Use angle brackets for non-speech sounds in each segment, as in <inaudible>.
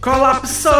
colapsou.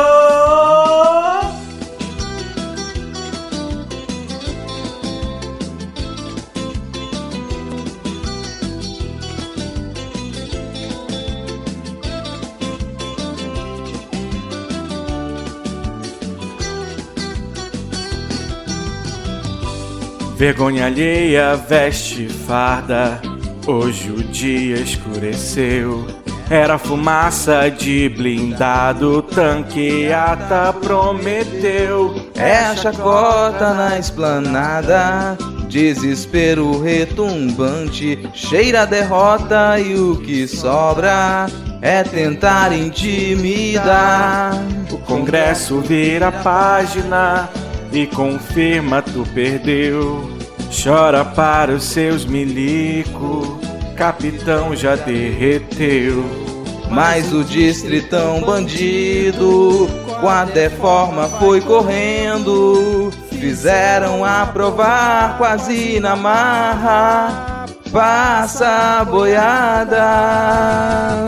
Vergonha alheia veste farda, hoje o dia escureceu. Era fumaça de blindado, tanqueata prometeu. É a chacota na esplanada, desespero retumbante, cheira a derrota e o que sobra é tentar intimidar. O Congresso vira página e confirma tu perdeu. Chora para os seus milico, capitão já derreteu. Mas o distritão bandido, com a deforma foi correndo. Fizeram aprovar quase na marra. Passa a boiada,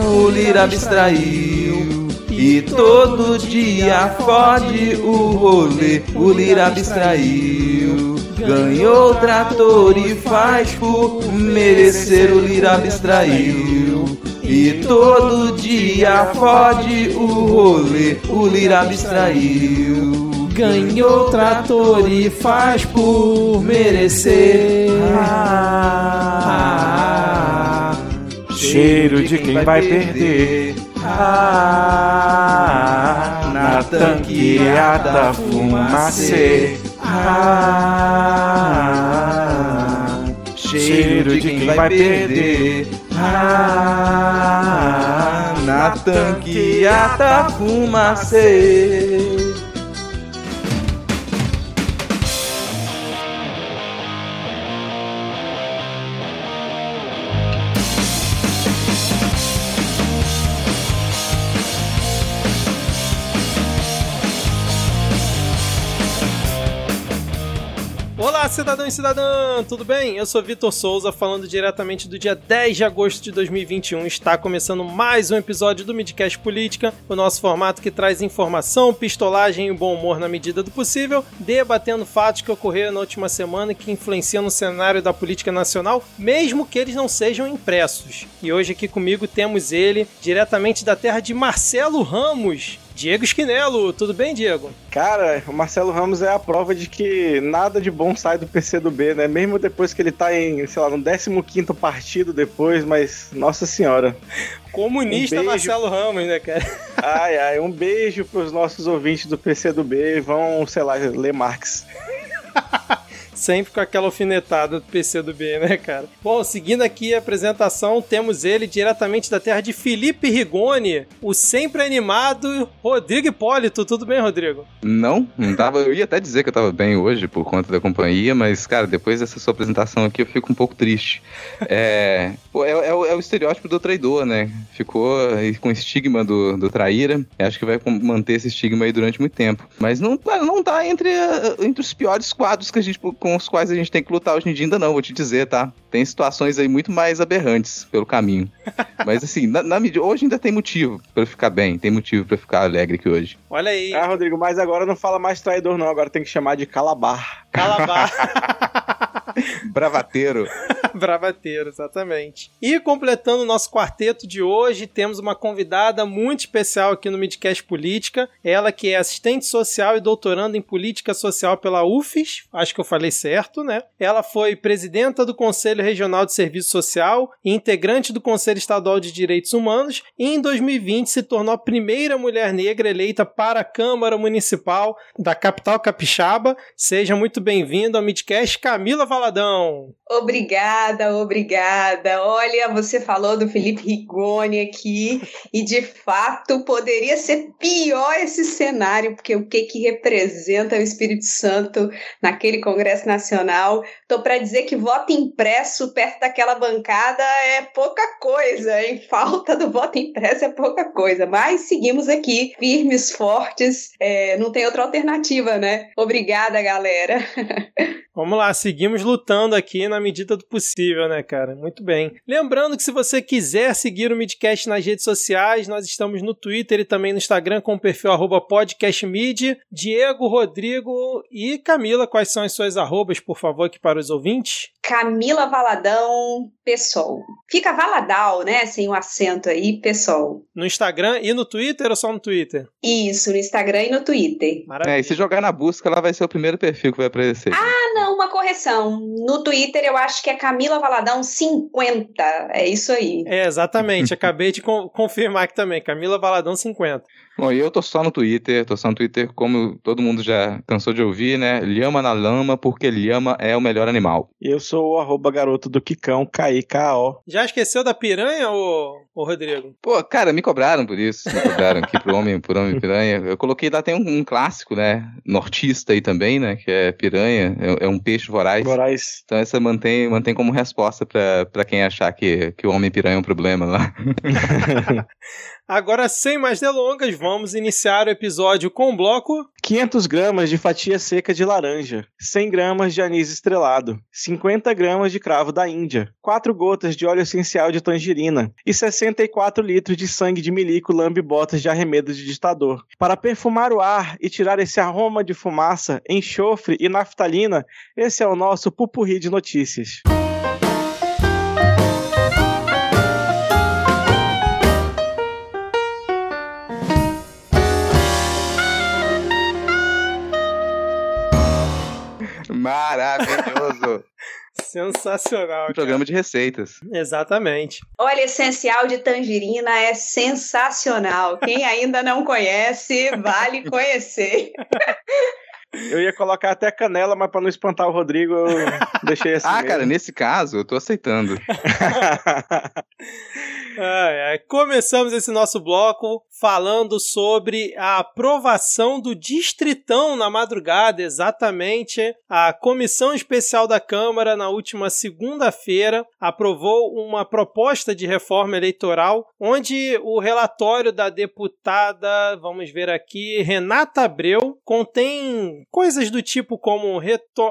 o Lira abstraiu. E todo dia fode o rolê, o Lira abstraiu. Ganhou trator e faz por merecer, o Lira abstraiu. E todo dia fode o rolê, o Lira abstraiu. Ganhou o trator e faz por merecer. Ah, cheiro de quem vai perder. Ah, na tanqueada fumacê. Ah, cheiro de quem vai perder. Ah, na tanqueata fumacê. Olá, cidadão e cidadã, tudo bem? Eu sou Vitor Souza, falando diretamente do dia 10 de agosto de 2021. Está começando mais um episódio do Midcast Política, o nosso formato que traz informação, pistolagem e bom humor na medida do possível, debatendo fatos que ocorreram na última semana e que influenciam no cenário da política nacional, mesmo que eles não sejam impressos. E hoje aqui comigo temos ele, diretamente da terra de Marcelo Ramos. Diego Esquinelo, tudo bem, Diego? Cara, o Marcelo Ramos é a prova de que nada de bom sai do PCdoB, né? Mesmo depois que ele tá em, sei lá, no 15 partido depois, mas nossa senhora. Comunista Um. Marcelo Ramos, né, cara? Ai, ai, um beijo pros nossos ouvintes do PCdoB, vão, sei lá, ler Marx. <laughs> Sempre com aquela alfinetada do PC do B, né, cara? Bom, seguindo aqui a apresentação, temos ele diretamente da terra de Felipe Rigoni, o sempre animado Rodrigo Hipólito. Tudo bem, Rodrigo? Não, não tava. Eu ia até dizer que eu tava bem hoje por conta da companhia, mas, cara, depois dessa sua apresentação aqui eu fico um pouco triste. É, pô, é, é o- é o estereótipo do traidor, né? Ficou com o estigma do, do traíra. acho que vai manter esse estigma aí durante muito tempo. Mas não, não tá entre, a- entre os piores quadros que a gente, com os quais a gente tem que lutar hoje em dia, ainda não, vou te dizer, tá? Tem situações aí muito mais aberrantes pelo caminho. <laughs> Mas assim, na, na medida- hoje ainda tem motivo pra eu ficar bem, tem motivo pra eu ficar alegre aqui hoje. Olha aí, Ah, Rodrigo, mas agora não fala mais traidor, não. Agora tem que chamar de calabar. Calabar. <laughs> <laughs> Bravateiro. <laughs> Bravateiro, exatamente. E completando o nosso quarteto de hoje, temos uma convidada muito especial aqui no Midcast Política. Ela que é assistente social e doutoranda em política social pela UFES. Acho que eu falei certo, né? Ela foi presidenta do Conselho Regional de Serviço Social e integrante do Conselho Estadual de Direitos Humanos. E em 2020 se tornou a primeira mulher negra eleita para a Câmara Municipal da capital capixaba. Seja muito bem-vindo ao Midcast Camila Valadão. Obrigada, obrigada. Olha, você falou do Felipe Rigoni aqui e de fato poderia ser pior esse cenário, porque o que que representa o Espírito Santo naquele Congresso Nacional? Tô para dizer que voto impresso perto daquela bancada é pouca coisa, em falta do voto impresso é pouca coisa, mas seguimos aqui firmes, fortes, é, não tem outra alternativa, né? Obrigada, galera. <laughs> Vamos lá, seguimos lutando aqui na medida do possível, né, cara? Muito bem. Lembrando que se você quiser seguir o Midcast nas redes sociais, nós estamos no Twitter e também no Instagram com o perfil podcastmid. Diego, Rodrigo e Camila, quais são as suas arrobas, por favor, aqui para os ouvintes? Camila Valadão Pessoal. Fica Valadal, né? Sem o acento aí, Pessoal. No Instagram e no Twitter ou só no Twitter? Isso, no Instagram e no Twitter. Maravilha. É, e se jogar na busca, ela vai ser o primeiro perfil que vai aparecer. Ah, não, uma correção. No Twitter eu acho que é Camila Valadão 50. É isso aí. É, exatamente. <laughs> Acabei de confirmar aqui também. Camila Valadão 50. Bom, e eu tô só no Twitter, tô só no Twitter, como todo mundo já cansou de ouvir, né? Lhama na lama, porque lhama é o melhor animal. E eu sou o arroba garoto do Kikão, K-I-K-O. Já esqueceu da piranha, ô, ô Rodrigo? Pô, cara, me cobraram por isso. Me cobraram aqui pro homem, por homem piranha. Eu coloquei lá, tem um, um, clássico, né? Nortista aí também, né? Que é piranha, é, é um peixe voraz. Voraz. Então essa mantém, mantém como resposta pra, pra quem achar que, que o homem piranha é um problema lá. <laughs> Agora, sem mais delongas, vamos iniciar o episódio com o bloco 500 gramas de fatia seca de laranja, 100 gramas de anis estrelado, 50 gramas de cravo da Índia, 4 gotas de óleo essencial de tangerina e 64 litros de sangue de milico lambe-botas de arremedo de ditador. Para perfumar o ar e tirar esse aroma de fumaça, enxofre e naftalina, esse é o nosso pupurri de notícias. Maravilhoso. <laughs> Sensacional. Um programa de receitas. Exatamente. Olha, essencial de tangerina é sensacional. Quem ainda não conhece, vale conhecer. <laughs> Eu ia colocar até canela, mas para não espantar o Rodrigo, eu deixei assim. ah, mesmo. cara, nesse caso, eu tô aceitando. <laughs> Começamos esse nosso bloco falando sobre a aprovação do Distritão na madrugada, exatamente. A Comissão Especial da Câmara, na última segunda-feira, aprovou uma proposta de reforma eleitoral, onde o relatório da deputada, vamos ver aqui, Renata Abreu, contém coisas do tipo como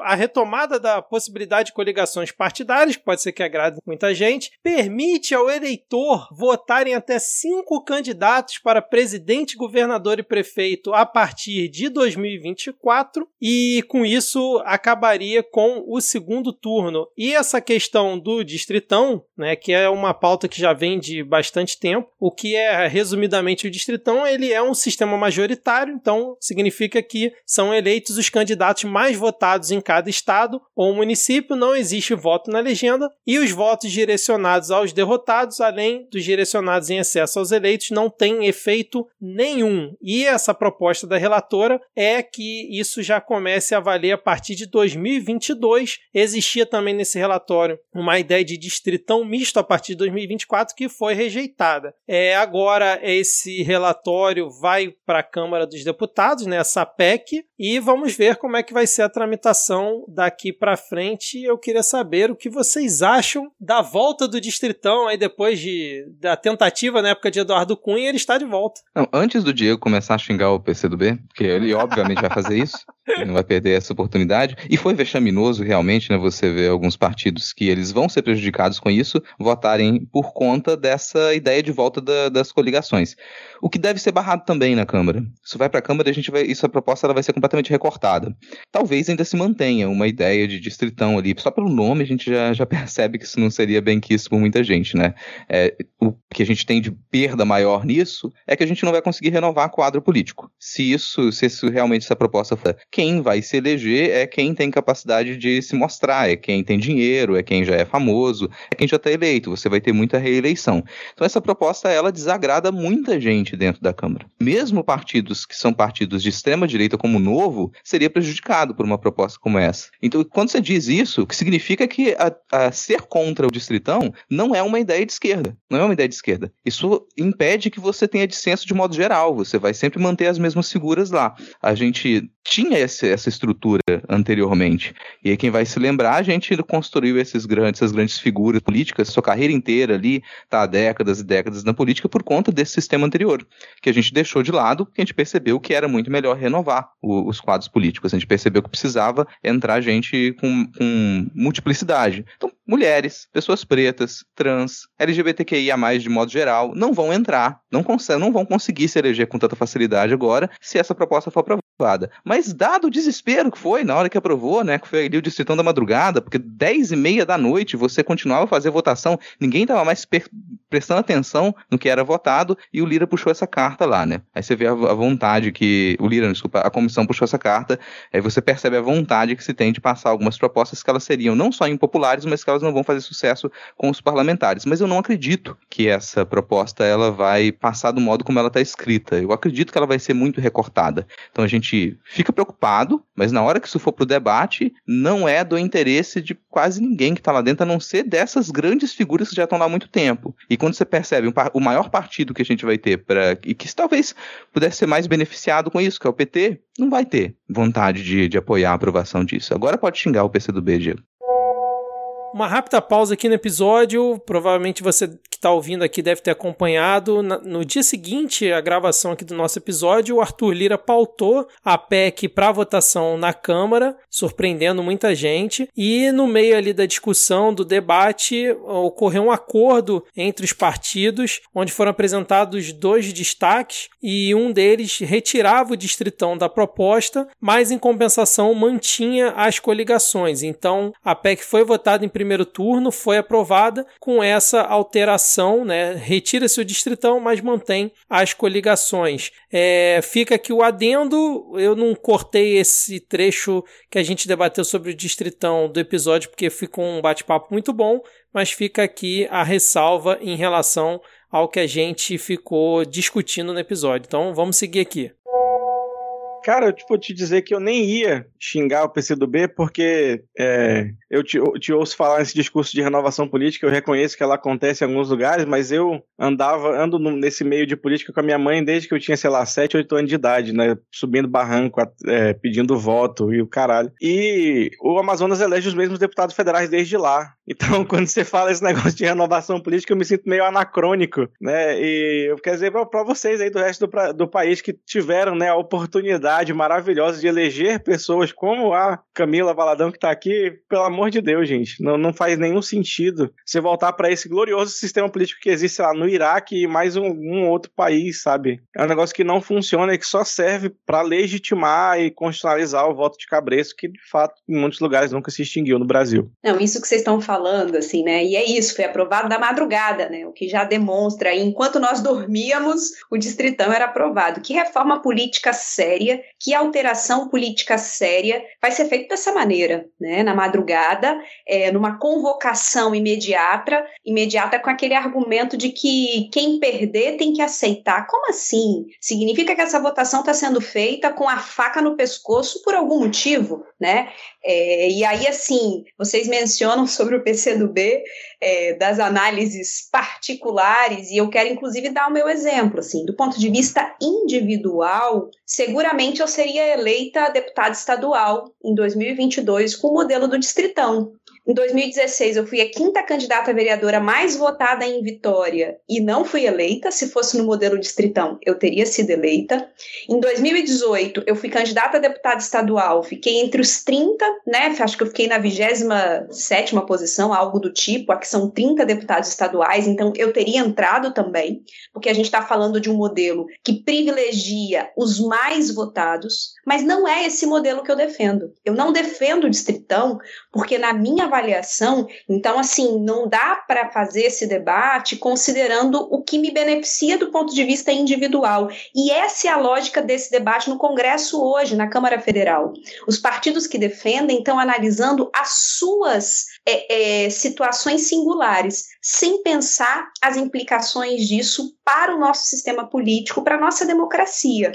a retomada da possibilidade de coligações partidárias, que pode ser que agrade muita gente, permite ao eleitor eleitor votarem até cinco candidatos para presidente, governador e prefeito a partir de 2024 e com isso acabaria com o segundo turno. E essa questão do distritão, né, que é uma pauta que já vem de bastante tempo, o que é resumidamente o distritão, ele é um sistema majoritário, então significa que são eleitos os candidatos mais votados em cada estado ou município, não existe voto na legenda e os votos direcionados aos derrotados, além dos direcionados em excesso aos eleitos não tem efeito nenhum. E essa proposta da relatora é que isso já comece a valer a partir de 2022. Existia também nesse relatório uma ideia de distritão misto a partir de 2024 que foi rejeitada. É, agora esse relatório vai para a Câmara dos Deputados, né, essa PEC, e vamos ver como é que vai ser a tramitação daqui para frente. Eu queria saber o que vocês acham da volta do distritão aí depois de da tentativa na época de Eduardo Cunha, ele está de volta. Não, antes do Diego começar a xingar o PCdoB, porque ele <laughs> obviamente vai fazer isso, ele não vai perder essa oportunidade, e foi vexaminoso realmente, né, você ver alguns partidos que eles vão ser prejudicados com isso, votarem por conta dessa ideia de volta da, das coligações. O que deve ser barrado também na Câmara. Isso vai para a Câmara, a gente vai, isso a proposta ela vai ser completamente recortada. Talvez ainda se mantenha uma ideia de distritão ali, só pelo nome a gente já, já <laughs> percebe que isso não seria bem quisto por muita gente, né? É, o que a gente tem de perda maior nisso é que a gente não vai conseguir renovar quadro político. Se isso, se isso realmente essa proposta for, quem vai se eleger é quem tem capacidade de se mostrar, é quem tem dinheiro, é quem já é famoso, é quem já está eleito. Você vai ter muita reeleição. Então essa proposta ela desagrada muita gente dentro da Câmara. Mesmo partidos que são partidos de extrema direita como o Novo seria prejudicado por uma proposta como essa. Então quando você diz isso, o que significa que a, a ser contra o distritão não é uma ideia de esquerda não é uma ideia de esquerda. Isso impede que você tenha dissenso de modo geral. Você vai sempre manter as mesmas figuras lá. A gente tinha esse, essa estrutura anteriormente. E aí quem vai se lembrar, a gente construiu esses grandes, essas grandes figuras políticas, sua carreira inteira ali, tá há décadas e décadas na política por conta desse sistema anterior, que a gente deixou de lado, porque a gente percebeu que era muito melhor renovar o, os quadros políticos. A gente percebeu que precisava entrar gente com, com multiplicidade. Então, mulheres, pessoas pretas, trans, LGBTQIA+, de modo geral, não vão entrar, não, não vão conseguir se eleger com tanta facilidade agora, se essa proposta for aprovada. Mas dado o desespero que foi na hora que aprovou, né, que foi ali o distritão da madrugada, porque 10 e meia da noite você continuava a fazer votação, ninguém estava mais prestando atenção no que era votado, e o Lira puxou essa carta lá, né. Aí você vê a, a vontade que, o Lira, desculpa, a comissão puxou essa carta, aí você percebe a vontade que se tem de passar algumas propostas que elas seriam não só impopulares, mas que elas não vão fazer sucesso com os parlamentares. Mas eu não acredito que essa proposta ela vai passar do modo como ela está escrita. Eu acredito que ela vai ser muito recortada. Então a gente fica preocupado, mas na hora que isso for para o debate, não é do interesse de quase ninguém que está lá dentro, a não ser dessas grandes figuras que já estão lá há muito tempo. E quando você percebe um, o maior partido que a gente vai ter para e que talvez pudesse ser mais beneficiado com isso, que é o PT, não vai ter vontade de, de apoiar a aprovação disso. Agora pode xingar o PCdoB, Diego. Uma rápida pausa aqui no episódio. Provavelmente você que está ouvindo aqui deve ter acompanhado. No dia seguinte à gravação aqui do nosso episódio, o Arthur Lira pautou a PEC para votação na Câmara, surpreendendo muita gente. E no meio ali da discussão, do debate, ocorreu um acordo entre os partidos, onde foram apresentados dois destaques e um deles retirava o distritão da proposta, mas em compensação mantinha as coligações. Então a PEC foi votada em primeiro turno foi aprovada com essa alteração, né? Retira-se o distritão, mas mantém as coligações. É, fica aqui o adendo, eu não cortei esse trecho que a gente debateu sobre o distritão do episódio, porque ficou um bate-papo muito bom, mas fica aqui a ressalva em relação ao que a gente ficou discutindo no episódio. Então vamos seguir aqui. Cara, tipo, te dizer que eu nem ia xingar o PCdoB, porque é, eu te, eu te, ouço falar nesse discurso de renovação política, eu reconheço que ela acontece em alguns lugares, mas eu andava, ando nesse meio de política com a minha mãe desde que eu tinha, sei lá, 7, 8 anos de idade, né? Subindo barranco, é, pedindo voto e o caralho. E o Amazonas elege os mesmos deputados federais desde lá. <laughs> Então, quando você fala esse negócio de renovação política, eu me sinto meio anacrônico, né? E eu quero dizer para vocês aí do resto do, do país que tiveram né, a oportunidade oportunidade maravilhosa de eleger pessoas como a Camila Valadão que está aqui, pelo amor de Deus, gente, não, não faz nenhum sentido você voltar para esse glorioso sistema político que existe lá no Iraque e mais um, um, outro país, sabe? É um negócio que não funciona e que só serve para legitimar e constitucionalizar o voto de cabresto, que de fato em muitos lugares nunca se extinguiu no Brasil. Não, isso que vocês estão falando, assim, né? E é isso, foi aprovado da madrugada, né? O que já demonstra enquanto nós dormíamos, o distritão era aprovado. Que reforma política séria que alteração política séria vai ser feita dessa maneira, né? Na madrugada, é, numa convocação imediata, imediata com aquele argumento de que quem perder tem que aceitar. Como assim? Significa que essa votação está sendo feita com a faca no pescoço por algum motivo, né? É, e aí, assim, vocês mencionam sobre o PCdoB é, das análises particulares, e eu quero inclusive dar o meu exemplo, assim, do ponto de vista individual, seguramente eu seria eleita deputada estadual em 2022 com o modelo do Distritão. Em 2016, eu fui a quinta candidata vereadora mais votada em Vitória e não fui eleita. Se fosse no modelo distritão, eu teria sido eleita. Em 2018, eu fui candidata a deputada estadual, fiquei entre os 30, né? Acho que eu fiquei na 27 posição, algo do tipo. Aqui são 30 deputados estaduais, então eu teria entrado também, porque a gente está falando de um modelo que privilegia os mais votados, mas não é esse modelo que eu defendo. Eu não defendo o distritão, porque na minha avaliação, então, assim, não dá para fazer esse debate considerando o que me beneficia do ponto de vista individual. E essa é a lógica desse debate no Congresso hoje, na Câmara Federal. Os partidos que defendem estão analisando as suas é, é, situações singulares, sem pensar as implicações disso para o nosso sistema político, para a nossa democracia.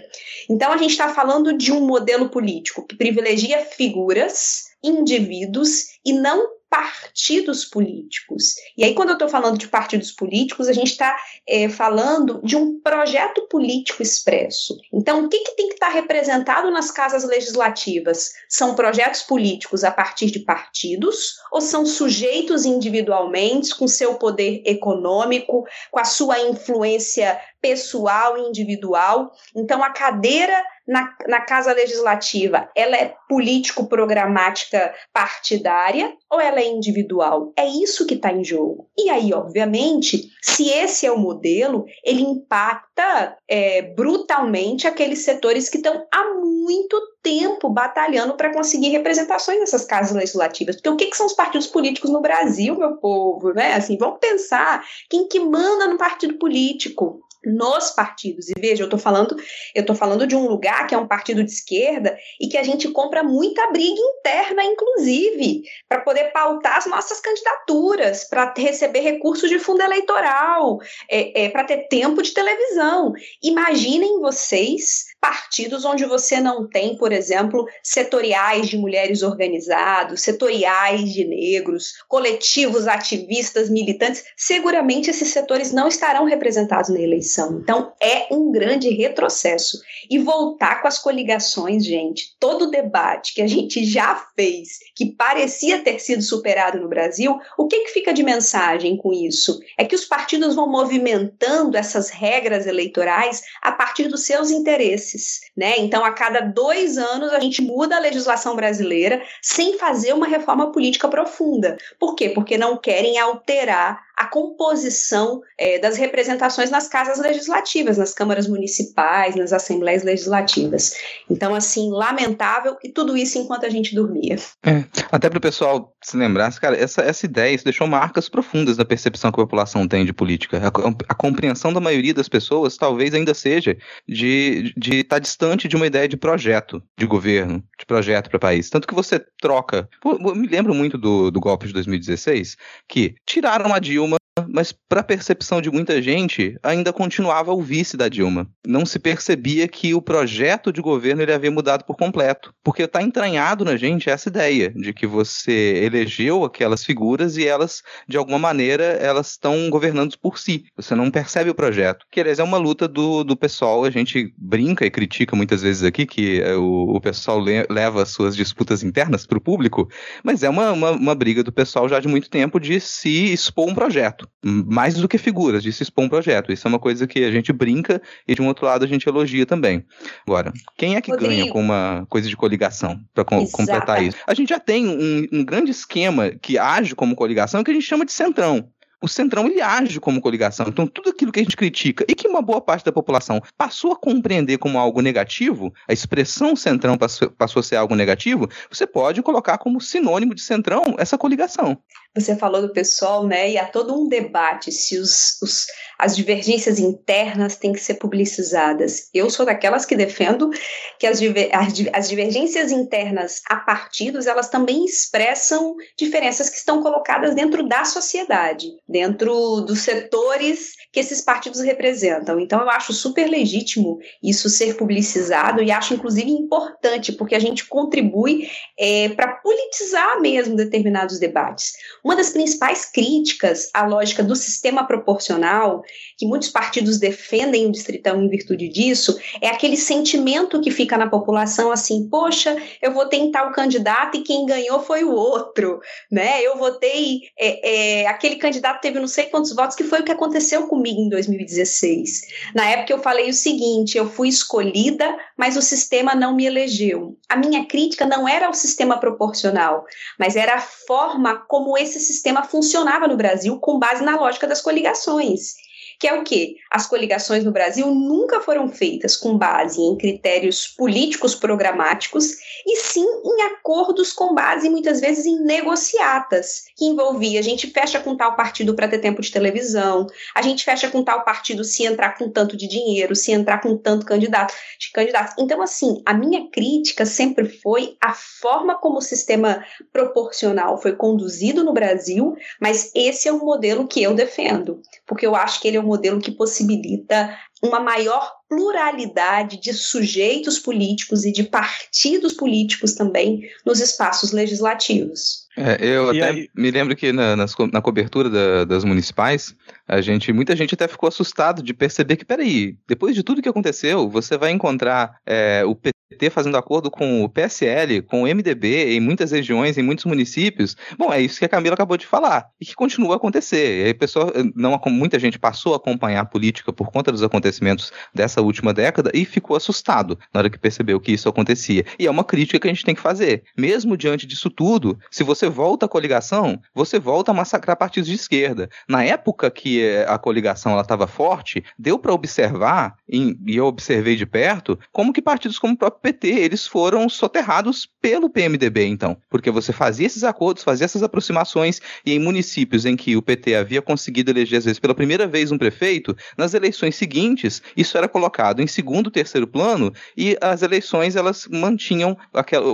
Então, a gente está falando de um modelo político que privilegia figuras indivíduos e não partidos políticos. E aí, quando eu estou falando de partidos políticos, a gente está é, falando de um projeto político expresso. Então, o que, que tem que estar tá representado nas casas legislativas? São projetos políticos a partir de partidos ou são sujeitos individualmente, com seu poder econômico, com a sua influência pessoal e individual? Então, a cadeira na, na Casa Legislativa, ela é político-programática partidária ou ela é individual? É isso que está em jogo. E aí, obviamente, se esse é o modelo, ele impacta é, brutalmente aqueles setores que estão há muito tempo batalhando para conseguir representações nessas casas legislativas. Porque o que, que, são os partidos políticos no Brasil, meu povo? Né? Assim, vamos pensar quem que manda no partido político nos partidos. E veja, eu estou falando, eu tô falando de um lugar que é um partido de esquerda e que a gente compra muita briga interna, inclusive, para poder pautar as nossas candidaturas, para receber recursos de fundo eleitoral, é, é, para ter tempo de televisão. Imaginem vocês partidos onde você não tem, por exemplo, setoriais de mulheres organizados, setoriais de negros, coletivos ativistas, militantes, seguramente esses setores não estarão representados na eleição. Então, é um grande retrocesso. E voltar com as coligações, gente, todo o debate que a gente já fez, que parecia ter sido superado no Brasil, o que, que fica de mensagem com isso? É que os partidos vão movimentando essas regras eleitorais a partir dos seus interesses né? Então, a cada dois anos a gente muda a legislação brasileira sem fazer uma reforma política profunda. Por quê? Porque não querem alterar a composição é, das representações nas casas legislativas, nas câmaras municipais, nas assembleias legislativas. Então, assim, lamentável e tudo isso enquanto a gente dormia. É, até para o pessoal se lembrar, cara, essa, essa ideia isso deixou marcas profundas na percepção que a população tem de política. A, a compreensão da maioria das pessoas talvez ainda seja de estar tá distante de uma ideia de projeto de governo, de projeto para o país. Tanto que você troca. Pô, me lembro muito do, do golpe de 2016, que tiraram a Dilma mas para a percepção de muita gente, ainda continuava o vice da Dilma. Não se percebia que o projeto de governo ele havia mudado por completo, porque está entranhado na gente essa ideia de que você elegeu aquelas figuras e elas, de alguma maneira, elas estão governando por si. Você não percebe o projeto. Que, aliás, é uma luta do, do pessoal, a gente brinca e critica muitas vezes aqui que é, o, o pessoal le, leva suas disputas internas para o público, mas é uma, uma, uma briga do pessoal já de muito tempo de se expor um projeto mais do que figuras, de se expor um projeto. Isso é uma coisa que a gente brinca e de um outro lado a gente elogia também. Agora, quem é que Rodrigo. ganha com uma coisa de coligação para com, completar isso? A gente já tem um, um grande esquema que age como coligação que a gente chama de centrão o Centrão ele age como coligação. Então, tudo aquilo que a gente critica e que uma boa parte da população passou a compreender como algo negativo, a expressão Centrão passou, passou a ser algo negativo, você pode colocar como sinônimo de Centrão essa coligação. Você falou do pessoal, né? E há todo um debate se os, os, as divergências internas têm que ser publicizadas. Eu sou daquelas que defendo que as, as, as divergências internas a partidos elas também expressam diferenças que estão colocadas dentro da sociedade dentro dos setores que esses partidos representam. Então, eu acho super legítimo isso ser publicizado e acho, inclusive, importante, porque a gente contribui é, para politizar mesmo determinados debates. Uma das principais críticas à lógica do sistema proporcional, que muitos partidos defendem o distritão em virtude disso, é aquele sentimento que fica na população assim: poxa, eu votei em tal candidato e quem ganhou foi o outro, né? Eu votei é, é, aquele candidato teve não sei quantos votos, que foi o que aconteceu comigo em 2016. Na época eu falei o seguinte: eu fui escolhida, mas o sistema não me elegeu. A minha crítica não era ao sistema proporcional, mas era a forma como esse sistema funcionava no Brasil com base na lógica das coligações que é o que as coligações no Brasil nunca foram feitas com base em critérios políticos programáticos e sim em acordos com base muitas vezes em negociatas, que envolvia a gente fecha com tal partido para ter tempo de televisão, a gente fecha com tal partido se entrar com tanto de dinheiro, se entrar com tanto candidato, de candidatos. Então assim, a minha crítica sempre foi a forma como o sistema proporcional foi conduzido no Brasil, mas esse é um modelo que eu defendo, porque eu acho que ele é um modelo que possibilita possibilita uma maior pluralidade de sujeitos políticos e de partidos políticos também nos espaços legislativos. É, eu E até aí- me lembro que na, nas na cobertura da- das municipais, a gente, muita gente até ficou assustado de perceber que, peraí, depois de tudo que aconteceu, você vai encontrar é, o PT fazendo acordo com o PSL, com o MDB em muitas regiões, em muitos municípios. Bom, é isso que a Camila acabou de falar e que continua a acontecer. E aí, pessoa, não, muita gente passou a acompanhar a política por conta dos acontecimentos dessa última década e ficou assustado na hora que percebeu que isso acontecia. E é uma crítica que a gente tem que fazer. Mesmo diante disso tudo, se você volta à coligação, você volta a massacrar partidos de esquerda. Na época que eh, a coligação estava forte, deu para observar, e eu observei de perto, como que partidos como o próprio PT, eles foram soterrados pelo PMDB, então. Porque você fazia esses acordos, fazia essas aproximações, e em municípios em que o PT havia conseguido eleger, às vezes, pela primeira vez um prefeito, nas eleições seguintes, isso era colocado em segundo, terceiro plano, e as eleições, elas mantinham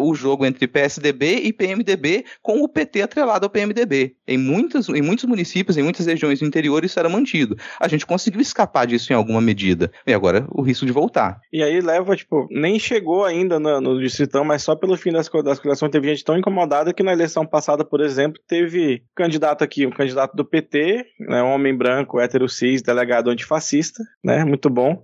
o jogo entre PSDB e PMDB, com o PT atrelado ao PMDB. Em, muitas, em muitos municípios, em muitas regiões do interior, isso era mantido. A gente conseguiu escapar disso em alguma medida. E agora, o risco de voltar. E aí leva, tipo, nem chegou ainda no, no distritão, mas só pelo fim das, das coligações teve gente tão incomodada que na eleição passada, por exemplo, teve candidato aqui, um candidato do PT, né, um homem branco, hétero cis, delegado antifascista, né, muito bom,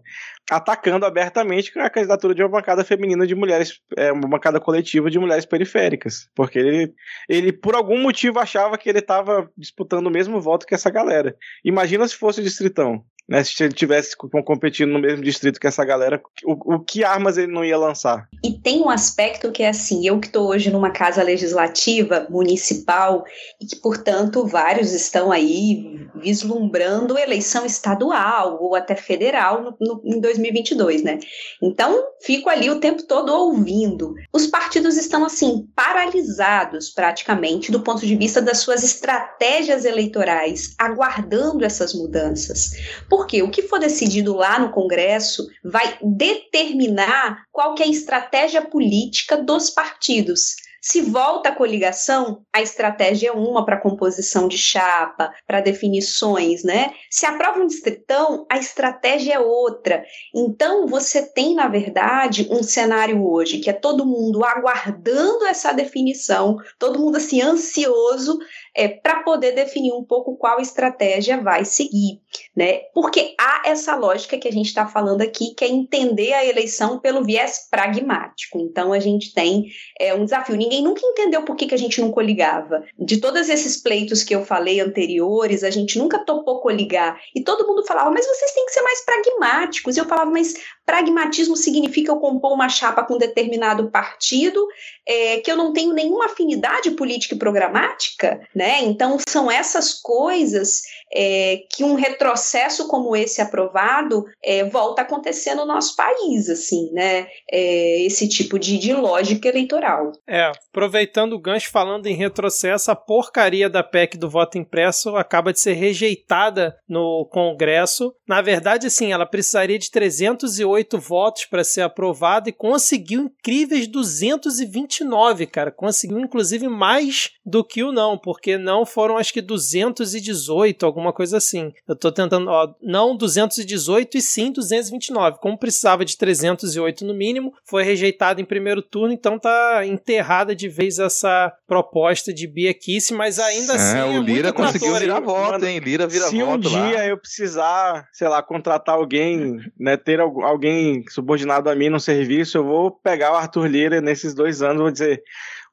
atacando abertamente a candidatura de uma bancada feminina de mulheres, é, uma bancada coletiva de mulheres periféricas, porque ele, ele por algum motivo achava que ele estava disputando o mesmo voto que essa galera. Imagina se fosse o distritão. Né, se ele tivesse co- competindo no mesmo distrito que essa galera, o, o que armas ele não ia lançar? E tem um aspecto que é assim, eu que estou hoje numa casa legislativa municipal e que, portanto, vários estão aí vislumbrando eleição estadual ou até federal no, no, em 2022, né? Então, fico ali o tempo todo ouvindo. Os partidos estão, assim, paralisados praticamente do ponto de vista das suas estratégias eleitorais, aguardando essas mudanças. Porque o que for decidido lá no Congresso vai determinar qual que é a estratégia política dos partidos. Se volta a coligação, a estratégia é uma para composição de chapa, para definições, né? Se aprova um distritão, a estratégia é outra. Então, você tem, na verdade, um cenário hoje que é todo mundo aguardando essa definição, todo mundo assim ansioso é, para poder definir um pouco qual estratégia vai seguir, né? Porque há essa lógica que a gente está falando aqui, que é entender a eleição pelo viés pragmático. Então, a gente tem é, um desafio. Ninguém nunca entendeu por que, que a gente não coligava. De todos esses pleitos que eu falei anteriores, a gente nunca topou coligar. E todo mundo falava, mas vocês têm que ser mais pragmáticos. E eu falava, mas pragmatismo significa eu compor uma chapa com determinado partido, é, que eu não tenho nenhuma afinidade política e programática, né? Então são essas coisas é, que um retrocesso como esse aprovado é, volta a acontecer no nosso país, assim, né? É, esse tipo de, de lógica eleitoral. É, aproveitando o gancho, falando em retrocesso, a porcaria da PEC do voto impresso acaba de ser rejeitada no Congresso. Na verdade, assim, ela precisaria de 308 votos para ser aprovada e conseguiu incríveis 229, cara. Conseguiu, inclusive, mais do que o não, porque não foram acho que 218, alguma coisa assim. Eu tô tentando, ó, não 218 e sim 229. Como precisava de 308 no mínimo, foi rejeitado em primeiro turno, então tá enterrada de vez essa proposta de Bia Kici, mas ainda assim. É, o Lira trator, conseguiu virar hein? voto, Mano, hein? Lira vira Se um voto lá. dia eu precisar, sei lá, contratar alguém, né, ter algu- alguém subordinado a mim no serviço, eu vou pegar o Arthur Lira nesses dois anos vou dizer: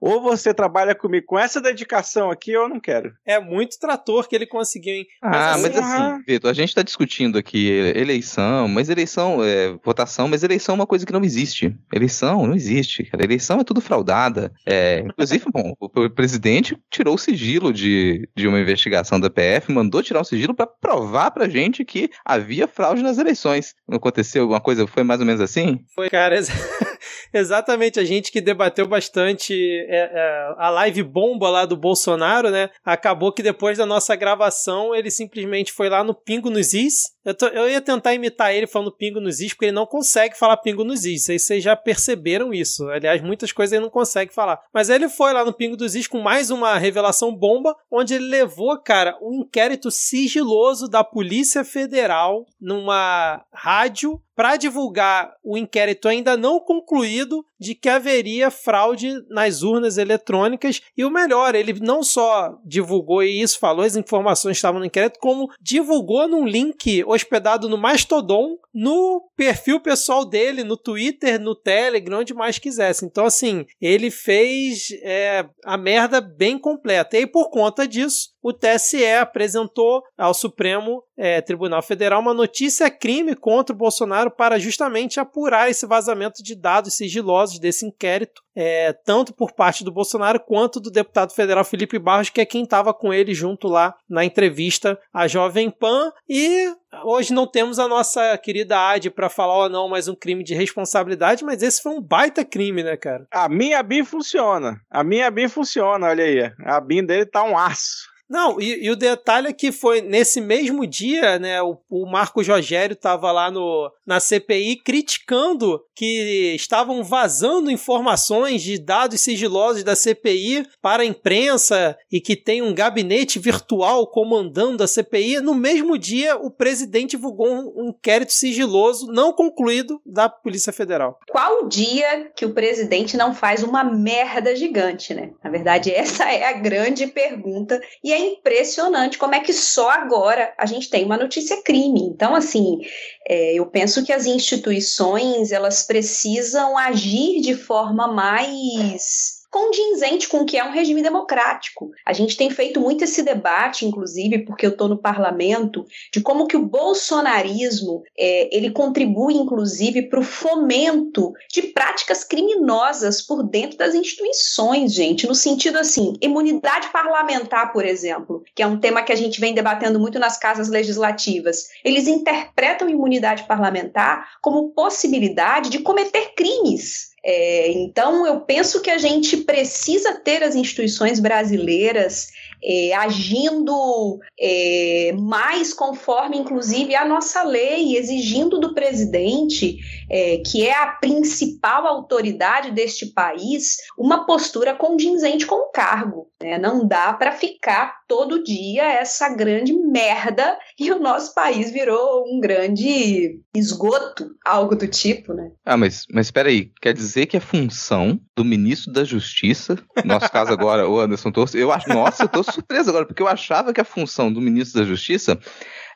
ou você trabalha comigo com essa dedicação aqui, ou eu não quero. É muito trator que ele conseguiu, hein? Ah, mas assim, assim, Vitor, a gente está discutindo aqui eleição, mas eleição, é, votação, mas eleição é uma coisa que não existe. Eleição não existe, cara. Eleição é tudo fraudada. É, inclusive, <laughs> bom, o, presidente tirou o sigilo de, de uma investigação da PF, mandou tirar o sigilo para provar pra gente que havia fraude nas eleições. Não aconteceu alguma coisa? Foi mais ou menos assim? Foi, cara, <laughs> exatamente a gente que debateu bastante é, é, a live bomba lá do Bolsonaro, né? Acabou que depois da nossa gravação ele simplesmente foi lá no Pingo nos Is Eu, tô, eu ia tentar imitar ele falando pingo nos is, porque ele não consegue falar pingo nos is. Aí vocês já perceberam isso. Aliás, muitas coisas ele não consegue falar. Mas ele foi lá no pingo dos is com mais uma revelação bomba, onde ele levou, cara, um inquérito sigiloso da Polícia Federal numa rádio para divulgar o inquérito ainda não concluído de que haveria fraude nas urnas eletrônicas. E o melhor, ele não só divulgou e isso falou, as informações estavam no inquérito, como divulgou num link hospedado no Mastodon, no perfil pessoal dele, no Twitter, no Telegram, onde mais quisesse. Então, assim, ele fez é, a merda bem completa. E por conta disso, o TSE apresentou ao Supremo é, Tribunal Federal uma notícia crime contra o Bolsonaro para justamente apurar esse vazamento de dados sigilosos desse inquérito, é, tanto por parte do Bolsonaro quanto do deputado federal Felipe Barros, que é quem estava com ele junto lá na entrevista à Jovem Pan. E hoje não temos a nossa querida Para falar ou não mais um crime de responsabilidade, mas esse foi um baita crime, né, cara? A minha BIM funciona. A minha BIM funciona, olha aí. A BIM dele tá um aço. Não, e, e, o detalhe é que foi nesse mesmo dia, né? O, o Marco Rogério estava lá no, na CPI criticando que estavam vazando informações de dados sigilosos da CPI para a imprensa e que tem um gabinete virtual comandando a CPI. No mesmo dia, o presidente divulgou um, um inquérito sigiloso não concluído da Polícia Federal. Qual dia que o presidente não faz uma merda gigante, né? Na verdade, <laughs> essa é a grande pergunta. E é impressionante como é que só agora a gente tem uma notícia crime. Então, assim, é, eu penso que as instituições elas precisam agir de forma mais condizente com o que é um regime democrático. A gente tem feito muito esse debate, inclusive, porque eu estou no parlamento, de como que o bolsonarismo é, ele contribui, inclusive, para o fomento de práticas criminosas por dentro das instituições, gente, no sentido assim, imunidade parlamentar, por exemplo, que é um tema que a gente vem debatendo muito nas casas legislativas. Eles interpretam imunidade parlamentar como possibilidade de cometer crimes. É, então, eu penso que a gente precisa ter as instituições brasileiras é, agindo é, mais conforme, inclusive, a nossa lei, exigindo do presidente, é, que é a principal autoridade deste país, uma postura condizente com o cargo. Né? Não dá para ficar todo dia essa grande merda <laughs> e o nosso país virou um grande esgoto, algo do tipo, né? Ah, mas, mas espera aí, quer dizer que a função do ministro da Justiça, no nosso caso agora, o Anderson Torres, eu acho, nossa, eu tô surpreso agora, porque eu achava que a função do ministro da Justiça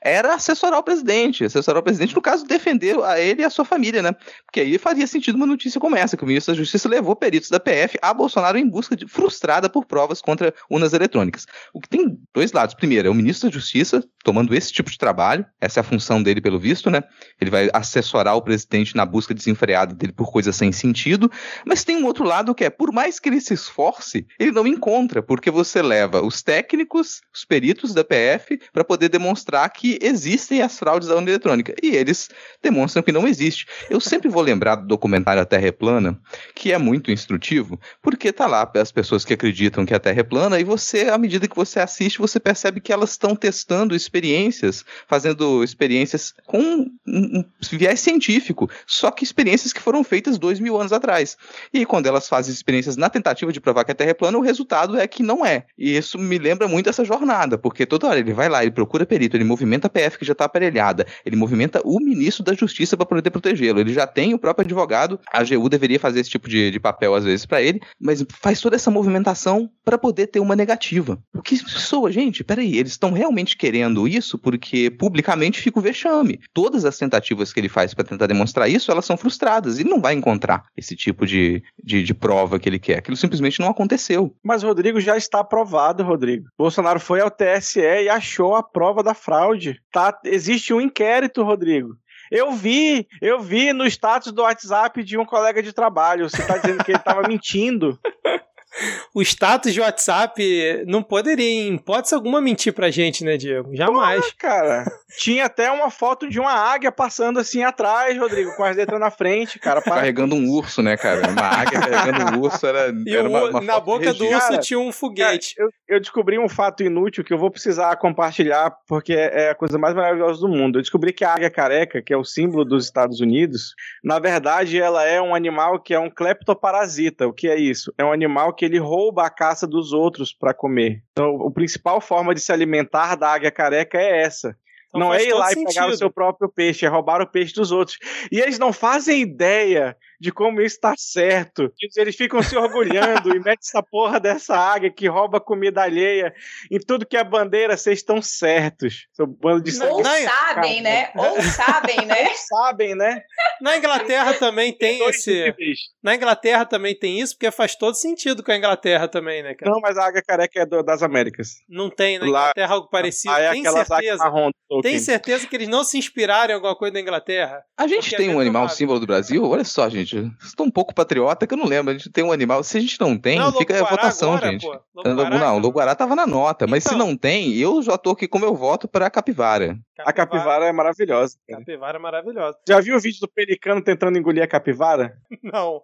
era assessorar o presidente. Assessorar o presidente, no caso, defender a ele e a sua família, né? Porque aí faria sentido uma notícia como essa, que o ministro da Justiça levou peritos da PF a Bolsonaro em busca de frustrada por provas contra urnas eletrônicas. O que tem dois lados. Primeiro, é o ministro da Justiça tomando esse tipo de trabalho, essa é a função dele, pelo visto, né? Ele vai assessorar o presidente na busca desenfreada dele por coisas sem sentido. Mas tem um outro lado que é, por mais que ele se esforce, ele não encontra, porque você leva os técnicos, os peritos da PF, para poder demonstrar que que existem as fraudes da urna eletrônica. E eles demonstram que não existe. Eu sempre vou lembrar do documentário A Terra é Plana, que é muito instrutivo, porque tá lá as pessoas que acreditam que a Terra é plana, e você, à medida que você assiste, você percebe que elas estão testando experiências, fazendo experiências com um viés científico, só que experiências que foram feitas dois mil anos atrás. E quando elas fazem experiências na tentativa de provar que a Terra é plana, o resultado é que não é. E isso me lembra muito essa jornada, porque toda hora ele vai lá, ele procura perito, ele movimenta movimenta a PF que já está aparelhada, ele movimenta o ministro da Justiça para poder protegê-lo. Ele já tem o próprio advogado, a AGU deveria fazer esse tipo de, de papel às vezes para ele, mas faz toda essa movimentação para poder ter uma negativa. O que soa, gente? Peraí, eles estão realmente querendo isso porque publicamente fica o vexame. Todas as tentativas que ele faz para tentar demonstrar isso, elas são frustradas. Ele não vai encontrar esse tipo de, de, de prova que ele quer. Aquilo simplesmente não aconteceu. Mas, Rodrigo, já está aprovado, Rodrigo. Bolsonaro foi ao TSE e achou a prova da fraude. Tá, existe um inquérito, Rodrigo. Eu vi, eu vi no status do WhatsApp de um colega de trabalho. Você está dizendo que ele estava <laughs> mentindo. O status de WhatsApp não poderia, em hipótese alguma, mentir pra gente, né, Diego? Jamais. Porra, cara. Tinha até uma foto de uma águia passando assim atrás, Rodrigo, com as letras na frente, cara. Para... Carregando um urso, né, cara? Uma águia carregando um urso era, E era uma, uma na foto boca do urso Cara, tinha um foguete. Eu, eu descobri um fato inútil que eu vou precisar compartilhar porque é a coisa mais maravilhosa do mundo. Eu descobri que a águia careca, que é o símbolo dos Estados Unidos, na verdade ela é um animal que é um cleptoparasita. O que é isso? É um animal que ele rouba a caça dos outros para comer. Então, a principal forma de se alimentar da águia careca é essa. Então não é ir lá e pegar o sentido. seu próprio peixe, é roubar o peixe dos outros. E eles não fazem ideia de como isso está certo. Eles ficam se orgulhando e metem essa porra dessa águia que rouba comida alheia. Em tudo que é bandeira, vocês estão certos. Seu bando de Ou sabem, né? Ou sabem, né? sabem, né? Na Inglaterra também tem esse. níveis. Na Inglaterra também tem isso, porque faz todo sentido com a Inglaterra também, né, cara? Não, mas a águia careca é do- das Américas. Não tem na Lá- Inglaterra algo parecido. Aí é tem certeza. marrom. Tem certeza que eles não se inspiraram em alguma coisa da Inglaterra? A gente é tem um animal símbolo do Brasil? Olha só, gente. Vocês estão um pouco patriota que eu não lembro. A gente tem um animal. Se a gente não tem, não, fica a Lobo-Guará votação, agora, gente. pô. não, Lobo-Guará, o Loguará tava na nota, mas se Então. não tem, eu já tô aqui com meu voto pra capivara. A capivara é maravilhosa. cara. Capivara é maravilhosa. Já viu o vídeo do pelicano tentando engolir a capivara? <laughs> Não.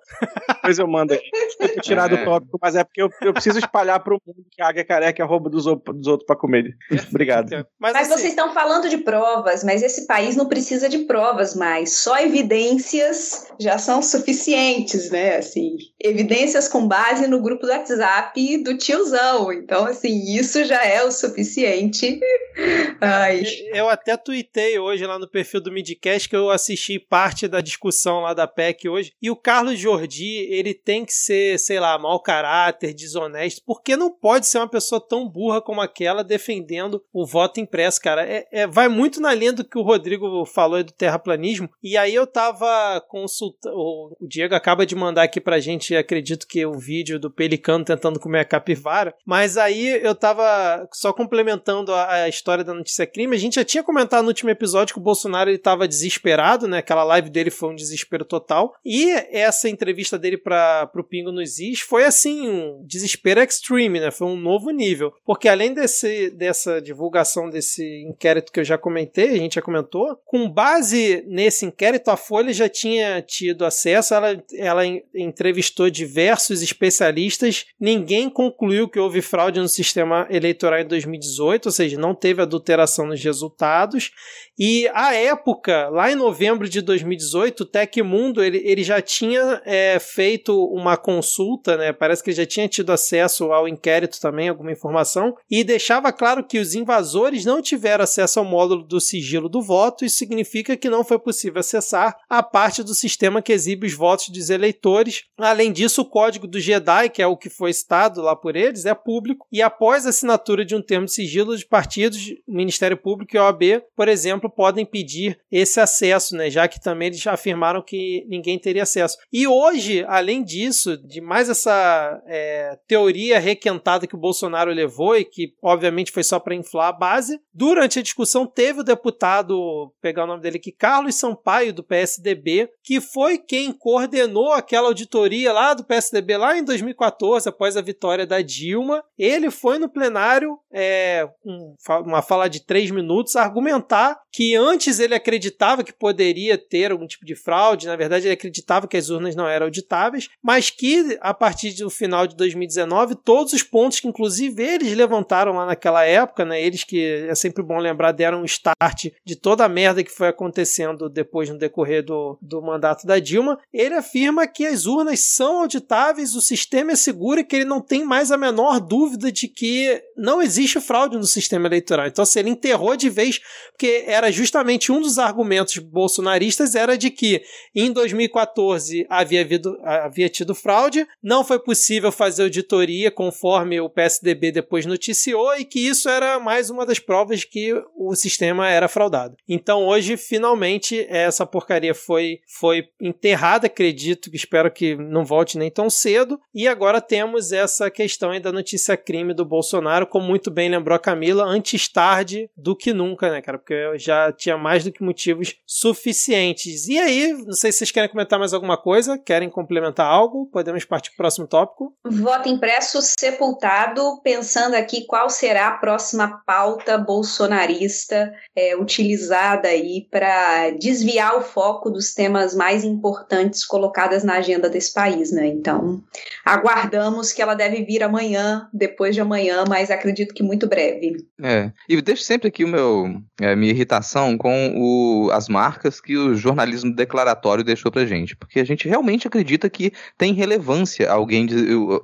Depois eu mando aqui. Eu <laughs> vou tirar do É. tópico, mas é porque eu, eu preciso espalhar pro mundo que a águia careca é roubo dos, dos outros pra comer. Obrigado. Mas, Mas assim, vocês estão falando de provas, mas esse país não precisa de provas mais. Só evidências já são suficientes, né? Assim, evidências com base no grupo do WhatsApp do tiozão. Então, assim, isso já é o suficiente. <laughs> Ai. Eu até tuitei hoje lá no perfil do Midcast que eu assisti parte da discussão lá da PEC hoje. E o Carlos Jordi, ele tem que ser, sei lá, mau caráter, desonesto, porque não pode ser uma pessoa tão burra como aquela defendendo o voto impresso, cara. É, é- vai muito na linha do que o Rodrigo falou aí do terraplanismo. E aí eu tava consultando. O Diego acaba de mandar aqui pra gente, acredito que o vídeo do Pelicano tentando comer a capivara. Mas aí eu tava só complementando a, a história da notícia crime. A gente já tinha comentado no último episódio que o Bolsonaro ele tava desesperado, né? Aquela live dele foi um desespero total. E essa entrevista dele para pro Pingo nos Is foi assim, um desespero extreme, né? Foi um novo nível. Porque além desse, dessa divulgação desse inquérito que eu já comentei, a gente já comentou, com base nesse inquérito, a Folha já tinha tido acesso, ela, ela en- entrevistou diversos especialistas, ninguém concluiu que houve fraude no sistema eleitoral em 2018, ou seja, não teve adulteração nos resultados. E à época, lá em novembro de 2018, o Tecmundo ele, ele já tinha é, feito uma consulta, né? Parece que ele já tinha tido acesso ao inquérito também, alguma informação, e deixava claro que os invasores não tiveram acesso ao módulo do sigilo do voto. Isso significa que não foi possível acessar a parte do sistema que exibe os votos dos eleitores. Além disso, o código do Jedi, que é o que foi citado lá por eles, é público e após a assinatura de um termo de sigilo, os partidos, Ministério Público e OAB, por exemplo, podem pedir esse acesso, né? Já que também eles afirmaram que ninguém teria acesso. E hoje, além disso, de mais essa é, teoria requentada que o Bolsonaro levou e que obviamente foi só para inflar a base, durante a discussão teve o deputado, pegar o nome dele aqui, Carlos Sampaio do PSDB, que foi quem coordenou aquela auditoria lá do PSDB lá em 2014, após a vitória da Dilma. Ele foi no plenário, é, um- uma fala de três minutos, argumentar que antes ele acreditava que poderia ter algum tipo de fraude, na verdade ele acreditava que as urnas não eram auditáveis, mas que a partir do final de 2019, todos os pontos que inclusive eles levantaram lá naquela época, né, eles que é sempre bom lembrar, deram um start de toda a merda que foi acontecendo depois no decorrer do, do mandato da Dilma, ele afirma que as urnas são auditáveis, o sistema é seguro e que ele não tem mais a menor dúvida de que não existe fraude no sistema eleitoral. Então, se ele enterrou de vez, porque era justamente um dos argumentos bolsonaristas era de que em 2014 havia, havido, havia tido fraude, não foi possível fazer auditoria conforme o PSDB depois noticiou e que isso era mais uma das provas que o sistema era fraudado. Então hoje, finalmente, essa porcaria foi, foi enterrada, acredito, espero que não volte nem tão cedo, e agora temos essa questão aí da notícia crime do Bolsonaro Bolsonaro, como muito bem lembrou a Camila, antes tarde do que nunca, né, cara? Porque já tinha mais do que motivos suficientes. E aí, não sei se vocês querem comentar mais alguma coisa, querem complementar algo, podemos partir para o próximo tópico. Voto impresso sepultado, pensando aqui qual será a próxima pauta bolsonarista é, utilizada aí para desviar o foco dos temas mais importantes colocados na agenda desse país, né? Então, aguardamos que ela deve vir amanhã, depois de amanhã, mas acredito que muito breve. É, e deixo sempre aqui o meu, a minha irritação com o, as marcas que o jornalismo declaratório deixou pra gente, porque a gente realmente acredita que tem relevância alguém,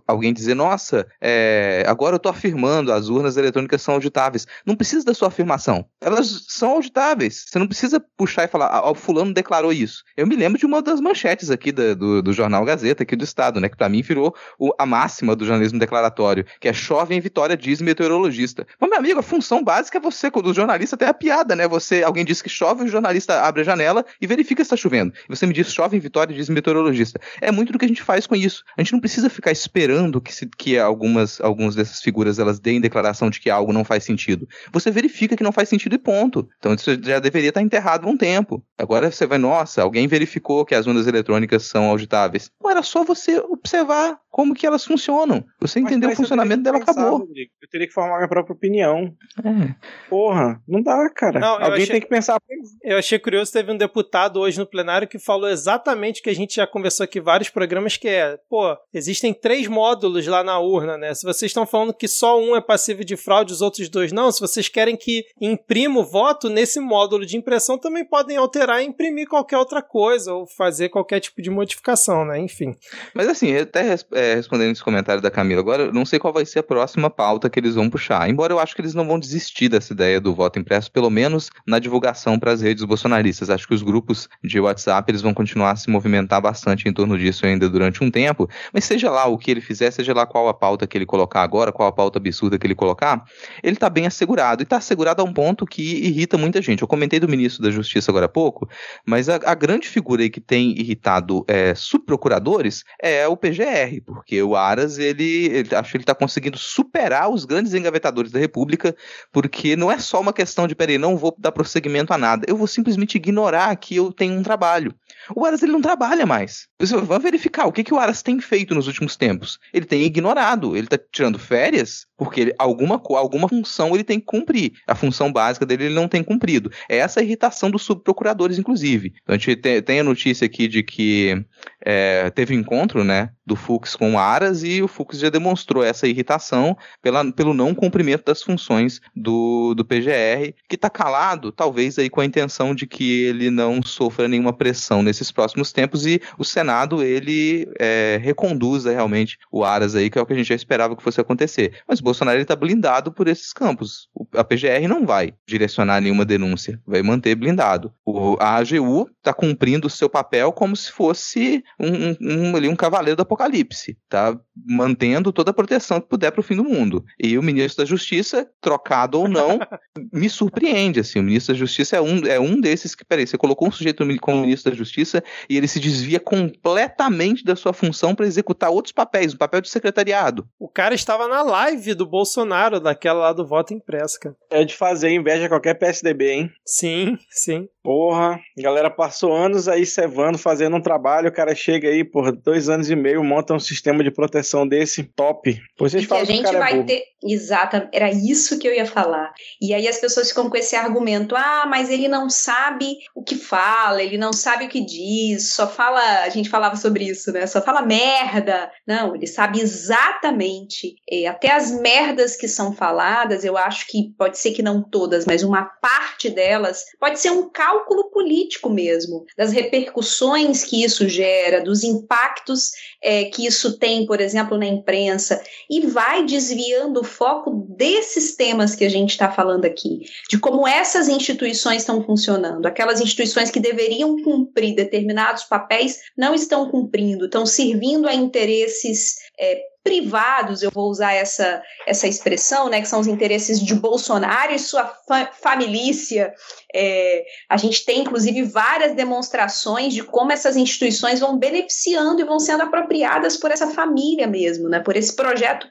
alguém dizer, nossa, é, agora eu tô afirmando, as urnas eletrônicas são auditáveis. Não precisa da sua afirmação, elas são auditáveis. Você não precisa puxar e falar, ah, o fulano declarou isso. Eu me lembro de uma das manchetes aqui da, do, do jornal Gazeta, aqui do Estado, né, que para mim virou o, a máxima do jornalismo declaratório, que é chove em Vitória, diz meteorologista. Mas, meu amigo, a função básica é você, quando o jornalista tem a piada, né? Você, alguém diz que chove, o jornalista abre a janela e verifica se está chovendo. E você me diz chove em Vitória, diz meteorologista. É muito do que a gente faz com isso. A gente não precisa ficar esperando que, se, que algumas, algumas dessas figuras elas deem declaração de que algo não faz sentido. Você verifica que não faz sentido e ponto. Então isso já deveria estar enterrado há um tempo. Agora você vai, nossa, alguém verificou que as ondas eletrônicas são auditáveis. Não era só você observar como que elas funcionam. Você entendeu o funcionamento dela, acabou. Rodrigo. Eu teria que formar minha própria opinião. É. Porra, não dá, cara. Não, Alguém achei, tem que pensar. Eu achei curioso, teve um deputado hoje no plenário que falou exatamente o que a gente já conversou aqui vários programas, que é, pô, existem três módulos lá na urna, né? Se vocês estão falando que só um é passivo de fraude, os outros dois não, se vocês querem que imprima o voto, nesse módulo de impressão também podem alterar e imprimir qualquer outra coisa, ou fazer qualquer tipo de modificação, né? Enfim. Mas assim, até é, respondendo esse comentário da Camila agora, não sei qual vai ser a próxima pauta que eles vão puxar. Embora eu acho que eles não vão desistir dessa ideia do voto impresso, pelo menos na divulgação para as redes bolsonaristas. Acho que os grupos de WhatsApp eles vão continuar a se movimentar bastante em torno disso ainda durante um tempo. Mas seja lá o que ele fizer, seja lá qual a pauta que ele colocar agora, qual a pauta absurda que ele colocar, ele está bem assegurado. E está assegurado a um ponto que irrita muita gente. Eu comentei do ministro da Justiça agora há pouco, mas a, a grande figura aí que tem irritado é, subprocuradores é o PGR, porque o Aras, ele, ele acho que ele está conseguindo superar os grandes engavetadores da República, porque não é só uma questão de, peraí, não vou dar prosseguimento a nada, eu vou simplesmente ignorar que eu tenho um trabalho. O Aras ele não trabalha mais. Você vai verificar o que, que o Aras tem feito nos últimos tempos. Ele tem ignorado, ele está tirando férias porque ele, alguma, alguma função ele tem que cumprir. A função básica dele ele não tem cumprido. É essa a irritação dos subprocuradores, inclusive. Então, a gente tem, tem a notícia aqui de que é, teve encontro né, do Fux com o Aras e o Fux já demonstrou essa irritação pela, pelo não cumprimento das funções do, do PGR, que está calado, talvez aí com a intenção de que ele não sofra nenhuma pressão nesses próximos tempos e o Senado ele é, reconduza realmente o Aras aí, que é o que a gente já esperava que fosse acontecer. Mas Bolsonaro está blindado por esses campos. O, a PGR não vai direcionar nenhuma denúncia, vai manter blindado. O, a AGU está cumprindo o seu papel como se fosse um, um, um, um cavaleiro do apocalipse, tá mantendo toda a proteção que puder para o fim do mundo. E o ministro da Justiça, trocado ou não, <laughs> me surpreende. Assim, o ministro da Justiça é um, é um desses que, peraí, você colocou um sujeito como ministro da Justiça e ele se desvia completamente da sua função para executar outros papéis, um papel de secretariado. O cara estava na live do Bolsonaro, daquela lá do voto impresso, cara. É de fazer inveja a qualquer PSDB, hein? Sim, sim. Porra, a galera passou anos aí cevando, fazendo um trabalho, o cara chega aí, por dois anos e meio, monta um sistema de proteção desse top. Pois vocês falam que a gente é vai é ter. Exato, era isso que eu ia falar. E aí as pessoas ficam com esse argumento: ah, mas ele não sabe o que fala, ele não sabe o que diz, só fala. A gente falava sobre isso, né? Só fala merda. Não, ele sabe exatamente. É, até as merdas que são faladas, eu acho que pode ser que não todas, mas uma parte delas pode ser um cálculo político mesmo, das repercussões que isso gera, dos impactos é, que isso tem, por exemplo, na imprensa, e vai desviando o foco desses temas que a gente está falando aqui, de como essas instituições estão funcionando, aquelas instituições que deveriam cumprir determinados papéis não estão cumprindo, estão servindo a interesses é, privados, eu vou usar essa, essa expressão, né, que são os interesses de Bolsonaro e sua fa família. É, a gente tem, inclusive, várias demonstrações de como essas instituições vão beneficiando e vão sendo apropriadas por essa família mesmo, né, por esse projeto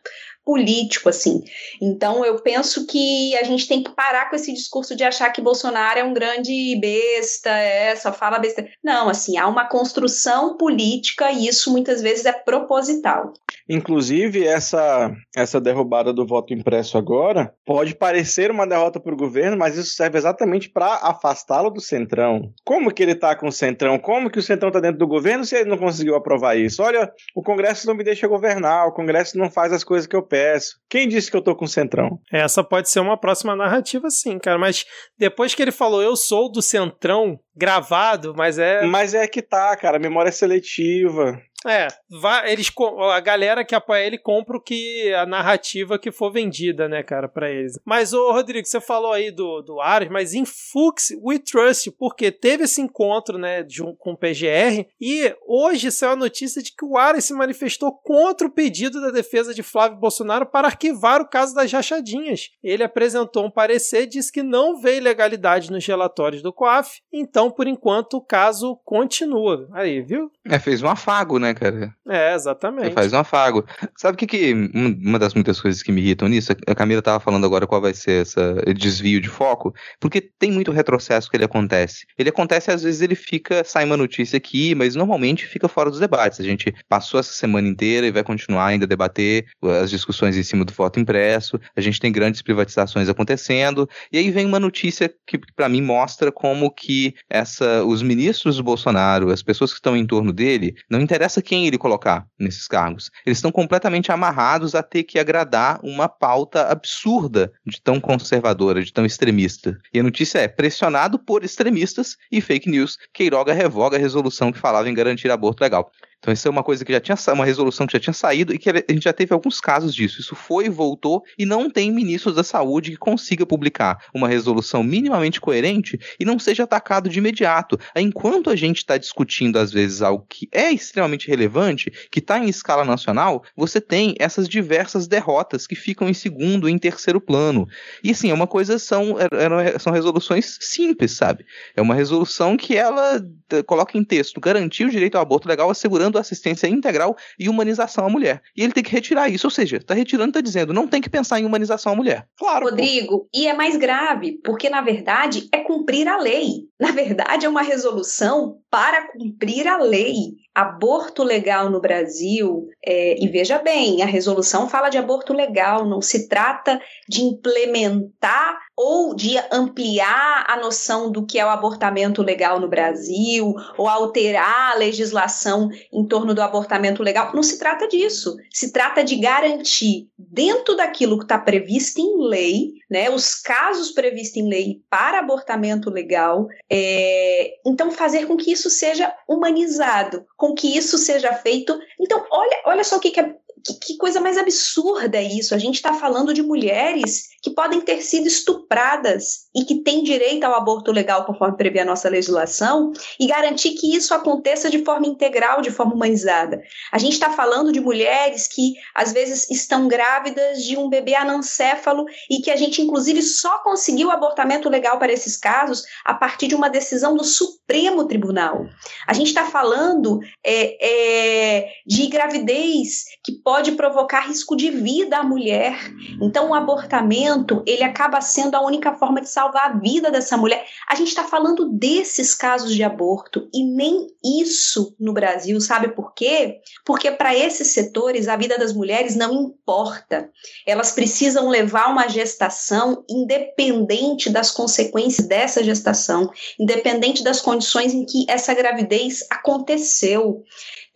político, assim. Então, eu penso que a gente tem que parar com esse discurso de achar que Bolsonaro é um grande besta, é, só fala besta. Não, assim, há uma construção política e isso muitas vezes é proposital. Inclusive, essa, essa derrubada do voto impresso agora pode parecer uma derrota para o governo, mas isso serve exatamente para afastá-lo do Centrão. Como que ele está com o Centrão? Como que o Centrão está dentro do governo se ele não conseguiu aprovar isso? Olha, o Congresso não me deixa governar, o Congresso não faz as coisas que eu peço. Quem disse que eu tô com o Centrão? Essa pode ser uma próxima narrativa, sim, cara. Mas depois que ele falou eu sou do Centrão, gravado, mas é. Mas é que tá, cara, memória seletiva. É, eles, a galera que apoia ele compra o que a narrativa que for vendida, né, cara, para eles. Mas ô Rodrigo, você falou aí do, do Ares, mas em Fux We Trust, porque teve esse encontro, né, de com o PGR e hoje saiu a notícia de que o Ares se manifestou contra o pedido da defesa de Flávio Bolsonaro para arquivar o caso das rachadinhas. Ele apresentou um parecer e disse que não vê ilegalidade nos relatórios do COAF, então por enquanto o caso continua. Aí, viu? É, fez um afago, né? Né, cara? É, exatamente. Você faz um afago. Sabe o que, que uma das muitas coisas que me irritam nisso? A Camila tava falando agora qual vai ser esse desvio de foco, porque tem muito retrocesso que ele acontece. Ele acontece, às vezes ele fica, sai uma notícia aqui, mas normalmente fica fora dos debates. A gente passou essa semana inteira e vai continuar ainda a debater as discussões em cima do voto impresso. A gente tem grandes privatizações acontecendo. E aí vem uma notícia que, para mim, mostra como que essa, os ministros do Bolsonaro, as pessoas que estão em torno dele, não interessa interessa quem ele colocar nesses cargos. Eles estão completamente amarrados a ter que agradar uma pauta absurda de tão conservadora, de tão extremista. E a notícia é: pressionado por extremistas e fake news, Queiroga revoga a resolução que falava em garantir aborto legal. Então, isso é uma coisa que já tinha uma resolução que já tinha saído e que a gente já teve alguns casos disso. Isso foi e voltou e não tem ministro da saúde que consiga publicar uma resolução minimamente coerente e não seja atacado de imediato. Enquanto a gente está discutindo, às vezes, algo que é extremamente relevante, que está em escala nacional, você tem essas diversas derrotas que ficam em segundo e em terceiro plano. E assim, é uma coisa, são, são resoluções simples, sabe? É uma resolução que ela coloca em texto, garantir o direito ao aborto legal assegurando dando assistência integral e humanização à mulher. E ele tem que retirar isso, ou seja, está retirando, está dizendo, não tem que pensar em humanização à mulher. Claro. Rodrigo, pô. e é mais grave, porque na verdade é cumprir a lei. Na verdade é uma resolução para cumprir a lei. Aborto legal no Brasil, é, e veja bem, a resolução fala de aborto legal, não se trata de implementar ou de ampliar a noção do que é o abortamento legal no Brasil, ou alterar a legislação em torno do abortamento legal. Não se trata disso. Se trata de garantir, dentro daquilo que está previsto em lei, né, os casos previstos em lei para abortamento legal, é, então fazer com que isso seja humanizado, com que isso seja feito. Então, olha, olha só o que, que é que, que, coisa mais absurda é isso? A gente está falando de mulheres que podem ter sido estupradas e que têm direito ao aborto legal, conforme prevê a nossa legislação, e garantir que isso aconteça de forma integral, de forma humanizada. A gente está falando de mulheres que, às vezes, estão grávidas de um bebê anencéfalo e que a gente, inclusive, só conseguiu abortamento legal para esses casos a partir de uma decisão do Supremo Tribunal. A gente está falando é, é, de gravidez que pode provocar risco de vida à mulher. Então, o abortamento, ele acaba sendo a única forma de salvar a vida dessa mulher. A gente está falando desses casos de aborto e nem isso no Brasil, sabe por quê? Porque para esses setores a vida das mulheres não importa. Elas precisam levar uma gestação independente das consequências dessa gestação, independente das condições em que essa gravidez aconteceu.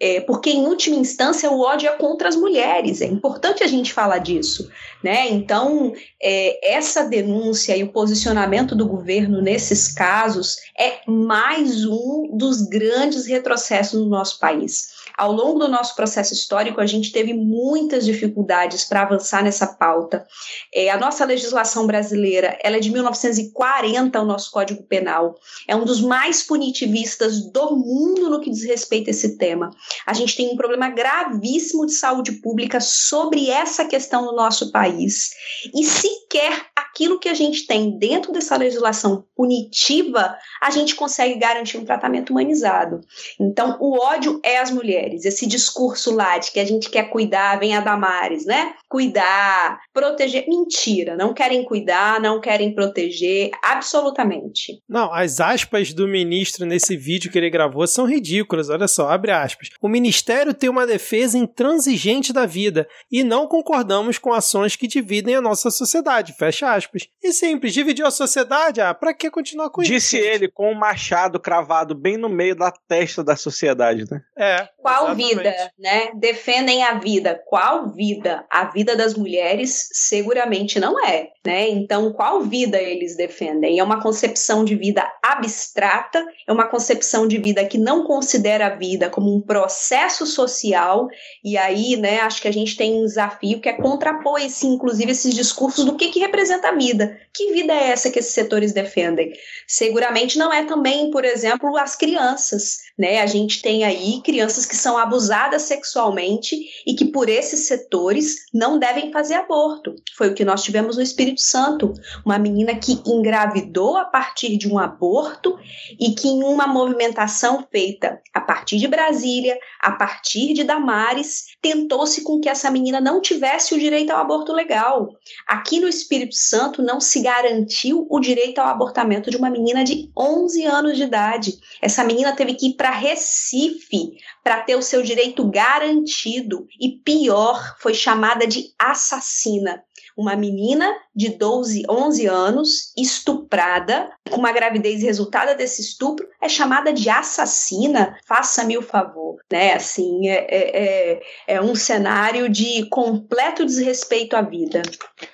É, porque, em última instância, o ódio é contra as mulheres. É importante a gente falar disso. Né? Então, é, essa denúncia e o posicionamento do governo nesses casos é mais um dos grandes retrocessos no nosso país. Ao longo do nosso processo histórico, a gente teve muitas dificuldades para avançar nessa pauta. É, a nossa legislação brasileira ela é de 1940, o nosso Código Penal. É um dos mais punitivistas do mundo no que diz respeito a esse tema. A gente tem um problema gravíssimo de saúde pública sobre essa questão no nosso país. E sequer aquilo que a gente tem dentro dessa legislação punitiva, a gente consegue garantir um tratamento humanizado. Então, o ódio é as mulheres. Esse discurso lá de que a gente quer cuidar, vem a Damares, né? Cuidar, proteger. Mentira, não querem cuidar, não querem proteger, absolutamente. Não, as aspas do ministro nesse vídeo que ele gravou são ridículas. Olha só, abre aspas. O ministério tem uma defesa intransigente da vida e não concordamos com ações que dividem a nossa sociedade. Fecha aspas. E simples, dividiu a sociedade? Ah, pra que continuar com Disse isso? Disse ele com um machado cravado bem no meio da testa da sociedade, né? É. Qual exatamente. vida, né? Defendem a vida. Qual vida? A vida das mulheres seguramente não é, né? Então, qual vida eles defendem? É uma concepção de vida abstrata, é uma concepção de vida que não considera a vida como um processo social, e aí, né, acho que a gente tem um desafio que é contrapor esse, inclusive, esses discursos do que, que representa a vida. Que vida é essa que esses setores defendem? Seguramente não é também, por exemplo, as crianças, né? A gente tem aí crianças que são abusadas sexualmente e que por esses setores não devem fazer aborto. Foi o que nós tivemos no Espírito Santo, uma menina que engravidou a partir de um aborto e que em uma movimentação feita a partir de Brasília, a partir de Damares, tentou-se com que essa menina não tivesse o direito ao aborto legal. Aqui no Espírito Santo não se garantiu o direito ao abortamento de uma menina de 11 anos de idade. Essa menina teve que ir para Recife para ter o seu direito garantido e pior, foi chamada de assassina uma menina de 12, 11 anos, estuprada, com uma gravidez resultada desse estupro, é chamada de assassina. Faça-me o favor, né? Assim, é, é, é, é um cenário de completo desrespeito à vida.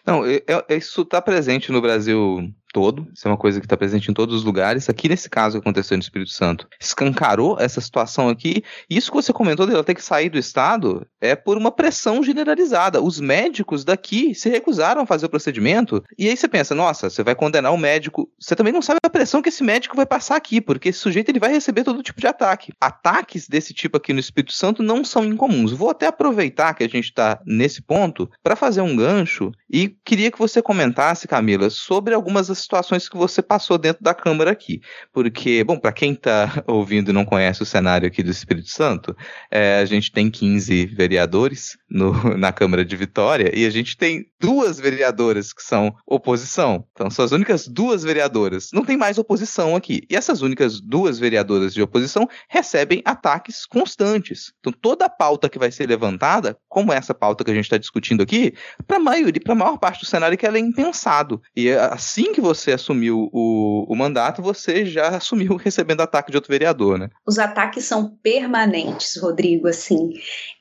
Não, é, é, isso está presente no Brasil todo, isso é uma coisa que está presente em todos os lugares. Aqui nesse caso que aconteceu no Espírito Santo, escancarou essa situação aqui. Isso que você comentou dela ter que sair do estado é por uma pressão generalizada. Os médicos daqui se recusaram a fazer o procedimento. E aí você pensa, nossa, você vai condenar o médico. Você também não sabe a pressão que esse médico vai passar aqui, porque esse sujeito ele vai receber todo tipo de ataque. Ataques desse tipo aqui no Espírito Santo não são incomuns. Vou até aproveitar que a gente está nesse ponto para fazer um gancho e queria que você comentasse, Camila, sobre algumas situações que você passou dentro da Câmara aqui. Porque, bom, para quem está <laughs> ouvindo e não conhece o cenário aqui do Espírito Santo, é, a gente tem 15 vereadores no, <laughs> na Câmara de Vitória e a gente tem duas vereadoras que são oposição. Então, são as únicas duas vereadoras. Não tem mais oposição aqui. E essas únicas duas vereadoras de oposição recebem ataques constantes. Então, toda a pauta que vai ser levantada, como essa pauta que a gente está discutindo aqui, para a maioria, para a maior parte do cenário, que ela é impensado. E assim que você assumiu o, o mandato, você já assumiu <laughs> recebendo ataque de outro vereador, né? Os ataques são permanentes, Rodrigo. Assim,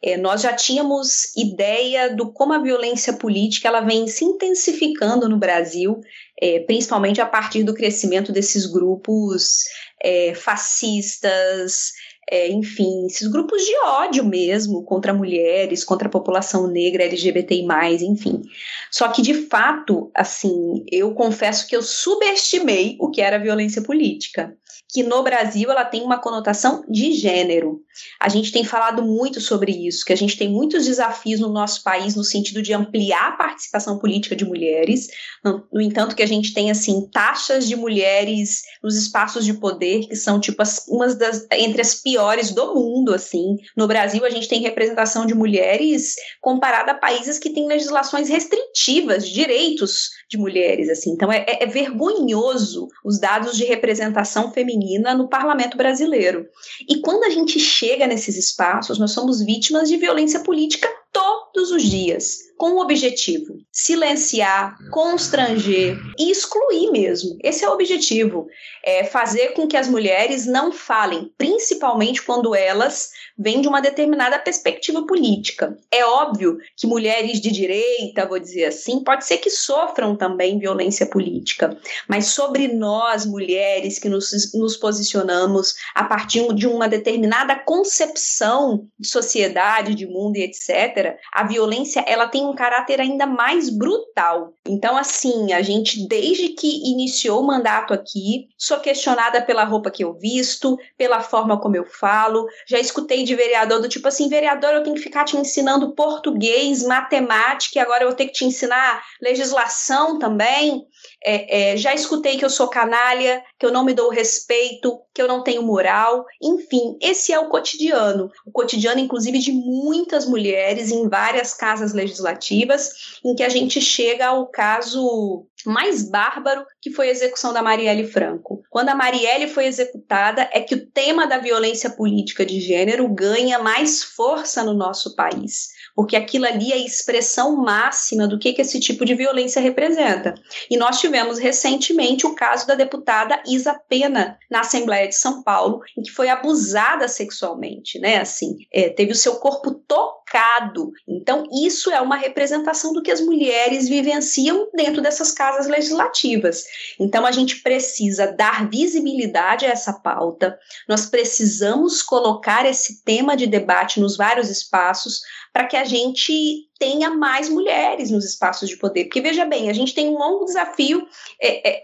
é, nós já tínhamos ideia do como a violência política ela vem se intensificando no Brasil, é, principalmente a partir do crescimento desses grupos é, fascistas, é, enfim, esses grupos de ódio mesmo contra mulheres, contra a população negra, LGBTI+, enfim. Só que, de fato, assim, eu confesso que eu subestimei o que era violência política que no Brasil ela tem uma conotação de gênero. A gente tem falado muito sobre isso, que a gente tem muitos desafios no nosso país no sentido de ampliar a participação política de mulheres. No, entanto, que a gente tem assim taxas de mulheres nos espaços de poder que são tipo as, umas das entre as piores do mundo, assim. No Brasil a gente tem representação de mulheres comparada a países que têm legislações restritivas de direitos de mulheres, assim. Então é, é, vergonhoso os dados de representação feminina no parlamento brasileiro. E quando a gente chega nesses espaços, nós somos vítimas de violência política todos os dias com o objetivo silenciar, constranger e excluir mesmo. Esse é o objetivo, é fazer com que as mulheres não falem, principalmente quando elas vêm de uma determinada perspectiva política. É óbvio que mulheres de direita, vou dizer assim, pode ser que sofram também violência política, mas sobre nós mulheres que nos, nos posicionamos a partir de uma determinada concepção de sociedade, de mundo e etc, a violência ela tem um caráter ainda mais brutal. Então, assim, a gente, desde que iniciou o mandato aqui, sou questionada pela roupa que eu visto, pela forma como eu falo. Já escutei de vereador do tipo assim: vereador, eu tenho que ficar te ensinando português, matemática, e agora eu vou ter que te ensinar legislação também. É, é, já escutei que eu sou canalha, que eu não me dou respeito, que eu não tenho moral. Enfim, esse é o cotidiano. O cotidiano, inclusive, de muitas mulheres em várias casas legislativas, em que a gente chega ao caso mais bárbaro, que foi a execução da Marielle Franco. Quando a Marielle foi executada, é que o tema da violência política de gênero ganha mais força no nosso país porque aquilo ali é a expressão máxima do que, que esse tipo de violência representa. E nós tivemos recentemente o caso da deputada Isa Pena na Assembleia de São Paulo, em que foi abusada sexualmente, né? Assim, é, teve o seu corpo tocado. Então, isso é uma representação do que as mulheres vivenciam dentro dessas casas legislativas. Então, a gente precisa dar visibilidade a essa pauta, nós precisamos colocar esse tema de debate nos vários espaços para que a gente tenha mais mulheres nos espaços de poder. Porque veja bem, a gente tem um longo desafio, é, é,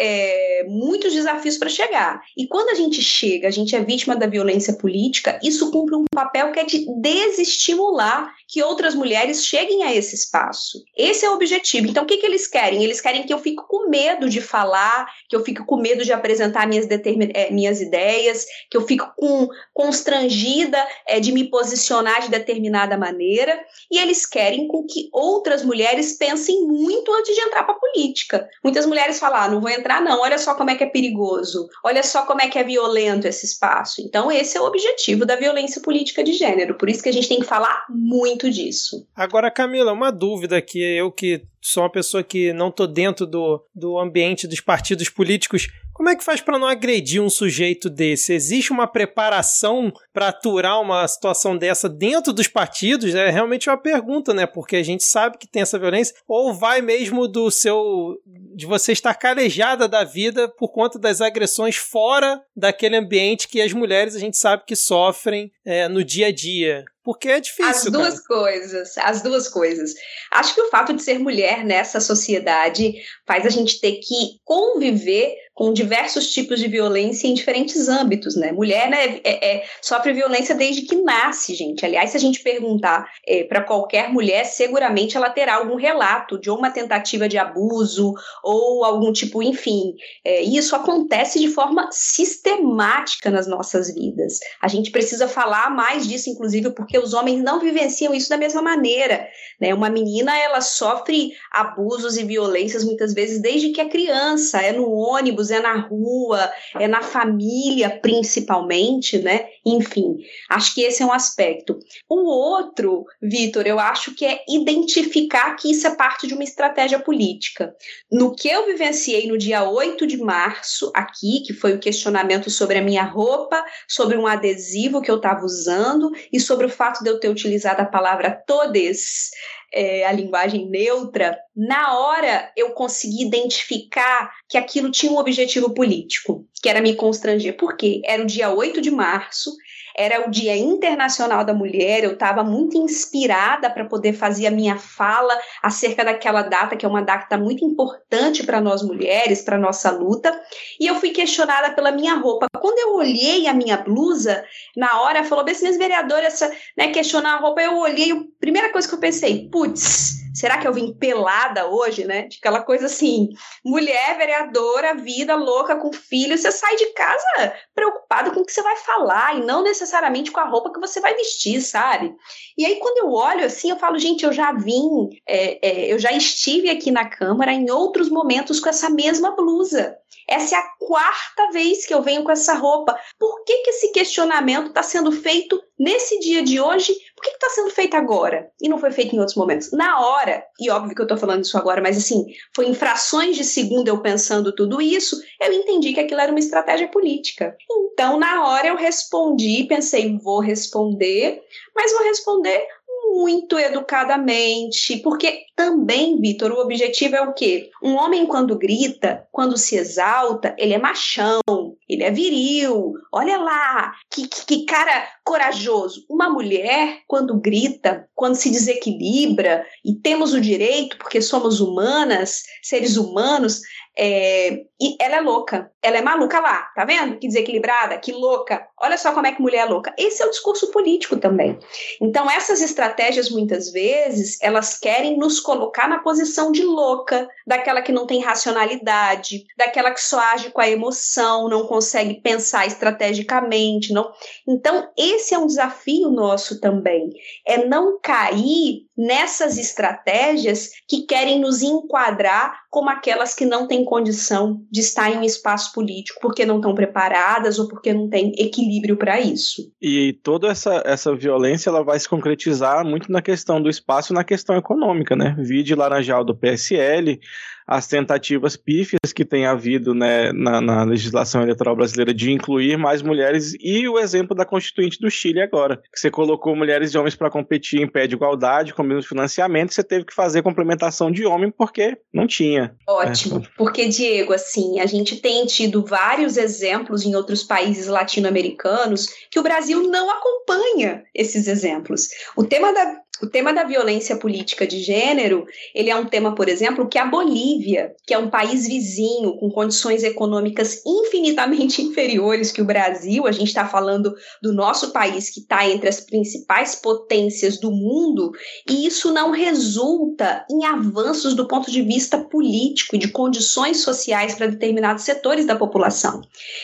é, muitos desafios para chegar. E quando a gente chega, a gente é vítima da violência política, isso cumpre um papel que é de desestimular que outras mulheres cheguem a esse espaço. Esse é o objetivo. Então, o que, que eles querem? Eles querem que eu fique com medo de falar, que eu fique com medo de apresentar minhas, determin... É, minhas ideias, que eu fique com... constrangida é, de me posicionar de determinada maneira. E eles querem com que outras mulheres pensem muito antes de entrar para a política. Muitas mulheres falam: ah, não vou entrar, não, olha só como é que é perigoso, olha só como é que é violento esse espaço. Então, esse é o objetivo da violência política de gênero. Por isso que a gente tem que falar muito disso. Agora, Camila, uma dúvida que eu que sou uma pessoa que não tô dentro do, do ambiente dos partidos políticos. Como é que faz para não agredir um sujeito desse? Existe uma preparação para aturar uma situação dessa dentro dos partidos? É realmente uma pergunta, né? Porque a gente sabe que tem essa violência. Ou vai mesmo do seu. de você estar calejada da vida por conta das agressões fora daquele ambiente que as mulheres a gente sabe que sofrem é, no dia a dia? Porque é difícil. As duas cara. coisas, as duas coisas. Acho que o fato de ser mulher nessa sociedade faz a gente ter que conviver com diversos tipos de violência em diferentes âmbitos, né? Mulher né, é, é, sofre violência desde que nasce, gente. Aliás, se a gente perguntar é, para qualquer mulher, seguramente ela terá algum relato de uma tentativa de abuso ou algum tipo, enfim. É, isso acontece de forma sistemática nas nossas vidas. A gente precisa falar mais disso, inclusive, porque os homens não vivenciam isso da mesma maneira. Né? Uma menina, ela sofre abusos e violências muitas vezes desde que é criança, é no ônibus é na rua, é na família, principalmente, né? Enfim, acho que esse é um aspecto. O outro, Vitor, eu acho que é identificar que isso é parte de uma estratégia política. No que eu vivenciei no dia 8 de março, aqui, que foi o questionamento sobre a minha roupa, sobre um adesivo que eu estava usando e sobre o fato de eu ter utilizado a palavra todes é, a linguagem neutra, na hora eu consegui identificar que aquilo tinha um objetivo político, que era me constranger. Por quê? Era o dia 8 de março, era o Dia Internacional da Mulher, eu estava muito inspirada para poder fazer a minha fala acerca daquela data, que é uma data muito importante para nós mulheres, para nossa luta, e eu fui questionada pela minha roupa. Quando eu olhei a minha blusa, na hora falou, bem, minhas vereadoras, né, questionar a roupa, eu olhei, a primeira coisa que eu pensei, putz, será que eu vim pelada hoje, né? De aquela coisa assim, mulher vereadora, vida louca com filho, você sai de casa preocupado com o que você vai falar e não necessariamente com a roupa que você vai vestir, sabe? E aí quando eu olho assim, eu falo, gente, eu já vim, é, é, eu já estive aqui na Câmara em outros momentos com essa mesma blusa. Essa é a quarta vez que eu venho com essa roupa. Por que, que esse questionamento está sendo feito nesse dia de hoje? Por que está sendo feito agora? E não foi feito em outros momentos? Na hora, e óbvio que eu estou falando isso agora, mas assim, foi em frações de segundo eu pensando tudo isso, eu entendi que aquilo era uma estratégia política. Então, na hora eu respondi, pensei, vou responder, mas vou responder muito educadamente, porque também, Vitor, o objetivo é o quê? Um homem quando grita, quando se exalta, ele é machão, ele é viril. Olha lá, que, que, que cara corajoso. Uma mulher quando grita, quando se desequilibra e temos o direito, porque somos humanas, seres humanos, é, e ela é louca, ela é maluca lá, tá vendo? Que desequilibrada, que louca. Olha só como é que mulher é louca. Esse é o discurso político também. Então, essas estratégias, muitas vezes, elas querem nos colocar na posição de louca, daquela que não tem racionalidade, daquela que só age com a emoção, não consegue pensar estrategicamente, não. Então, esse é um desafio nosso também, é não cair nessas estratégias que querem nos enquadrar como aquelas que não têm condição de estar em um espaço político porque não estão preparadas ou porque não têm equilíbrio para isso. E toda essa, essa violência ela vai se concretizar muito na questão do espaço na questão econômica, né? Vide Laranjal do PSL, as tentativas pífias que tem havido né, na, na, legislação eleitoral brasileira de incluir mais mulheres e o exemplo da Constituinte do Chile agora, que você colocou mulheres e homens para competir em pé de igualdade, com mesmo financiamento, você teve que fazer complementação de homem porque não tinha. Ótimo, é. porque, Diego, assim, a gente tem tido vários exemplos em outros países latino-americanos que o Brasil não acompanha esses exemplos. O tema da o tema da violência política de gênero, ele é um tema, por exemplo, que a Bolívia, que é um país vizinho com condições econômicas infinitamente <laughs> inferiores que o Brasil, a gente está falando do nosso país que está entre as principais potências do mundo, e isso não resulta em avanços do ponto de vista político e de condições sociais para determinados setores da população.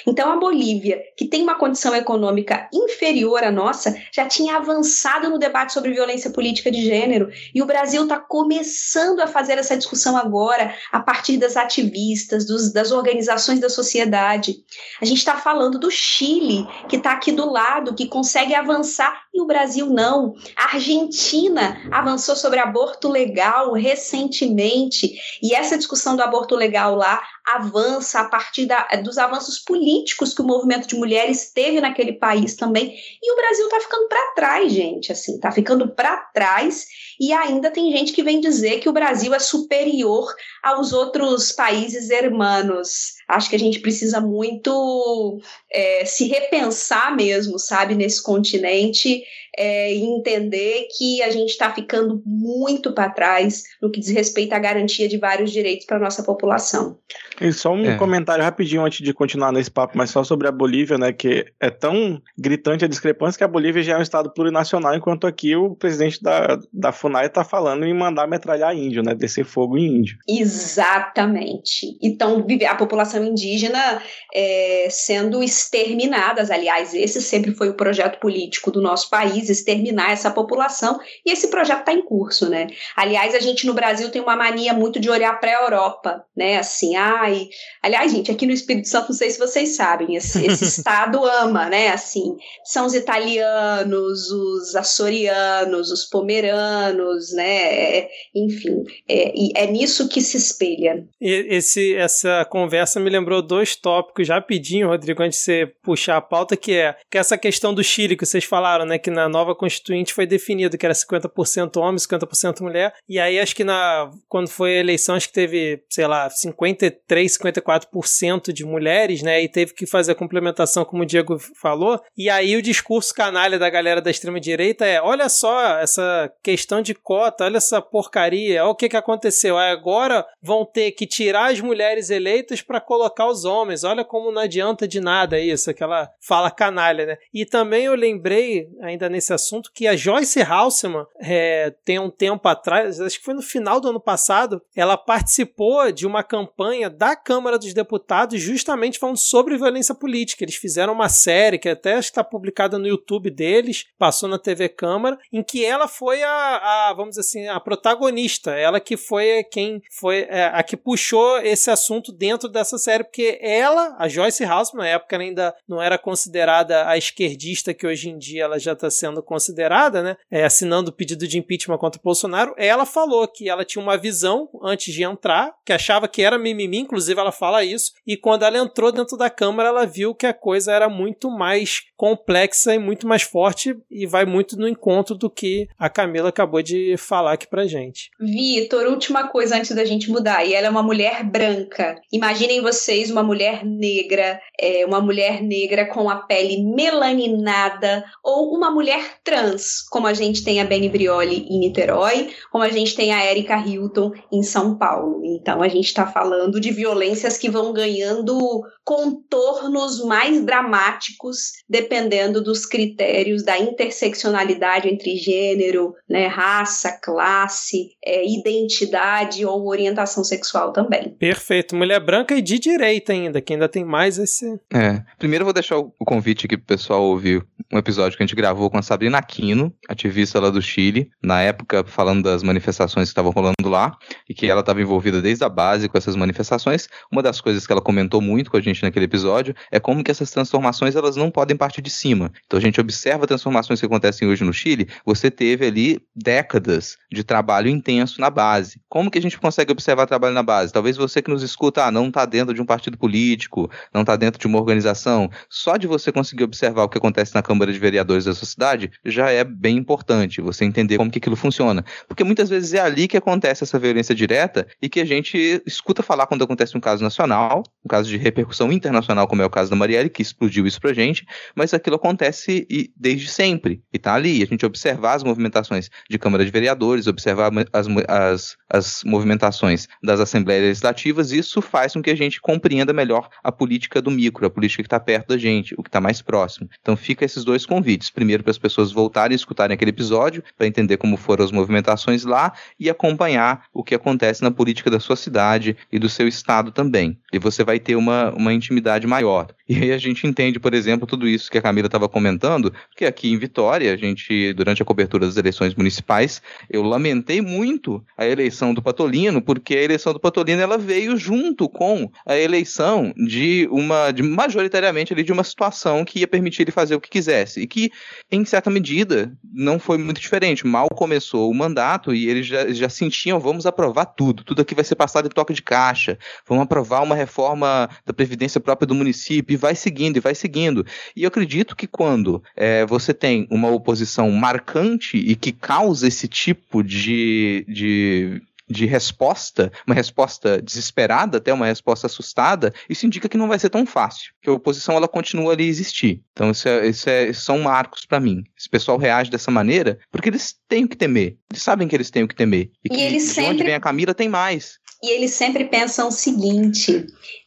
Então, a Bolívia, que tem uma condição econômica inferior à nossa, já tinha avançado no debate sobre violência política política de gênero. E o Brasil está começando a fazer essa discussão agora, a partir das ativistas, dos, das organizações da sociedade. A gente está falando do Chile, que está aqui do lado, que consegue avançar, o Brasil não. A Argentina avançou sobre aborto legal recentemente, e essa discussão do aborto legal lá avança a partir da, dos avanços políticos que o movimento de mulheres teve naquele país também. E o Brasil está ficando para trás, gente, assim, está ficando para trás. E ainda tem gente que vem dizer que o Brasil é superior aos outros países hermanos. Acho que a gente precisa muito é, se repensar mesmo, sabe, nesse continente é, e entender que a gente está ficando muito para trás no que diz respeito à garantia de vários direitos para a nossa população. E só um é. comentário rapidinho antes de continuar nesse papo, mas só sobre a Bolívia, né? Que é tão gritante a discrepância que a Bolívia já é um estado plurinacional, enquanto aqui o presidente da, da FUNAI está falando em mandar metralhar índio, né? Descer fogo em índio. Exatamente. Então, a população indígena é, sendo exterminadas. Aliás, esse sempre foi o projeto político do nosso país, exterminar essa população, e esse projeto está em curso, né? Aliás, a gente no Brasil tem uma mania muito de olhar para a Europa, né? Assim, Ai, aliás, gente, aqui no Espírito Santo, não sei se vocês sabem, esse, esse <laughs> estado ama, né? Assim, são os italianos, os açorianos, os pomeranos, né? É, enfim, é, é nisso que se espelha. Esse, essa conversa me lembrou dois tópicos rapidinho, Rodrigo, antes de você puxar a pauta, que é, que é essa questão do Chile que vocês falaram, né? Que na nova Constituinte foi definido que era 50% homem, 50% mulher. E aí acho que na, quando foi a eleição, acho que teve, sei lá, 53 53, 54% de mulheres, né? E teve que fazer a complementação, como o Diego falou. E aí o discurso canalha da galera da extrema-direita é: olha só essa questão de cota, olha essa porcaria, olha o que, que aconteceu. Agora vão ter que tirar as mulheres eleitas para colocar os homens. Olha como não adianta de nada isso, aquela fala canalha, né? E também eu lembrei, ainda nesse assunto, que a Joyce Halseman, é, tem um tempo atrás, acho que foi no final do ano passado, ela participou de uma campanha da Câmara dos Deputados justamente falando sobre violência política. Eles fizeram uma série que até está publicada no YouTube deles, passou na TV Câmara, em que ela foi a, a vamos dizer assim, a protagonista. Ela que foi quem foi é, a que puxou esse assunto dentro dessa série, porque ela, a Joyce House, na época ainda não era considerada a esquerdista que hoje em dia ela já está sendo considerada, né? É, assinando o pedido de impeachment contra o Bolsonaro, ela falou que ela tinha uma visão antes de entrar, que achava que era mimimi, inclusive ela fala isso, e quando ela entrou dentro da Câmara, ela viu que a coisa era muito mais complexa e muito mais forte e vai muito no encontro do que a Camila acabou de falar aqui pra gente. Vitor, última coisa antes da gente mudar, e ela é uma mulher branca. Imaginem vocês uma mulher negra, é, uma mulher negra com a pele melaninada, ou uma mulher mulher trans, como a gente tem a Beni Brioli em Niterói, como a gente tem a Erika Hilton em São Paulo. Então a gente está falando de violências que vão ganhando contornos mais dramáticos dependendo dos critérios da interseccionalidade entre gênero, né, raça, classe, é, identidade ou orientação sexual também. Perfeito. Mulher branca e de direita ainda, que ainda tem mais esse. É. Primeiro eu vou deixar o convite aqui pro pessoal ouvir um episódio que a gente gravou com a Sabrina Aquino, ativista lá do Chile, na época falando das manifestações que estavam rolando lá, e que ela estava envolvida desde a base com essas manifestações. Uma das coisas que ela comentou muito com a gente naquele episódio é como que essas transformações elas não podem partir de cima. Então a gente observa transformações que acontecem hoje no Chile, você teve ali décadas de trabalho intenso na base. Como que a gente consegue observar trabalho na base? Talvez você que nos escuta, ah, não está dentro de um partido político, não está dentro de uma organização. Só de você conseguir observar o que acontece na Câmara de Vereadores da sua cidade já é bem importante, você entender como que aquilo funciona. Porque muitas vezes é ali que acontece essa violência direta e que a gente escuta falar quando acontece um caso nacional, um caso de repercussão internacional, como é o caso da Marielle, que explodiu isso pra gente, mas aquilo acontece desde sempre. E tá ali, a gente observar as movimentações de Câmara de Vereadores, observar as, as, as movimentações das Assembleias Legislativas, isso faz com que a gente compreenda melhor a política do micro, a política que está perto da gente, o que está mais próximo. Então fica esses dois convites. Primeiro para as pessoas voltarem e escutarem aquele episódio, para entender como foram as movimentações lá e acompanhar o que acontece na política da sua cidade e do seu estado também. E você vai ter uma, uma intimidade maior. E aí a gente entende, por exemplo, tudo isso que a Camila estava comentando, que aqui em Vitória, a gente, durante a cobertura das eleições municipais, eu lamentei muito a eleição do Patolino, porque a eleição do Patolino ela veio junto com a eleição de uma, de majoritariamente ali de uma situação que ia permitir ele fazer o que quisesse. E que, em certa medida, não foi muito diferente. Mal começou o mandato e eles já, já sentiam, vamos aprovar tudo, tudo aqui vai ser passado em toca de caixa, vamos aprovar uma reforma da Previdência própria do município, vai seguindo e vai seguindo. E eu acredito que quando é, você tem uma oposição marcante e que causa esse tipo de, de de resposta, uma resposta desesperada, até uma resposta assustada, isso indica que não vai ser tão fácil, que a oposição ela continua ali a existir. Então isso, é, isso, é, são marcos para mim. Esse pessoal reage dessa maneira porque eles têm o que temer. Eles sabem que eles têm o que temer. E, e que eles de sempre... onde vem a Camila tem mais. E eles sempre pensam o seguinte: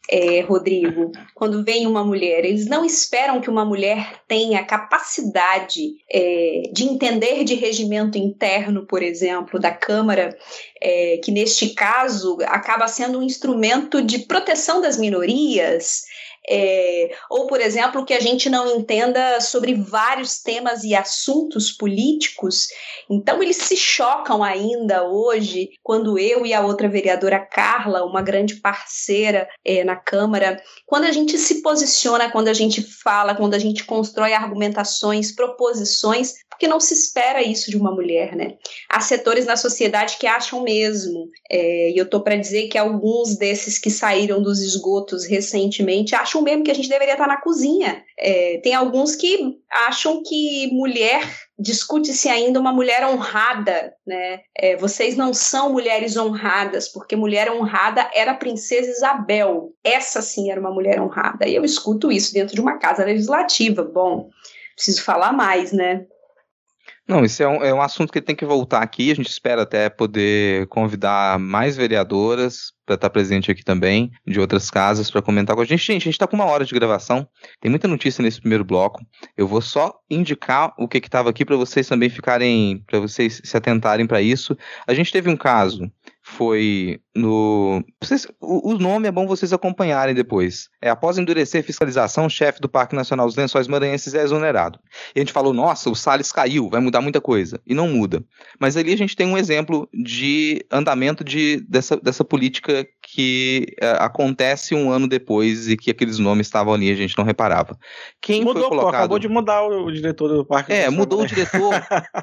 é, Rodrigo, quando vem uma mulher, eles não esperam que uma mulher tenha capacidade é, de entender de regimento interno, por exemplo, da Câmara, é, que neste caso acaba sendo um instrumento de proteção das minorias, é, ou, por exemplo, que a gente não entenda sobre vários temas e assuntos políticos. Então, eles se chocam ainda hoje, quando eu e a outra vereadora Carla, uma grande parceira é, na Câmara, quando a gente se posiciona, quando a gente fala, quando a gente constrói argumentações, proposições, porque não se espera isso de uma mulher, né? Há setores na sociedade que acham mesmo, é, e eu tô para dizer que alguns desses que saíram dos esgotos recentemente acham mesmo que a gente deveria estar na cozinha. É, tem alguns que acham que mulher discute-se ainda uma mulher honrada, né? É, vocês não são mulheres honradas, porque mulher honrada era a princesa Isabel. Essa sim era uma mulher honrada. E eu escuto isso dentro de uma casa legislativa. Bom, preciso falar mais, né? Não, isso é um, é um assunto que tem que voltar aqui. A gente espera até poder convidar mais vereadoras para estar presente aqui também, de outras casas, para comentar com a gente. Gente, a gente está com uma hora de gravação, tem muita notícia nesse primeiro bloco. Eu vou só indicar o que estava aqui para vocês também ficarem, para vocês se atentarem para isso. A gente teve um caso foi no. Vocês, o, o, nome é bom vocês acompanharem depois. É após endurecer fiscalização, o chefe do Parque Nacional dos Lençóis Maranhenses é exonerado. E a gente falou, nossa, o Salles caiu, vai mudar muita coisa. E não muda. Mas ali a gente tem um exemplo de andamento de, dessa, dessa política que é, acontece um ano depois e que aqueles nomes estavam ali e a gente não reparava. Quem mudou, foi colocado... Pô, acabou de mudar o, o diretor do Parque É, mudou o diretor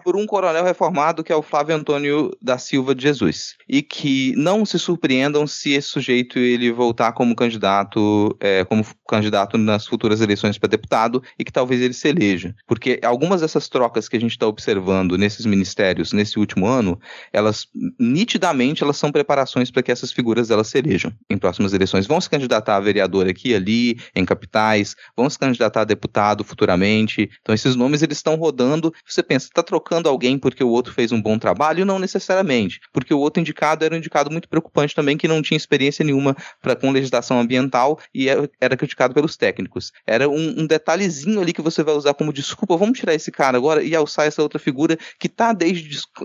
por um coronel reformado que é o Flávio Antônio da Silva de Jesus. E que que não se surpreendam se esse sujeito ele voltar como candidato, é, como candidato nas futuras eleições para deputado e que talvez ele se eleja, porque algumas dessas trocas que a gente está observando nesses ministérios nesse último ano, elas nitidamente elas são preparações para que essas figuras elas se elejam em próximas eleições. Vão se candidatar a vereador aqui, ali, em capitais, vão se candidatar a deputado futuramente. Então esses nomes eles estão rodando. Você pensa, está trocando alguém porque o outro fez um bom trabalho? Não necessariamente, porque o outro indicado era um indicado muito preocupante também que não tinha experiência nenhuma pra, com legislação ambiental e era, era criticado pelos técnicos. Era um, um, detalhezinho ali que você vai usar como desculpa, vamos tirar esse cara agora e alçar essa outra figura que está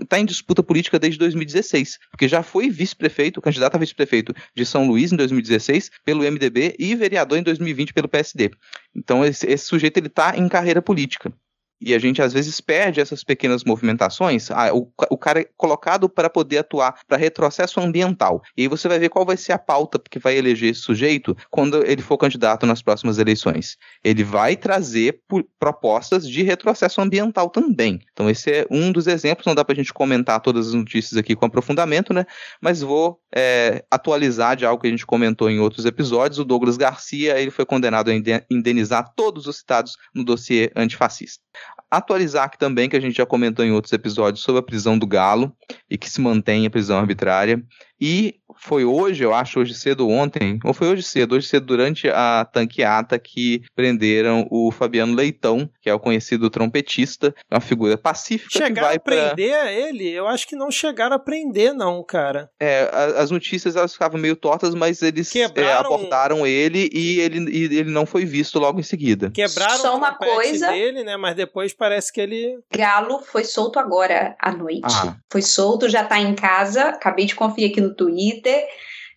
tá em disputa política desde 2016, porque já foi vice-prefeito, candidato a vice-prefeito de São Luís em 2016 pelo MDB e vereador em 2020 pelo PSD. Então esse, esse sujeito ele está em carreira política. E a gente às vezes perde essas pequenas movimentações. Ah, o, o cara é colocado para poder atuar para retrocesso ambiental. E aí você vai ver qual vai ser a pauta que vai eleger esse sujeito quando ele for candidato nas próximas eleições. Ele vai trazer propostas de retrocesso ambiental também. Então, esse é um dos exemplos. Não dá para a gente comentar todas as notícias aqui com aprofundamento, né? Mas vou é, atualizar de algo que a gente comentou em outros episódios. O Douglas Garcia ele foi condenado a indenizar todos os citados no dossiê antifascista. Atualizar aqui também, que a gente já comentou em outros episódios sobre a prisão do Galo e que se mantém a prisão arbitrária. E foi hoje, eu acho, hoje cedo ontem, ou foi hoje cedo, hoje cedo durante a tanqueata que prenderam o Fabiano Leitão, que é o conhecido trompetista, uma figura pacífica chegaram que vai a prender pra... ele? Eu acho que não chegaram a prender não, cara. É, as notícias elas ficavam meio tortas, mas eles é, abordaram ele e ele, e ele não foi visto logo em seguida. Quebraram Só uma coisa dele, né, mas depois parece que ele Galo foi solto agora à noite. Ah. Foi solto, já tá em casa, acabei de conferir aqui no Twitter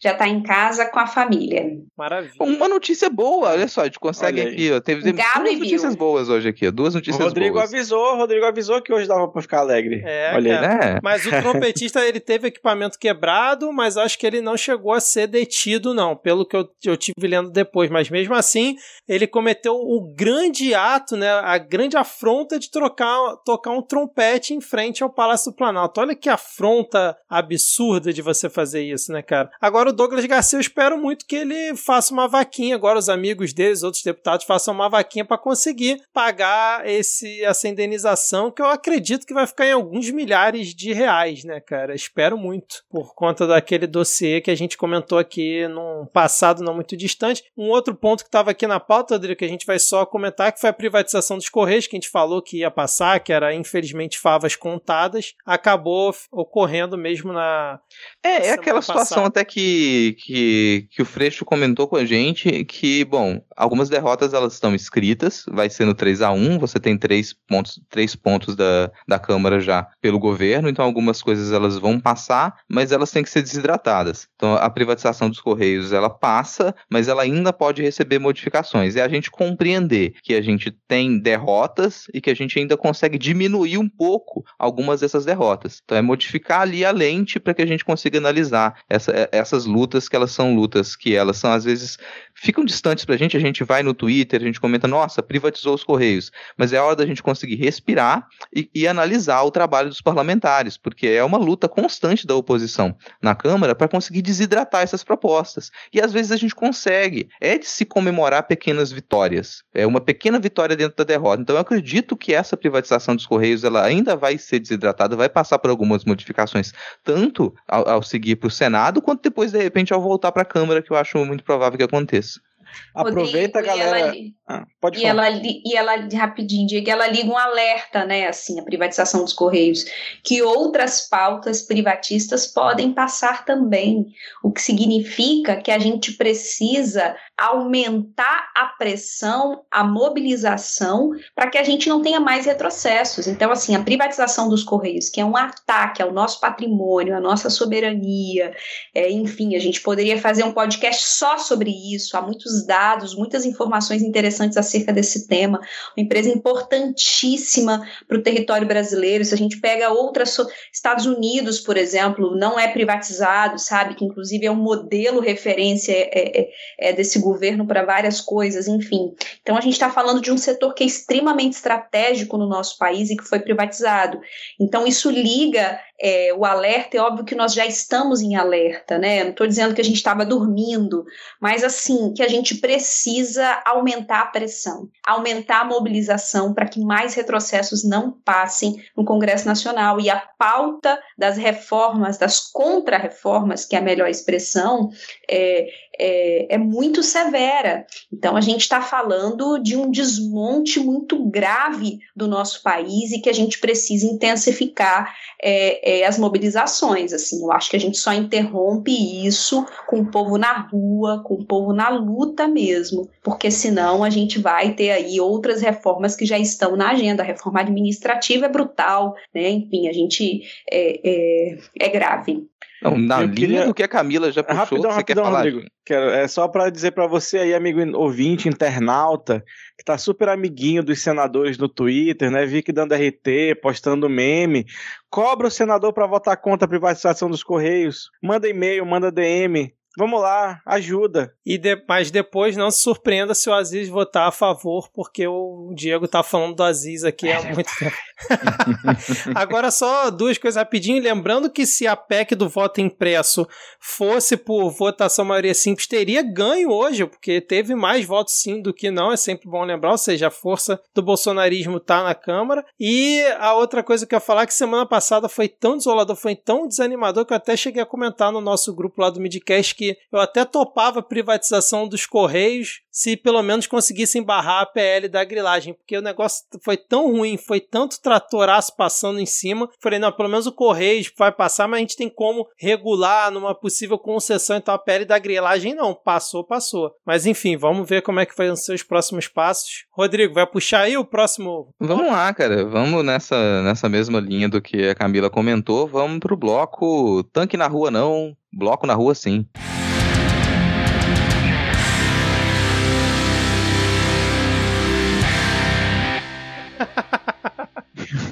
já está em casa com a família. Maravilha. Uma notícia boa, olha só, a gente consegue aqui, ó, teve, teve duas notícias boas hoje aqui, duas notícias o Rodrigo boas. avisou, o Rodrigo avisou que hoje dava para ficar alegre. É, olha aí. Né? Mas o <laughs> trompetista, ele teve equipamento quebrado, mas acho que ele não chegou a ser detido não, pelo que eu, eu tive lendo depois, mas mesmo assim, ele cometeu o grande ato, né, a grande afronta de trocar, tocar um trompete em frente ao Palácio do Planalto. Olha que afronta absurda de você fazer isso, né, cara? Agora Agora, o Douglas Garcia, eu espero muito que ele faça uma vaquinha. Agora, os amigos deles, outros deputados, façam uma vaquinha para conseguir pagar esse, essa indenização, que eu acredito que vai ficar em alguns milhares de reais, né, cara? Espero muito, por conta daquele dossiê que a gente comentou aqui num passado não muito distante. Um outro ponto que estava aqui na pauta, Rodrigo, que a gente vai só comentar, que foi a privatização dos Correios, que a gente falou que ia passar, que era infelizmente favas contadas, acabou ocorrendo mesmo na. É, é aquela situação até que que, que, o Freixo comentou com a gente que, bom, algumas derrotas elas estão escritas, vai ser no 3 a 1 você tem três pontos, três pontos da, da Câmara já pelo governo, então algumas coisas elas vão passar, mas elas têm que ser desidratadas. Então a privatização dos Correios ela passa, mas ela ainda pode receber modificações. É a gente compreender que a gente tem derrotas e que a gente ainda consegue diminuir um pouco algumas dessas derrotas. Então é modificar ali a lente para que a gente consiga analisar essa, essas lutas que elas são lutas que elas são às vezes ficam distantes pra gente, a gente vai no Twitter, a gente comenta, nossa, privatizou os Correios, mas é hora da gente conseguir respirar e, e analisar o trabalho dos parlamentares, porque é uma luta constante da oposição na Câmara para conseguir desidratar essas propostas. E às vezes a gente consegue, é de se comemorar pequenas vitórias, é uma pequena vitória dentro da derrota. Então eu acredito que essa privatização dos Correios ela ainda vai ser desidratada, vai passar por algumas modificações, tanto ao, ao seguir para o Senado, quanto depois, de repente, ao voltar para a Câmara, que eu acho muito provável que aconteça. Aproveita, Rodrigo, galera. Ela, ah, pode e falar. Ela, e ela, rapidinho, Diego, ela liga um alerta, né, assim, a privatização dos Correios, que outras pautas privatistas podem passar também, o que significa que a gente precisa aumentar a pressão, a mobilização, para que a gente não tenha mais retrocessos. Então, assim, a privatização dos Correios, que é um ataque ao nosso patrimônio, à nossa soberania, é, enfim, a gente poderia fazer um podcast só sobre isso, há muitos dados, muitas informações interessantes acerca desse tema, uma empresa importantíssima para o território brasileiro, se a gente pega outras, Estados Unidos, por exemplo, não é privatizado, sabe, que inclusive é um modelo referência é, é, é desse governo para várias coisas, enfim. Então a gente está falando de um setor que é extremamente estratégico no nosso país e que foi privatizado. Então isso liga é, o alerta, é óbvio que nós já estamos em alerta, né? Não estou dizendo que a gente estava dormindo, mas assim, que a gente precisa aumentar a pressão, aumentar a mobilização para que mais retrocessos não passem no Congresso Nacional. E a pauta das reformas, das contra-reformas, que é a melhor expressão, é, é, é muito severa. Então, a gente está falando de um desmonte muito grave do nosso país e que a gente precisa intensificar é, é, as mobilizações. Assim, eu acho que a gente só interrompe isso com o povo na rua, com o povo na luta mesmo, porque senão a gente vai ter aí outras reformas que já estão na agenda. A reforma administrativa é brutal, né? Enfim, a gente é, é, é grave. Não, na eu linha queria... do que a Camila já puxou, rapidão, você rapidão, quer falar? Rodrigo. Quero, é só para dizer para você aí, amigo ouvinte, internauta, que tá super amiguinho dos senadores no Twitter, né? Vi que dando RT, postando meme. Cobra o senador para votar contra a privatização dos Correios. Manda e-mail, manda DM. Vamos lá, ajuda. E de, mas depois não se surpreenda se o Aziz votar a favor, porque o Diego tá falando do Aziz aqui há muito tempo. <laughs> Agora só duas coisas rapidinho, lembrando que se a PEC do voto impresso fosse por votação maioria simples, teria ganho hoje, porque teve mais votos sim do que não, é sempre bom lembrar, ou seja, a força do bolsonarismo tá na Câmara. E a outra coisa que eu ia falar é que semana passada foi tão desolador, foi tão desanimador que eu até cheguei a comentar no nosso grupo lá do Midcast que eu até topava a privatização dos Correios se pelo menos conseguissem barrar a PL da grilagem, porque o negócio foi tão ruim, foi tanto tratoraço passando em cima. Falei, não, pelo menos o Correios vai passar, mas a gente tem como regular numa possível concessão, então a PL da grilagem não, passou, passou. Mas enfim, vamos ver como é que vão ser os próximos passos. Rodrigo, vai puxar aí o próximo? Vamos lá, cara, vamos nessa, nessa mesma linha do que a Camila comentou, vamos pro bloco Tanque na Rua não, Bloco na Rua sim.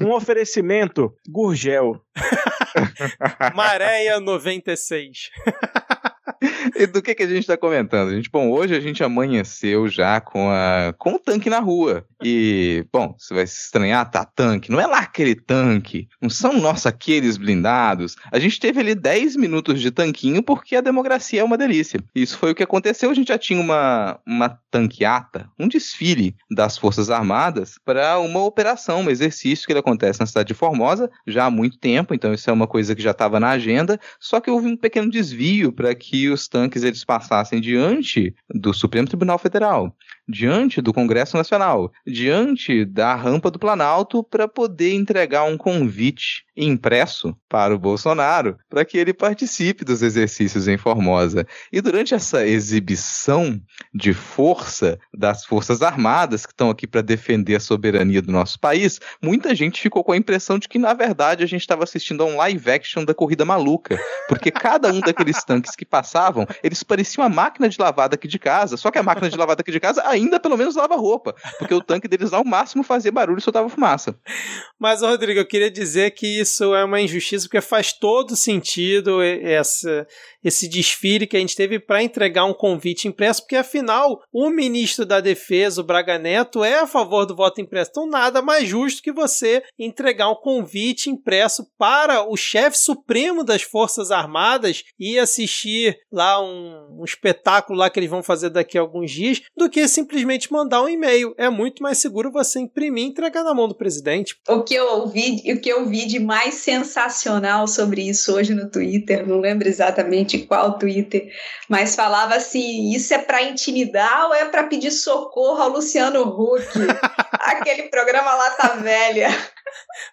Um oferecimento Gurgel. <laughs> Maréia 96. <laughs> e do que, que a gente está comentando? Gente, bom, hoje a gente amanheceu já com, a, com o tanque na rua. E, bom, você vai se estranhar, tá tanque. Não é lá aquele tanque. Não são, nossa, aqueles blindados. A gente teve ali 10 minutos de tanquinho porque a democracia é uma delícia. Isso foi o que aconteceu. A gente já tinha uma, uma tanqueata, um desfile das Forças Armadas para uma operação, um exercício que ele acontece na cidade de Formosa já há muito tempo. Então, isso é uma coisa que já estava na agenda. Só que houve um pequeno desvio para que os tanques eles passassem diante do Supremo Tribunal Federal, diante do Congresso Nacional, diante da rampa do Planalto para poder entregar um convite impresso para o Bolsonaro para que ele participe dos exercícios em Formosa. E durante essa exibição de força das Forças Armadas que estão aqui para defender a soberania do nosso país, muita gente ficou com a impressão de que na verdade a gente estava assistindo a um live action da corrida maluca, porque cada um daqueles tanques que passavam, eles pareciam a máquina de lavada aqui de casa, só que a máquina de lavada aqui de casa ainda pelo menos lava roupa, porque o tanque deles ao máximo fazia barulho e soltava fumaça. Mas Rodrigo, eu queria dizer que isso é uma injustiça, porque faz todo sentido essa, esse desfile que a gente teve para entregar um convite impresso, porque afinal o ministro da Defesa, o Braga Neto, é a favor do voto impresso. Então, nada mais justo que você entregar um convite impresso para o chefe supremo das Forças Armadas e assistir lá um, um espetáculo lá que eles vão fazer daqui a alguns dias, do que simplesmente mandar um e-mail. É muito mais seguro você imprimir e entregar na mão do presidente. O que eu ouvi, o que eu vi de mais sensacional sobre isso hoje no Twitter, não lembro exatamente de qual Twitter, mas falava assim: isso é para intimidar ou é para pedir socorro ao Luciano Huck? <laughs> Aquele programa lá tá velha.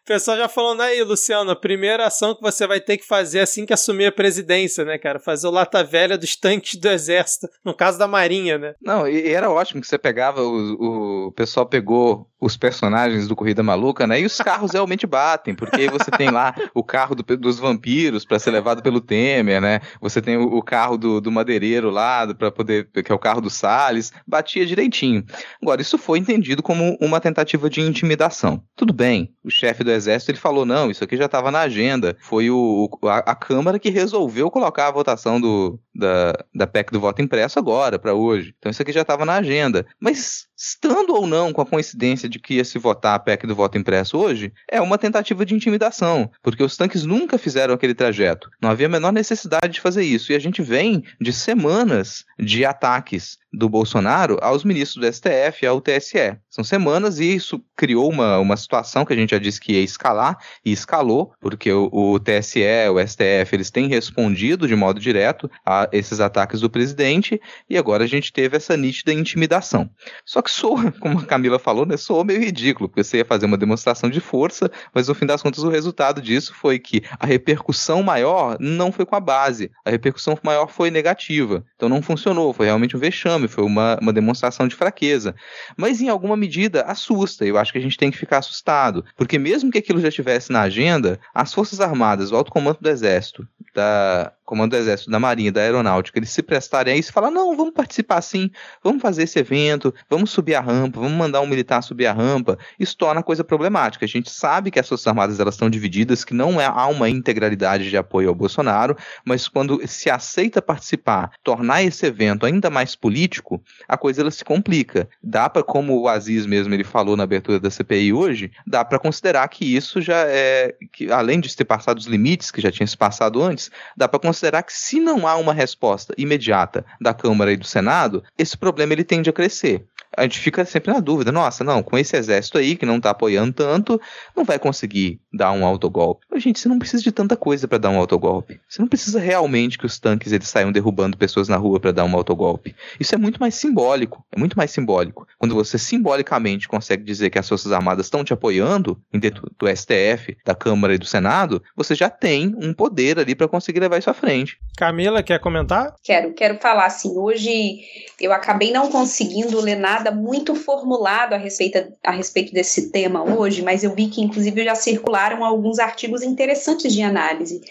O pessoal já falando aí, Luciano, a primeira ação que você vai ter que fazer assim que assumir a presidência, né, cara? Fazer o lata velha dos tanques do exército, no caso da marinha, né? Não, e era ótimo que você pegava, o, o pessoal pegou os personagens do Corrida Maluca, né? E os carros realmente batem, porque você tem lá o carro do, dos vampiros para ser levado pelo Temer, né? Você tem o, o carro do, do madeireiro lá para poder, que é o carro do Salles, batia direitinho. Agora, isso foi entendido como uma tentativa de intimidação. Tudo bem, o chefe do exército ele falou não, isso aqui já estava na agenda. Foi o, a, a, Câmara que resolveu colocar a votação do, da, da PEC do voto impresso agora, para hoje. Então isso aqui já estava na agenda. Mas estando ou não com a coincidência de que ia se votar a PEC do voto impresso hoje, é uma tentativa de intimidação, porque os tanques nunca fizeram aquele trajeto. Não havia a menor necessidade de fazer isso. E a gente vem de semanas de ataques do Bolsonaro aos ministros do STF e ao TSE. São semanas e isso criou uma, uma situação que a gente já disse que ia escalar e escalou, porque o, o TSE, o STF, eles têm respondido de modo direto a esses ataques do presidente e agora a gente teve essa nítida intimidação. Só que soa, <laughs> como a Camila falou, né, soa meio ridículo, porque você ia fazer uma demonstração de força, mas no fim das contas o resultado disso foi que a repercussão maior não foi com a base, a repercussão maior foi negativa. Então não funcionou, foi realmente um vexame, foi uma, uma demonstração de fraqueza. Mas em alguma medida assusta, eu acho que a gente tem que ficar assustado, porque mesmo que aquilo já estivesse na agenda, as Forças Armadas, o Alto Comando do Exército, da Comando do Exército, da Marinha, da Aeronáutica, eles se prestarem a isso e falar: não, vamos participar sim, vamos fazer esse evento, vamos subir a rampa, vamos mandar um militar subir a rampa, isso torna a coisa problemática. A gente sabe que as Forças Armadas elas estão divididas, que não é, há uma integralidade de apoio ao Bolsonaro, mas quando se aceita participar, tornar esse evento ainda mais político, a coisa ela se complica. Dá para, como o Aziz mesmo ele falou na abertura da CPI hoje, dá para considerar que isso já é, que além de ter passado os limites que já tinha se passado antes, dá para considerar que se não há uma resposta imediata da Câmara e do Senado, esse problema ele tende a crescer a gente fica sempre na dúvida, nossa, não, com esse exército aí que não tá apoiando tanto, não vai conseguir dar um autogolpe. Mas, gente, você não precisa de tanta coisa para dar um autogolpe. Você não precisa realmente que os tanques eles saiam derrubando pessoas na rua para dar um autogolpe. Isso é muito mais simbólico, é muito mais simbólico. Quando você simbolicamente consegue dizer que as Forças Armadas estão te apoiando, dentro do STF, da Câmara e do Senado, você já tem um poder ali para conseguir levar isso à frente. Camila, quer comentar? Quero, quero falar assim, hoje eu acabei não conseguindo ler nada nada muito formulado a respeito, a respeito desse tema hoje, mas eu vi que, inclusive, já circularam alguns artigos interessantes de análise.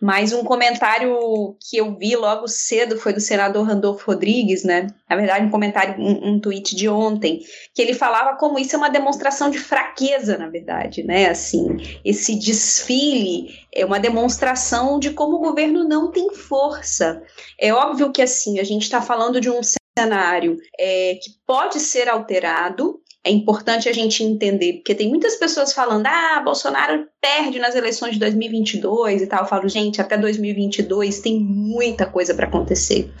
Mas um comentário que eu vi logo cedo foi do senador Randolfo Rodrigues, né? Na verdade, um comentário, um, um tweet de ontem, que ele falava como isso é uma demonstração de fraqueza, na verdade, né? Assim, esse desfile é uma demonstração de como o governo não tem força. É óbvio que, assim, a gente está falando de um cenário é, que pode ser alterado. É importante a gente entender, porque tem muitas pessoas falando: ah, Bolsonaro perde nas eleições de 2022 e tal. Eu falo, gente, até 2022 tem muita coisa para acontecer.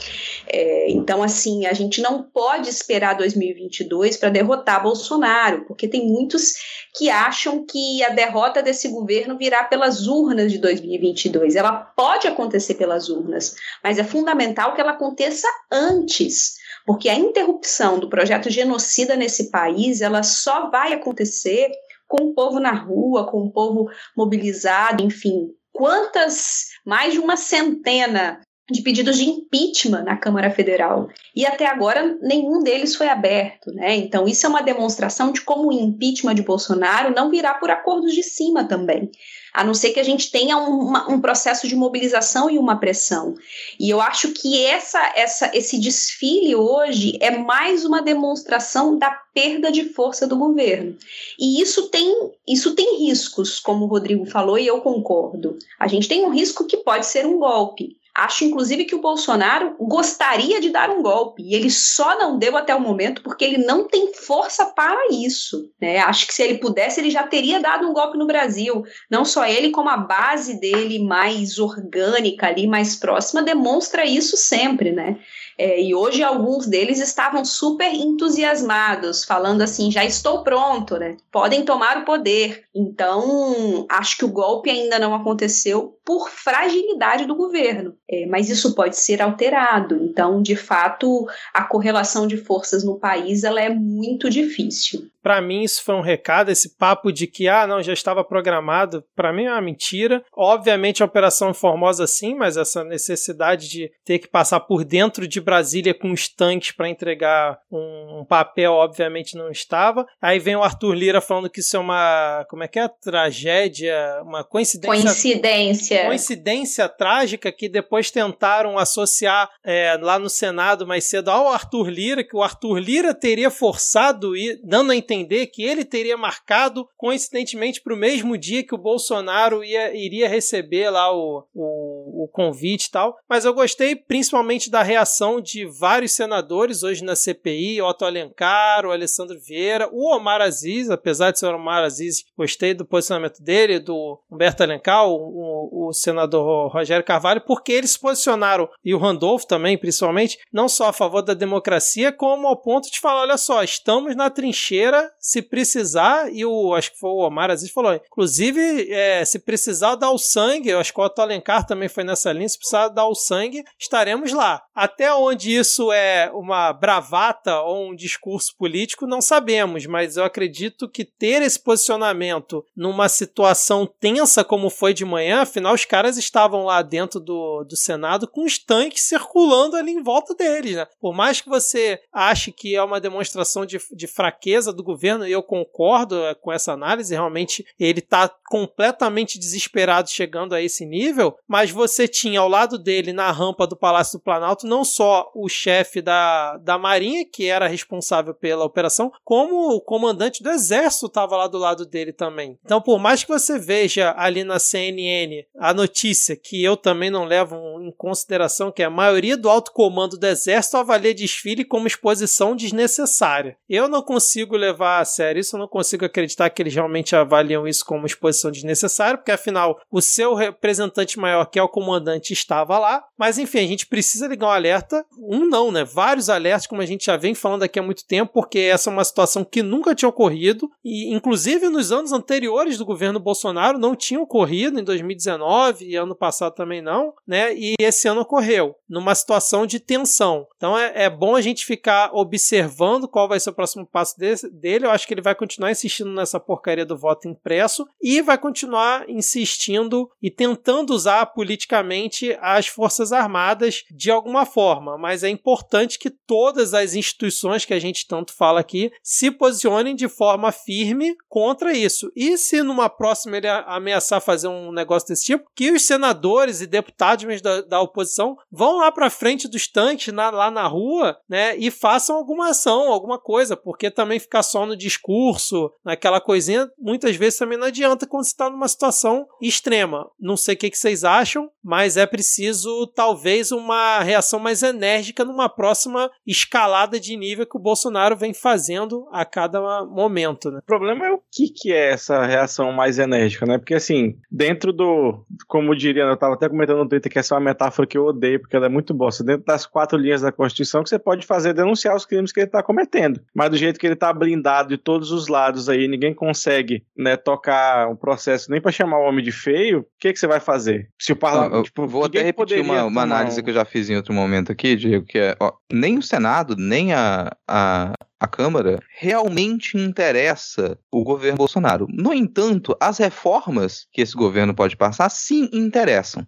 É, então, assim, a gente não pode esperar 2022 para derrotar Bolsonaro, porque tem muitos que acham que a derrota desse governo virá pelas urnas de 2022. Ela pode acontecer pelas urnas, mas é fundamental que ela aconteça antes porque a interrupção do projeto genocida nesse país, ela só vai acontecer com o povo na rua, com o povo mobilizado, enfim. Quantas, mais de uma centena de pedidos de impeachment na Câmara Federal. E até agora nenhum deles foi aberto, né? Então isso é uma demonstração de como o impeachment de Bolsonaro não virá por acordos de cima também a não ser que a gente tenha um, um processo de mobilização e uma pressão. E eu acho que essa, essa, esse desfile hoje é mais uma demonstração da perda de força do governo. E isso tem, isso tem riscos, como o Rodrigo falou, e eu concordo. A gente tem um risco que pode ser um golpe. Acho, inclusive, que o Bolsonaro gostaria de dar um golpe e ele só não deu até o momento porque ele não tem força para isso. Né? Acho que se ele pudesse, ele já teria dado um golpe no Brasil. Não só ele, como a base dele mais orgânica ali, mais próxima, demonstra isso sempre, né? É, e hoje alguns deles estavam super entusiasmados, falando assim: já estou pronto, né? Podem tomar o poder. Então, acho que o golpe ainda não aconteceu por fragilidade do governo, é, mas isso pode ser alterado. Então, de fato, a correlação de forças no país ela é muito difícil. Para mim, isso foi um recado. Esse papo de que, ah, não, já estava programado, para mim é uma mentira. Obviamente, a Operação Formosa, sim, mas essa necessidade de ter que passar por dentro de Brasília com os tanques para entregar um, papel, obviamente, não estava. Aí vem o Arthur Lira falando que isso é uma. Como é que é? Tragédia, uma coincidência. Coincidência. Coincidência trágica que depois tentaram associar é, lá no Senado mais cedo ao Arthur Lira, que o Arthur Lira teria forçado e dando a entender que ele teria marcado coincidentemente para o mesmo dia que o Bolsonaro ia, iria receber lá o, o, o convite e tal, mas eu gostei principalmente da reação de vários senadores hoje na CPI, Otto Alencar, o Alessandro Vieira, o Omar Aziz, apesar de ser o Omar Aziz, gostei do posicionamento dele, do Humberto Alencar, o, o, senador Rogério Carvalho, porque eles se posicionaram, e o Randolfo também, principalmente, não só a favor da democracia, como ao ponto de falar, olha só, estamos na trincheira se precisar, e o, acho que foi o Omar Aziz falou, inclusive, é, se precisar dar o sangue, eu acho que o Otto Alencar também foi nessa linha, se precisar dar o sangue, estaremos lá. Até onde isso é uma bravata ou um discurso político, não sabemos, mas eu acredito que ter esse posicionamento numa situação tensa como foi de manhã, afinal os caras estavam lá dentro do, do Senado com os tanques circulando ali em volta deles, né? Por mais que você ache que é uma demonstração de, de fraqueza do governo, e eu concordo é, com essa análise, realmente ele está completamente desesperado chegando a esse nível, mas você tinha ao lado dele na rampa do Palácio do Planalto não só o chefe da, da Marinha, que era responsável pela operação, como o comandante do Exército estava lá do lado dele também. Então, por mais que você veja ali na CNN a notícia que eu também não levo em consideração, que a maioria do alto comando do Exército avalia desfile como exposição desnecessária. Eu não consigo levar a sério isso, eu não consigo acreditar que eles realmente avaliam isso como exposição desnecessária, porque afinal o seu representante maior, que é o comandante, estava lá. Mas enfim, a gente precisa ligar um alerta. Um não, né? Vários alertas, como a gente já vem falando aqui há muito tempo, porque essa é uma situação que nunca tinha ocorrido. E inclusive nos anos anteriores do governo Bolsonaro não tinha ocorrido, em 2019 e ano passado também não, né? E esse ano ocorreu, numa situação de tensão. Então é, é bom a gente ficar observando qual vai ser o próximo passo desse, dele. Eu acho que ele vai continuar insistindo nessa porcaria do voto impresso e vai continuar insistindo e tentando usar politicamente as Forças Armadas de alguma forma, mas é importante que todas as instituições que a gente tanto fala aqui se posicionem de forma firme contra isso. E se numa próxima ele ameaçar fazer um negócio desse tipo, que os senadores e deputados da, da oposição vão lá para frente dos tanques, na, lá na rua, né, e façam alguma ação, alguma coisa, porque também ficar só no discurso, naquela coisinha, muitas vezes também não adianta quando você está numa situação extrema. Não sei o que, que vocês acham, mas é preciso talvez uma reação mais enérgica numa próxima escalada de nível que o Bolsonaro vem fazendo a cada momento. Né? O problema é o que, que é essa reação mais enérgica, né? Porque assim, dentro do. Como diria, eu estava até comentando no Twitter que essa é uma metáfora que eu odeio, porque ela é muito boa. Dentro das quatro linhas da Constituição que você pode fazer é denunciar os crimes que ele está cometendo. Mas do jeito que ele está blindado de todos os lados aí, ninguém consegue né, tocar um processo nem para chamar o homem de feio, o que, que você vai fazer? Se o parlamento. Tipo, vou até repetir uma, uma análise que eu já fiz em outro momento aqui, Diego, que é ó, nem o Senado, nem a, a, a Câmara realmente interessa o governo Bolsonaro. No entanto, as reformas que esse governo pode passar sim interessam.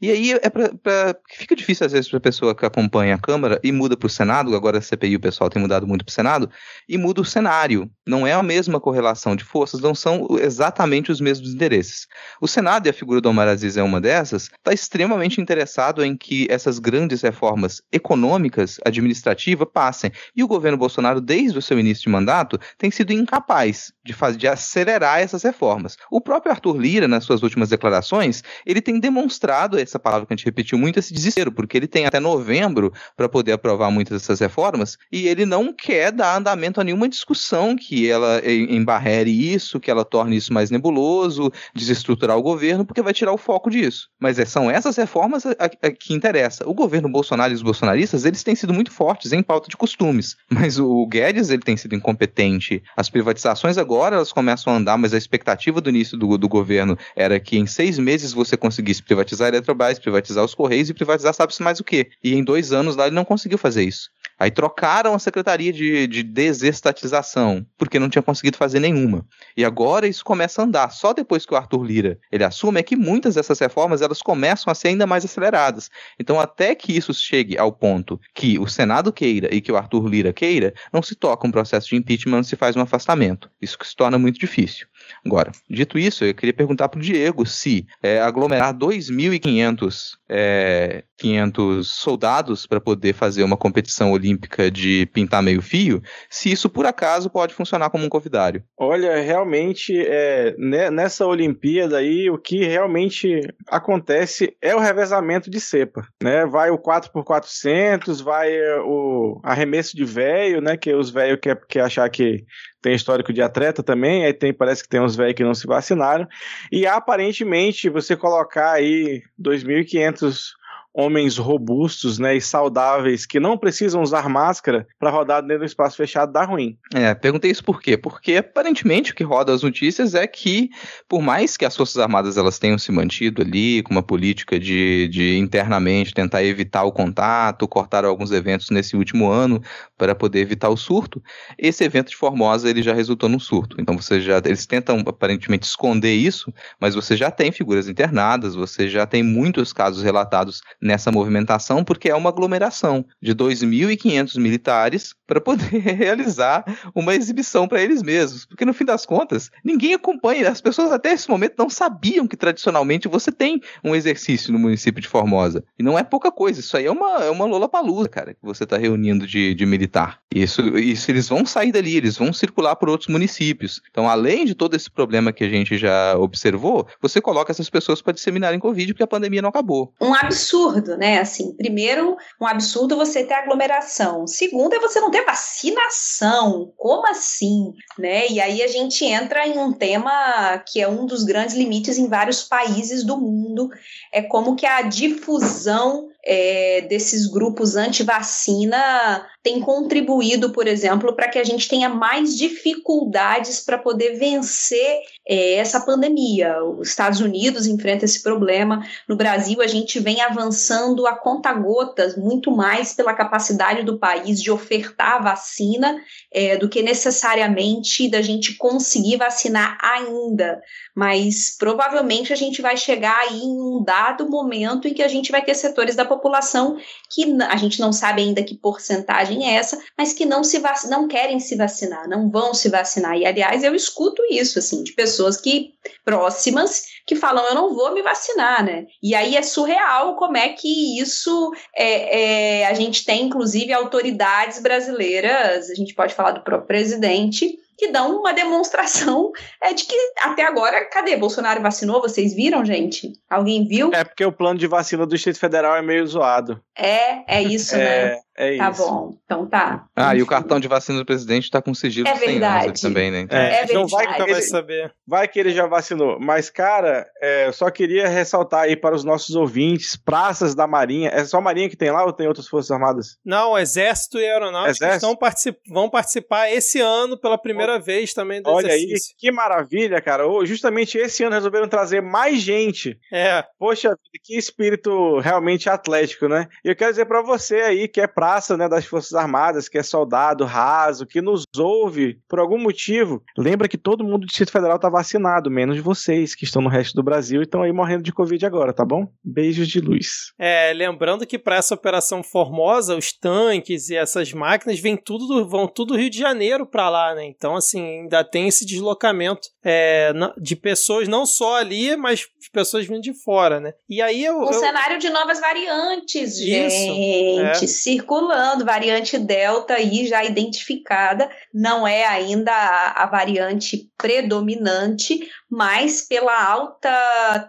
E aí é pra, pra fica difícil às vezes para a pessoa que acompanha a Câmara e muda para o Senado, agora a CPI o pessoal tem mudado muito para o Senado, e muda o cenário. Não é a mesma correlação de forças, não são exatamente os mesmos interesses. O Senado, e a figura do Omar Aziz é uma dessas, está extremamente interessado em que essas grandes reformas econômicas, administrativas, passem. E o governo Bolsonaro desde o seu início de mandato, tem sido incapaz de, fazer, de acelerar essas reformas. O próprio Arthur Lira, nas suas últimas declarações, ele tem demonstrado essa palavra que a gente repetiu muito, esse desespero, porque ele tem até novembro para poder aprovar muitas dessas reformas e ele não quer dar andamento a nenhuma discussão que ela embarrere isso, que ela torne isso mais nebuloso, desestruturar o governo, porque vai tirar o foco disso. Mas é, são essas reformas a, a, que interessam. O governo Bolsonaro e os bolsonaristas, eles têm sido muito fortes em pauta de costumes, mas o Guedes Guedes ele tem sido incompetente. As privatizações agora elas começam a andar, mas a expectativa do início do, do governo era que em seis meses você conseguisse privatizar a Eletrobras, privatizar os Correios e privatizar sabe-se mais o quê. E em dois anos lá ele não conseguiu fazer isso. Aí trocaram a Secretaria de, de Desestatização, porque não tinha conseguido fazer nenhuma. E agora isso começa a andar. Só depois que o Arthur Lira ele assume é que muitas dessas reformas elas começam a ser ainda mais aceleradas. Então até que isso chegue ao ponto que o Senado queira e que o Arthur Lira queira, não se toca um processo de impeachment, não se faz um afastamento. Isso que se torna muito difícil. Agora, dito isso, eu queria perguntar para o Diego se é, aglomerar 2.500 é, 500 soldados para poder fazer uma competição olímpica de pintar meio fio, se isso por acaso pode funcionar como um convidário. Olha, realmente, é, nessa Olimpíada aí, o que realmente acontece é o revezamento de cepa, né? Vai o 4x400, vai o arremesso de véio, né? Que os velhos quer, quer achar que tem histórico de atleta também, aí tem, parece que tem uns velhos que não se vacinaram, e aparentemente você colocar aí 2.500 homens robustos né, e saudáveis que não precisam usar máscara para rodar dentro do espaço fechado dá ruim. É, perguntei isso por quê? Porque aparentemente o que roda as notícias é que, por mais que as Forças Armadas elas tenham se mantido ali com uma política de, de internamente tentar evitar o contato, cortar alguns eventos nesse último ano para poder evitar o surto, esse evento de Formosa ele já resultou num surto. Então você já eles tentam aparentemente esconder isso, mas você já tem figuras internadas, você já tem muitos casos relatados nessa movimentação, porque é uma aglomeração de 2.500 militares para poder <laughs> realizar uma exibição para eles mesmos. Porque no fim das contas, ninguém acompanha, as pessoas até esse momento não sabiam que tradicionalmente você tem um exercício no município de Formosa. E não é pouca coisa, isso aí é uma, é uma lola palusa, cara, que você está reunindo de, de militar. Isso, isso eles vão sair dali, eles vão circular por outros municípios. Então, além de todo esse problema que a gente já observou, você coloca essas pessoas para disseminarem Covid porque a pandemia não acabou. Um absurdo absurdo, né? Assim, primeiro, um absurdo você ter aglomeração. Segundo, é você não ter vacinação. Como assim? Né? E aí a gente entra em um tema que é um dos grandes limites em vários países do mundo. É como que a difusão é, desses grupos anti-vacina tem contribuído, por exemplo, para que a gente tenha mais dificuldades para poder vencer é, essa pandemia. Os Estados Unidos enfrentam esse problema. No Brasil, a gente vem avançando a conta-gotas muito mais pela capacidade do país de ofertar vacina é, do que necessariamente da gente conseguir vacinar ainda. Mas provavelmente a gente vai chegar aí em um dado momento em que a gente vai ter setores da população que a gente não sabe ainda que porcentagem é essa, mas que não se vac... não querem se vacinar, não vão se vacinar. E aliás, eu escuto isso assim de pessoas que próximas que falam eu não vou me vacinar, né? E aí é surreal como é que isso é, é, a gente tem inclusive autoridades brasileiras, a gente pode falar do próprio presidente que dão uma demonstração é, de que até agora, cadê? Bolsonaro vacinou? Vocês viram, gente? Alguém viu? É porque o plano de vacina do Distrito Federal é meio zoado. É, é isso, é, né? É tá isso. bom, então tá. Ah, Enfim. e o cartão de vacina do presidente está com sigilo é 100 verdade. também, né? Então. É, é então vai que, ele, saber. vai que ele já vacinou. Mas, cara, é, eu só queria ressaltar aí para os nossos ouvintes, praças da Marinha. É só a Marinha que tem lá ou tem outras Forças Armadas? Não, Exército e Aeronáutica Exército? Particip vão participar esse ano pela primeira vez também do Olha exercício. aí, que maravilha, cara. Justamente esse ano resolveram trazer mais gente. É. Poxa, que espírito realmente atlético, né? E eu quero dizer para você aí que é praça, né, das Forças Armadas, que é soldado raso, que nos ouve por algum motivo, lembra que todo mundo do Distrito Federal tá vacinado, menos vocês que estão no resto do Brasil e estão aí morrendo de Covid agora, tá bom? Beijos de luz. É, lembrando que para essa operação Formosa, os tanques e essas máquinas vêm tudo do, vão tudo do Rio de Janeiro para lá, né? Então, assim, ainda tem esse deslocamento é, de pessoas não só ali, mas de pessoas vindo de fora, né? E aí eu. Um eu... cenário de novas variantes, Isso, gente, é. Circulando, variante Delta aí já identificada, não é ainda a, a variante predominante, mas pela alta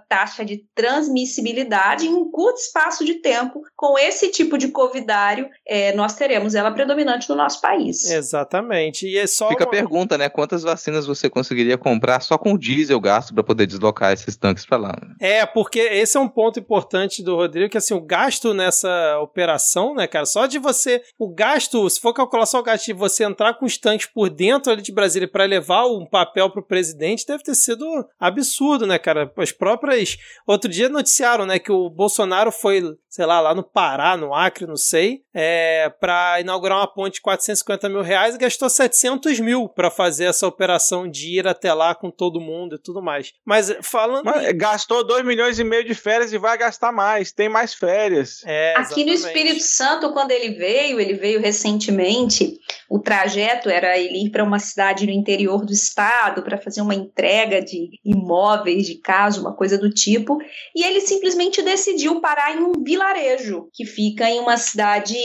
taxa de transmissibilidade em um curto espaço de tempo, com esse tipo de covidário, é, nós teremos ela predominante no nosso país. Exatamente. E é só Fica uma... a pergunta, né? Quantas vacinas você conseguiria comprar só com diesel gasto para poder deslocar esses tanques para lá? É, porque esse é um ponto importante do Rodrigo, que assim, o gasto nessa operação, né, cara, só de você, o gasto, se for calcular só o gasto de você entrar com os tanques por dentro ali de Brasília para levar um papel pro presidente, deve ter sido absurdo, né, cara? As próprias. Outro dia noticiaram, né, que o Bolsonaro foi sei lá, lá no Pará, no Acre, não sei, é, para inaugurar uma ponte de 450 mil reais e gastou 700 mil para fazer essa operação de ir até lá com todo mundo e tudo mais. Mas falando. Mas, gastou 2 milhões e meio de férias e vai gastar mais, tem mais férias. É, Aqui no Espírito Santo, quando ele veio, ele veio recentemente, o trajeto era ele ir para uma cidade no interior do estado para fazer uma entrega de imóveis, de casa, uma coisa do tipo, e ele simplesmente decidiu parar em um vilarejo que fica em uma cidade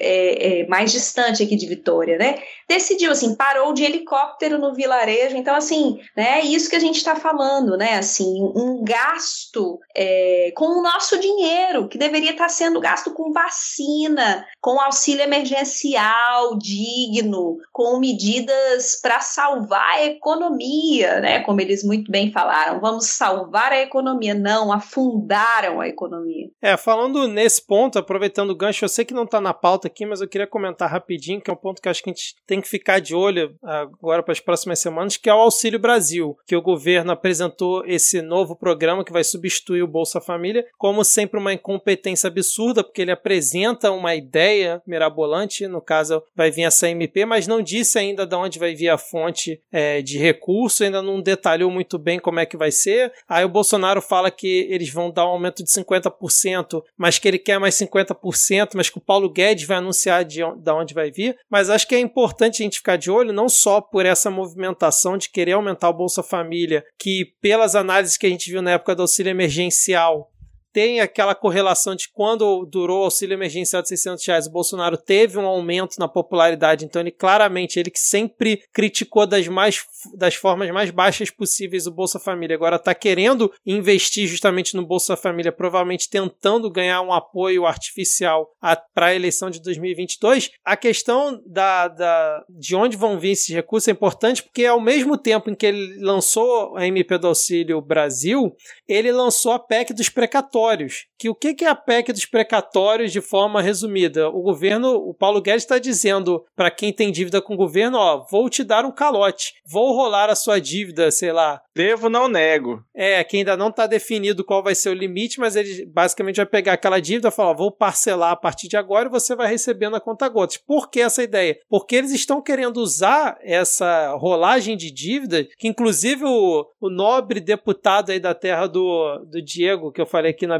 é, é, mais distante aqui de Vitória, né? Decidiu assim, parou de helicóptero no vilarejo, então assim, né? É isso que a gente está falando, né? Assim, um gasto é, com o nosso dinheiro que deveria estar tá sendo gasto com vacina, com auxílio emergencial digno, com medidas para salvar a economia, né? Como eles muito bem falaram, vamos salvar a economia, não afundaram a economia. É, falando nesse ponto, aproveitando o gancho, eu sei que não está na pauta aqui, mas eu queria comentar rapidinho, que é um ponto que acho que a gente tem que ficar de olho agora para as próximas semanas, que é o Auxílio Brasil, que o governo apresentou esse novo programa que vai substituir o Bolsa Família, como sempre uma incompetência absurda, porque ele apresenta uma ideia mirabolante, no caso vai vir essa MP, mas não disse ainda de onde vai vir a fonte é, de recurso, ainda não detalhou muito bem como é que vai ser. Aí o Bolsonaro fala que eles vão dar um aumento de 50%, mas que ele quer mais 50%, mas que o Paulo Guedes vai anunciar de onde vai vir. Mas acho que é importante a gente ficar de olho, não só por essa movimentação de querer aumentar o Bolsa Família, que pelas análises que a gente viu na época do auxílio emergencial, tem aquela correlação de quando durou o auxílio emergencial de 600 reais, o Bolsonaro teve um aumento na popularidade, então ele claramente, ele que sempre criticou das, mais, das formas mais baixas possíveis o Bolsa Família, agora está querendo investir justamente no Bolsa Família, provavelmente tentando ganhar um apoio artificial para a eleição de 2022. A questão da, da, de onde vão vir esses recursos é importante porque ao mesmo tempo em que ele lançou a MP do Auxílio Brasil, ele lançou a PEC dos precatórios precatórios. Que o que é a PEC dos precatórios de forma resumida? O governo, o Paulo Guedes está dizendo para quem tem dívida com o governo, ó, vou te dar um calote, vou rolar a sua dívida, sei lá. Devo, não nego. É, que ainda não está definido qual vai ser o limite, mas ele basicamente vai pegar aquela dívida e falar, vou parcelar a partir de agora e você vai recebendo a conta gotas. Por que essa ideia? Porque eles estão querendo usar essa rolagem de dívida, que inclusive o, o nobre deputado aí da terra do, do Diego, que eu falei aqui na na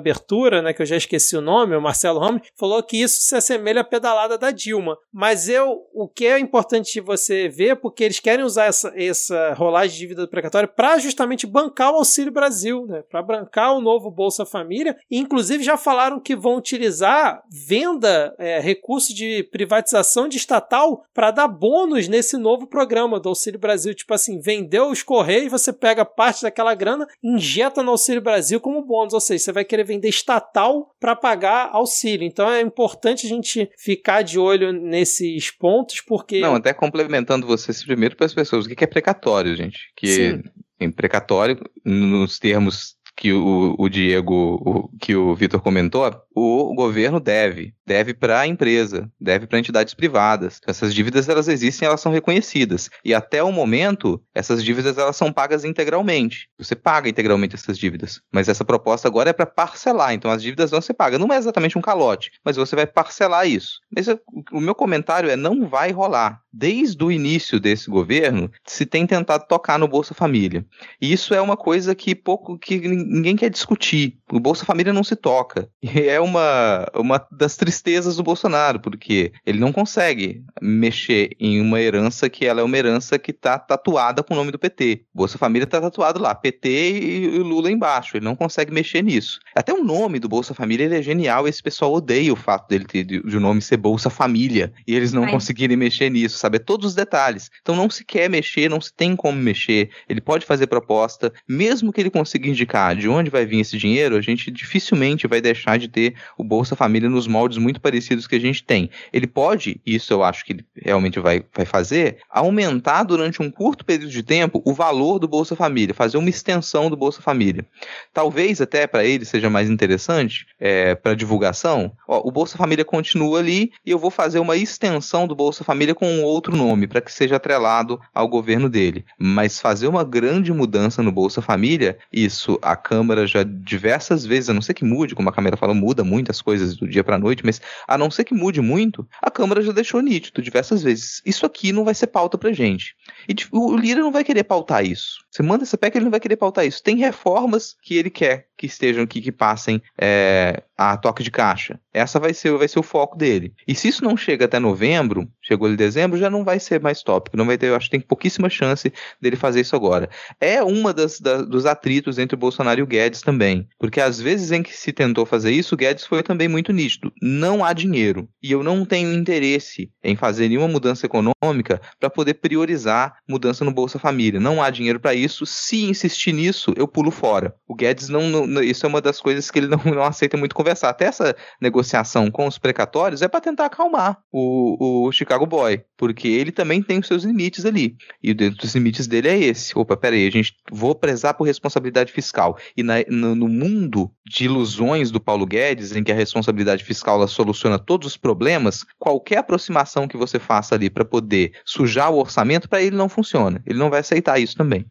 né, que eu já esqueci o nome, o Marcelo Ramos, falou que isso se assemelha à pedalada da Dilma. Mas eu, o que é importante você ver, porque eles querem usar essa, essa rolagem de dívida do precatório para justamente bancar o Auxílio Brasil, né, para bancar o novo Bolsa Família. E, inclusive, já falaram que vão utilizar venda, é, recursos de privatização de estatal para dar bônus nesse novo programa do Auxílio Brasil. Tipo assim, vendeu os Correios, você pega parte daquela grana, injeta no Auxílio Brasil como bônus. Ou seja, você vai querer vender estatal para pagar auxílio. Então é importante a gente ficar de olho nesses pontos, porque. Não, até complementando vocês primeiro para as pessoas, o que é precatório, gente? Que Sim. em precatório, nos termos que o, o Diego, o, que o Vitor comentou, o governo deve, deve para a empresa, deve para entidades privadas. Essas dívidas elas existem, elas são reconhecidas. E até o momento, essas dívidas elas são pagas integralmente. Você paga integralmente essas dívidas. Mas essa proposta agora é para parcelar, então as dívidas vão ser pagas. Não é exatamente um calote, mas você vai parcelar isso. Mas o meu comentário é não vai rolar. Desde o início desse governo, se tem tentado tocar no Bolsa Família. E isso é uma coisa que pouco que ninguém quer discutir. O Bolsa Família não se toca. E é uma, uma das tristezas do Bolsonaro, porque ele não consegue mexer em uma herança que ela é uma herança que está tatuada com o nome do PT. Bolsa Família está tatuado lá, PT e Lula embaixo. Ele não consegue mexer nisso. Até o nome do Bolsa Família é genial. Esse pessoal odeia o fato dele ter, de, de o nome ser Bolsa Família e eles não Ai. conseguirem mexer nisso, saber todos os detalhes. Então não se quer mexer, não se tem como mexer. Ele pode fazer proposta, mesmo que ele consiga indicar de onde vai vir esse dinheiro, a gente dificilmente vai deixar de ter o Bolsa Família nos moldes muito parecidos que a gente tem. Ele pode, isso eu acho que ele realmente vai, vai fazer, aumentar durante um curto período de tempo o valor do Bolsa Família, fazer uma extensão do Bolsa Família. Talvez até para ele seja mais interessante, é, para divulgação, ó, o Bolsa Família continua ali e eu vou fazer uma extensão do Bolsa Família com um outro nome, para que seja atrelado ao governo dele. Mas fazer uma grande mudança no Bolsa Família, isso a Câmara já diversas vezes, a não ser que mude, como a Câmara fala, muda muda muito as coisas do dia para noite, mas a não ser que mude muito, a Câmara já deixou nítido diversas vezes. Isso aqui não vai ser pauta pra gente. E tipo, o Lira não vai querer pautar isso. Você manda essa PEC, ele não vai querer pautar isso. Tem reformas que ele quer que estejam aqui, que passem é, a toque de caixa. Essa vai ser, vai ser o foco dele. E se isso não chega até novembro, chegou em dezembro, já não vai ser mais tópico. Não vai ter, eu acho que tem pouquíssima chance dele fazer isso agora. É uma das, da, dos atritos entre o Bolsonaro e o Guedes também. Porque às vezes em que se tentou fazer isso, o Guedes foi também muito nítido. Não há dinheiro. E eu não tenho interesse em fazer nenhuma mudança econômica para poder priorizar mudança no Bolsa Família. Não há dinheiro para isso. Se insistir nisso, eu pulo fora. O Guedes não, não, isso é uma das coisas que ele não, <laughs> não aceita muito conversar. Até essa negociação com os precatórios é para tentar acalmar o, o Chicago Boy, porque ele também tem os seus limites ali. E dentro dos limites dele é esse. Opa, peraí, a gente vou prezar por responsabilidade fiscal. E na, no, no, mundo de ilusões do Paulo Guedes, em que a responsabilidade fiscal ela soluciona todos os problemas, qualquer aproximação que você faça ali para poder sujar o orçamento, para ele não funciona. Ele não vai aceitar isso também.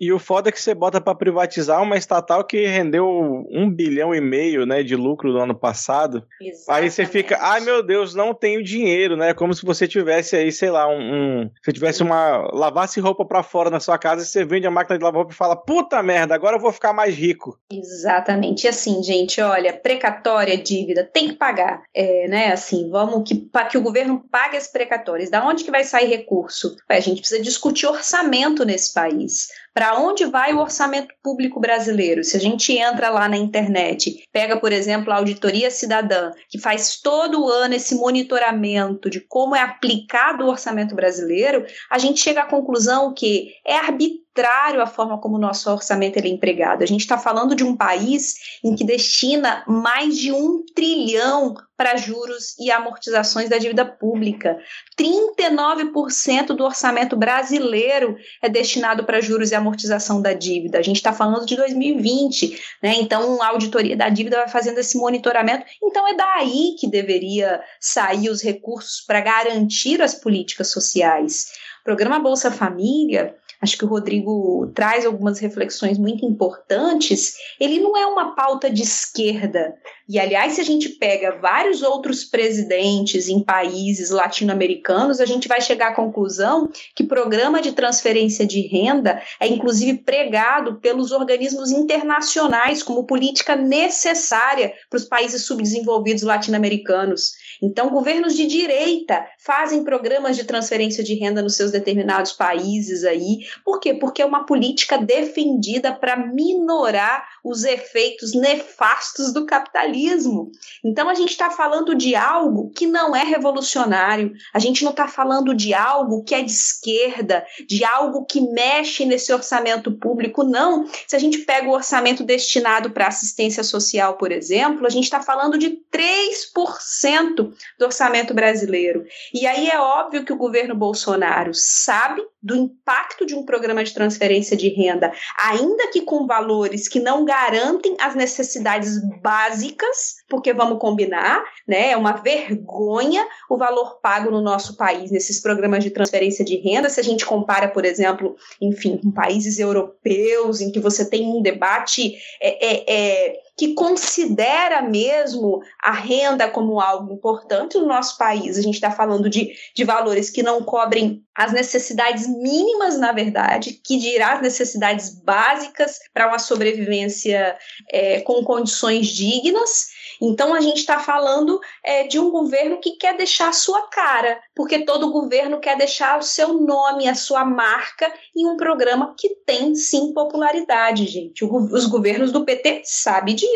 E o foda é que você bota para privatizar uma estatal que rendeu um bilhão e meio, né, de lucro no ano passado. Exatamente. Aí você fica, ai meu Deus, não tenho dinheiro, né? Como se você tivesse aí, sei lá, um, um você tivesse uma lavasse roupa para fora na sua casa e você vende a máquina de lavar roupa e fala, puta merda, agora eu vou ficar mais rico. Exatamente. E assim, gente, olha, precatória, dívida, tem que pagar, é, né? Assim, vamos que para que o governo pague as precatórias. Da onde que vai sair recurso? A gente precisa discutir orçamento nesse país para onde vai o orçamento público brasileiro? Se a gente entra lá na internet, pega, por exemplo, a Auditoria Cidadã, que faz todo ano esse monitoramento de como é aplicado o orçamento brasileiro, a gente chega à conclusão que é arbitrário contrário à forma como o nosso orçamento é empregado. A gente está falando de um país em que destina mais de um trilhão para juros e amortizações da dívida pública. 39% do orçamento brasileiro é destinado para juros e amortização da dívida. A gente está falando de 2020, né? Então a auditoria da dívida vai fazendo esse monitoramento. Então é daí que deveria sair os recursos para garantir as políticas sociais. O programa Bolsa Família acho que o Rodrigo traz algumas reflexões muito importantes, ele não é uma pauta de esquerda. E, aliás, se a gente pega vários outros presidentes em países latino-americanos, a gente vai chegar à conclusão que programa de transferência de renda é, inclusive, pregado pelos organismos internacionais como política necessária para os países subdesenvolvidos latino-americanos. Então, governos de direita fazem programas de transferência de renda nos seus determinados países aí. Por quê? Porque é uma política defendida para minorar os efeitos nefastos do capitalismo. Então, a gente está falando de algo que não é revolucionário, a gente não está falando de algo que é de esquerda, de algo que mexe nesse orçamento público, não. Se a gente pega o orçamento destinado para assistência social, por exemplo, a gente está falando de 3% do orçamento brasileiro. E aí é óbvio que o governo Bolsonaro sabe do impacto de um programa de transferência de renda, ainda que com valores que não garantem as necessidades básicas, porque vamos combinar, né? É uma vergonha o valor pago no nosso país nesses programas de transferência de renda, se a gente compara, por exemplo, enfim, com países europeus, em que você tem um debate é, é, é que considera mesmo a renda como algo importante no nosso país. A gente está falando de, de valores que não cobrem as necessidades mínimas, na verdade, que dirá as necessidades básicas para uma sobrevivência é, com condições dignas. Então a gente está falando é, de um governo que quer deixar a sua cara, porque todo governo quer deixar o seu nome, a sua marca em um programa que tem sim popularidade, gente. O, os governos do PT sabem disso.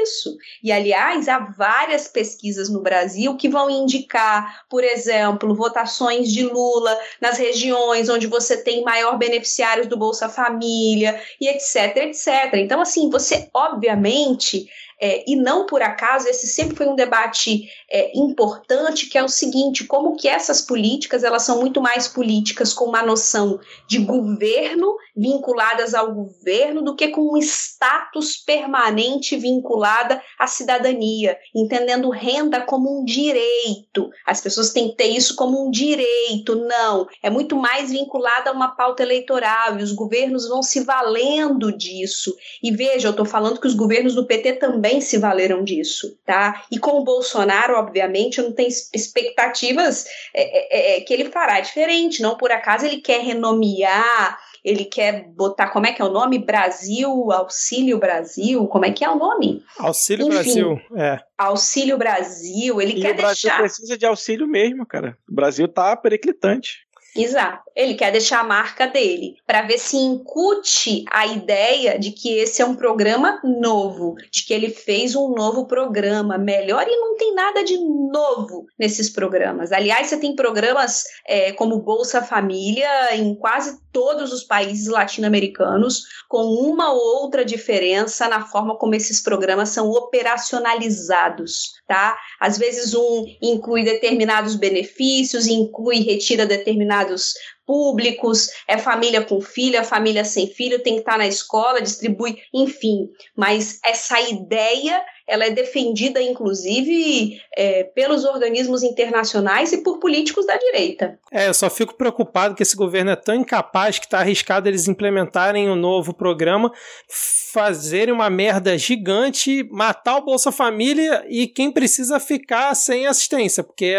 E aliás, há várias pesquisas no Brasil que vão indicar, por exemplo, votações de Lula nas regiões onde você tem maior beneficiários do Bolsa Família e etc, etc. Então, assim, você obviamente é, e não por acaso, esse sempre foi um debate é, importante, que é o seguinte, como que essas políticas, elas são muito mais políticas com uma noção de governo, vinculadas ao governo, do que com um status permanente vinculada à cidadania, entendendo renda como um direito. As pessoas têm que ter isso como um direito, não. É muito mais vinculada a uma pauta eleitoral, e os governos vão se valendo disso. E veja, eu estou falando que os governos do PT também também se valeram disso, tá? E com o Bolsonaro, obviamente, não tem expectativas é, é, é, que ele fará diferente. Não por acaso ele quer renomear ele quer botar, como é que é o nome? Brasil, Auxílio Brasil, como é que é o nome? Auxílio Enfim, Brasil, é. Auxílio Brasil, ele e quer o Brasil deixar... precisa de auxílio mesmo, cara. O Brasil tá periclitante. Exato. Ele quer deixar a marca dele para ver se incute a ideia de que esse é um programa novo, de que ele fez um novo programa melhor e não tem nada de novo nesses programas. Aliás, você tem programas é, como Bolsa Família em quase todos os países latino-americanos, com uma ou outra diferença na forma como esses programas são operacionalizados, tá? Às vezes um inclui determinados benefícios, inclui retira determinados públicos, é família com filho, é família sem filho, tem que estar na escola, distribui, enfim. Mas essa ideia ela é defendida, inclusive, é, pelos organismos internacionais e por políticos da direita. É, eu só fico preocupado que esse governo é tão incapaz que está arriscado eles implementarem um novo programa, fazerem uma merda gigante, matar o Bolsa Família e quem precisa ficar sem assistência, porque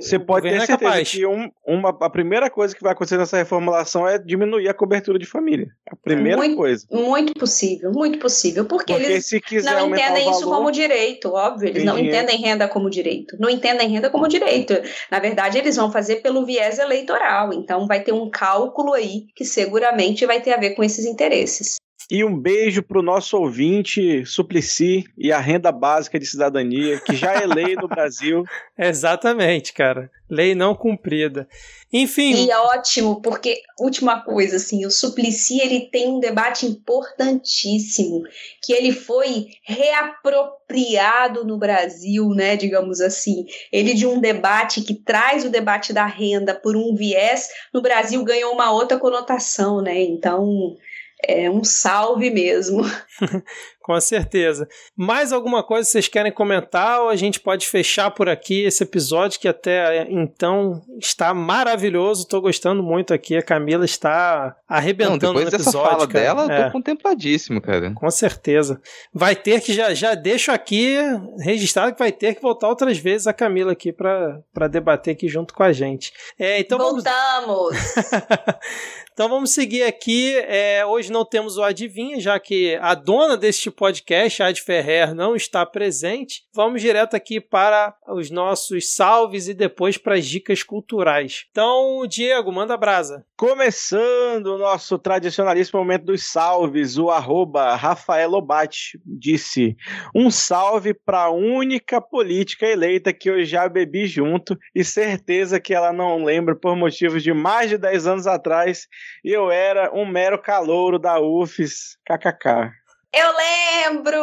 você pode ter é certeza que um, uma, a primeira coisa que vai acontecer nessa reformulação é diminuir a cobertura de família. A primeira muito, coisa. Muito possível, muito possível, porque, porque eles se quiser não entendem isso como direito, óbvio, eles não dinheiro. entendem renda como direito. Não entendem renda como direito. Na verdade, eles vão fazer pelo viés eleitoral, então vai ter um cálculo aí que seguramente vai ter a ver com esses interesses. E um beijo para o nosso ouvinte Suplicy e a renda básica de cidadania, que já é lei no Brasil. <laughs> Exatamente, cara. Lei não cumprida. Enfim. E é ótimo, porque, última coisa, assim, o Suplicy ele tem um debate importantíssimo, que ele foi reapropriado no Brasil, né, digamos assim. Ele de um debate que traz o debate da renda por um viés, no Brasil ganhou uma outra conotação, né? Então, é um salve mesmo. <laughs> Com certeza. Mais alguma coisa vocês querem comentar ou a gente pode fechar por aqui esse episódio que até então está maravilhoso. Estou gostando muito aqui. A Camila está arrebentando Não, depois no episódio. Dessa fala cara. dela, é. tô contempladíssimo, cara. Com certeza. Vai ter que já já deixo aqui registrado que vai ter que voltar outras vezes a Camila aqui para debater aqui junto com a gente. É, então Voltamos. Vamos... <laughs> então vamos seguir aqui. É, hoje não temos o adivinha, já que a dona deste podcast, Ad Ferrer, não está presente, vamos direto aqui para os nossos salves e depois para as dicas culturais. Então, Diego, manda brasa. Começando o nosso tradicionalíssimo momento dos salves, o arroba Rafael Obate disse: Um salve para a única política eleita que eu já bebi junto e certeza que ela não lembra por motivos de mais de 10 anos atrás eu era um mero calouro da UFES, kkk. Eu lembro!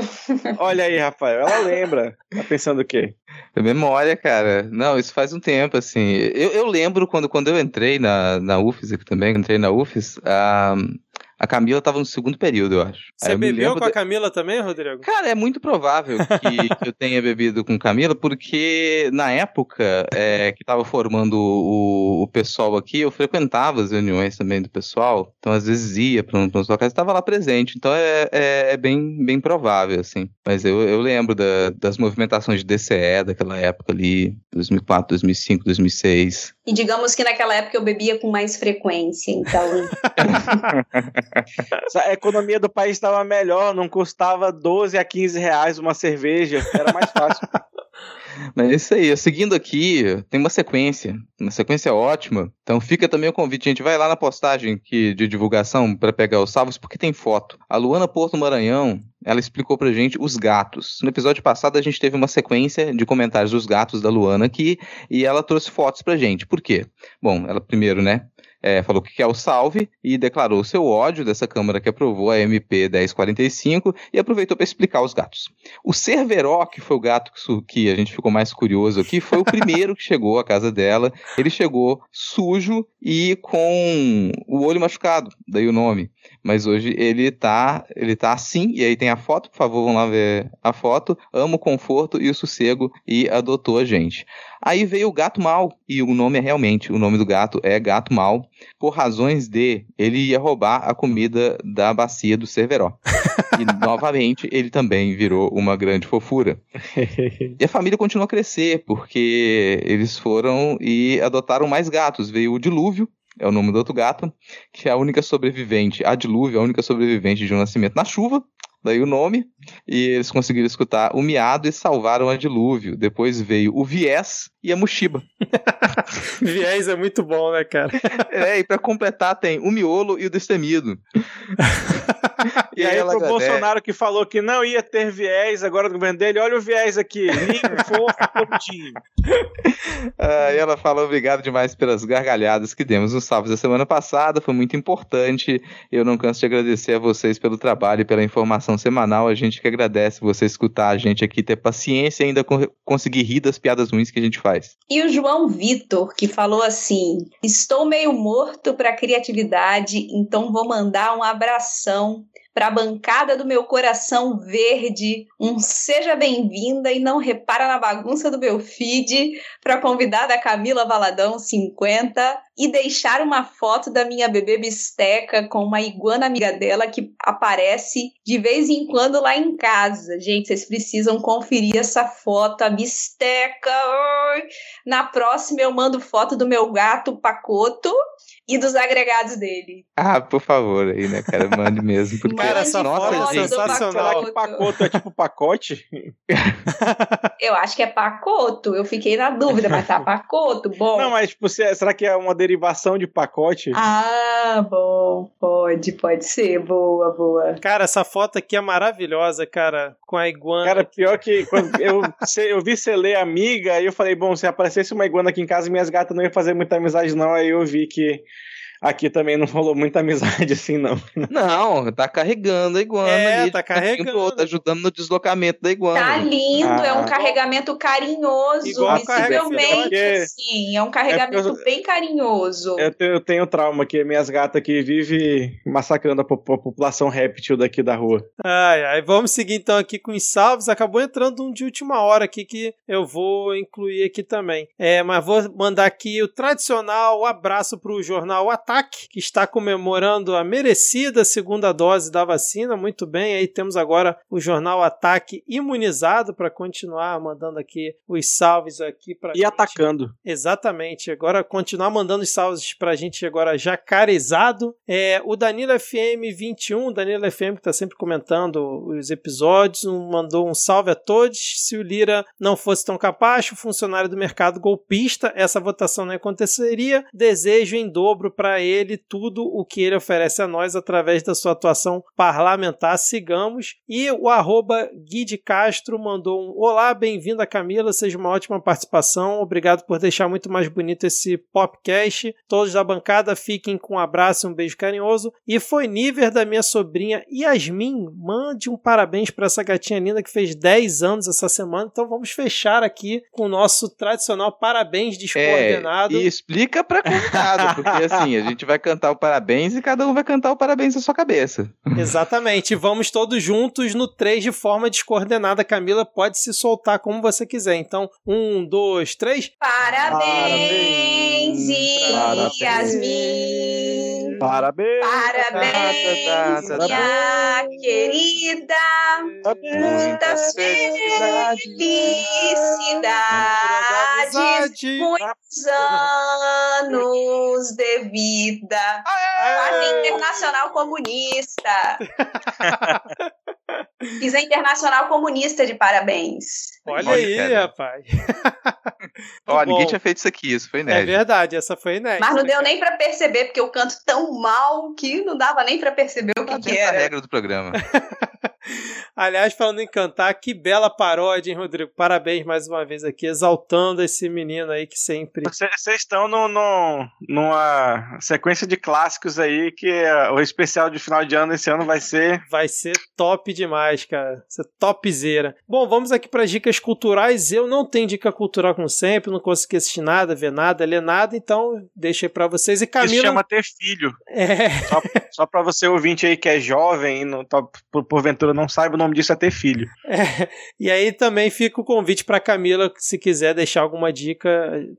<laughs> Olha aí, Rafael, ela lembra. Tá pensando o quê? Memória, cara. Não, isso faz um tempo, assim. Eu, eu lembro quando, quando eu entrei na, na UFES aqui também, entrei na UFES, a, a Camila tava no segundo período, eu acho. Você bebeu com a Camila também, Rodrigo? Cara, é muito provável que, <laughs> que eu tenha bebido com Camila, porque na época é, que tava formando o, o, pessoal aqui, eu frequentava as reuniões também do pessoal, então às vezes ia para uns locais e estava lá presente, então é, é, é, bem, bem provável, assim. Mas eu, eu lembro da, das movimentações de DCE daquela época ali, 2004, 2005, 2006. E digamos que naquela época eu bebia com mais frequência, então... <laughs> a economia do país estava melhor, não custava 12 a 15 reais uma cerveja, era mais fácil. <laughs> Mas é isso aí, seguindo aqui, tem uma sequência, uma sequência ótima. Então fica também o convite, a gente vai lá na postagem que, de divulgação para pegar os salvos, porque tem foto. A Luana Porto Maranhão, ela explicou pra gente os gatos. No episódio passado a gente teve uma sequência de comentários dos gatos da Luana aqui, e ela trouxe fotos pra gente. Por quê? Bom, ela primeiro, né, é, falou que quer o salve e declarou seu ódio dessa Câmara que aprovou a MP 1045 e aproveitou para explicar os gatos. O Cerveró, que foi o gato que a gente ficou mais curioso aqui, foi o primeiro que chegou à casa dela. Ele chegou sujo e com o olho machucado, daí o nome. Mas hoje ele tá, ele tá assim, e aí tem a foto, por favor, vão lá ver a foto. Ama o conforto e o sossego e adotou a gente. Aí veio o gato mal, e o nome é realmente, o nome do gato é gato mal. por razões de ele ia roubar a comida da bacia do Cerveró. <laughs> e novamente ele também virou uma grande fofura. e a família continuou a crescer porque eles foram e adotaram mais gatos. Veio o dilúvio, é o nome do outro gato, que é a única sobrevivente, a dilúvio, a única sobrevivente de um nascimento na chuva daí o nome, e eles conseguiram escutar o miado e salvaram a dilúvio. Depois veio o viés e a Mushiba. <laughs> viés é muito bom, né, cara? <laughs> é, e pra completar tem o miolo e o destemido. <laughs> e, e aí, pro agradece. Bolsonaro que falou que não ia ter viés agora no governo dele, olha o viés aqui, limpo, fofo, bonitinho. Ah, e ela fala obrigado demais pelas gargalhadas que demos no sábado da semana passada, foi muito importante. Eu não canso de agradecer a vocês pelo trabalho e pela informação semanal. A gente que agradece você escutar a gente aqui, ter paciência e ainda conseguir rir das piadas ruins que a gente faz. E o João Vitor, que falou assim: Estou meio morto para criatividade, então vou mandar um abração para a bancada do meu coração verde, um seja bem-vinda e não repara na bagunça do meu feed, para a convidada Camila Valadão 50 e deixar uma foto da minha bebê bisteca com uma iguana amiga dela que aparece de vez em quando lá em casa. Gente, vocês precisam conferir essa foto, a bisteca. Na próxima eu mando foto do meu gato Pacoto e dos agregados dele. Ah, por favor, aí, né, cara? Mande mesmo. Porque, cara, essa foto é sensacional. Que pacoto é tipo pacote? <laughs> Eu acho que é pacoto. Eu fiquei na dúvida, mas tá pacoto, bom. Não, mas tipo, será que é uma derivação de pacote? Ah, bom. Pode, pode ser. Boa, boa. Cara, essa foto aqui é maravilhosa, cara. Com a iguana. Cara, pior <laughs> que quando eu, eu vi você ler amiga, aí eu falei, bom, se aparecesse uma iguana aqui em casa, minhas gatas não iam fazer muita amizade, não. Aí eu vi que Aqui também não rolou muita amizade <laughs> assim, não. Não, tá carregando a iguana é, ali. tá carregando. Outro, ajudando no deslocamento da iguana. Tá lindo, ah, é um carregamento carinhoso. Igual visivelmente, assim. É um carregamento é eu, bem carinhoso. Eu tenho, eu tenho trauma que minhas gatas aqui vivem massacrando a, a, população réptil daqui da rua. Ai, ai. Vamos seguir então aqui com os salves. Acabou entrando um de última hora aqui que eu vou incluir aqui também. É, mas vou mandar aqui o tradicional abraço pro jornal Ataque Ataque, que está comemorando a merecida segunda dose da vacina. Muito bem, aí temos agora o jornal Ataque imunizado para continuar mandando aqui os salves aqui para E gente. atacando. Exatamente. Agora continuar mandando os salves para a gente agora jacarezado. É, o Danilo FM 21, Danilo FM que está sempre comentando os episódios, mandou um salve a todos. Se o Lira não fosse tão capaz, o funcionário do mercado golpista, essa votação não aconteceria. Desejo em dobro para ele tudo o que ele oferece a nós através da sua atuação parlamentar. Sigamos. E o arroba Gui de Castro mandou um Olá, bem-vinda Camila, seja uma ótima participação. Obrigado por deixar muito mais bonito esse popcast. Todos da bancada fiquem com um abraço e um beijo carinhoso. E foi nível da minha sobrinha Yasmin. Mande um parabéns para essa gatinha linda que fez 10 anos essa semana. Então vamos fechar aqui com o nosso tradicional parabéns descoordenado. É, e explica para convidado, porque assim, a gente <laughs> gente vai cantar o parabéns e cada um vai cantar o parabéns na sua cabeça. Exatamente. Vamos todos juntos no 3 de forma descoordenada. Camila pode se soltar como você quiser. Então, um, dois, três. Parabéns, parabéns. Yasmin. Parabéns. Parabéns, minha querida. Muitas felicidades. Muitos anos de vida. Quase internacional comunista. <laughs> Fiz a Internacional Comunista de parabéns. Olha, Olha aí, cara. rapaz. <laughs> Ó, ninguém tinha feito isso aqui, isso foi inédito. É verdade, essa foi inédita. Mas não deu nem para perceber, porque eu canto tão mal que não dava nem para perceber o que, tá que era. a regra do programa. <laughs> Aliás, falando em cantar, que bela paródia, hein, Rodrigo? Parabéns mais uma vez aqui, exaltando esse menino aí que sempre. Vocês estão no, no, numa sequência de clássicos aí que uh, o especial de final de ano esse ano vai ser. Vai ser top demais, cara. Vai ser topzera. Bom, vamos aqui para dicas culturais. Eu não tenho dica cultural como sempre, não consegui assistir nada, ver nada, ler nada, então deixei para vocês. E Camila. Isso chama ter filho. É. Só, só para você ouvinte aí que é jovem e não, tá, por, porventura não saiba nome disso é ter filho. É, e aí também fica o convite para Camila, se quiser deixar alguma dica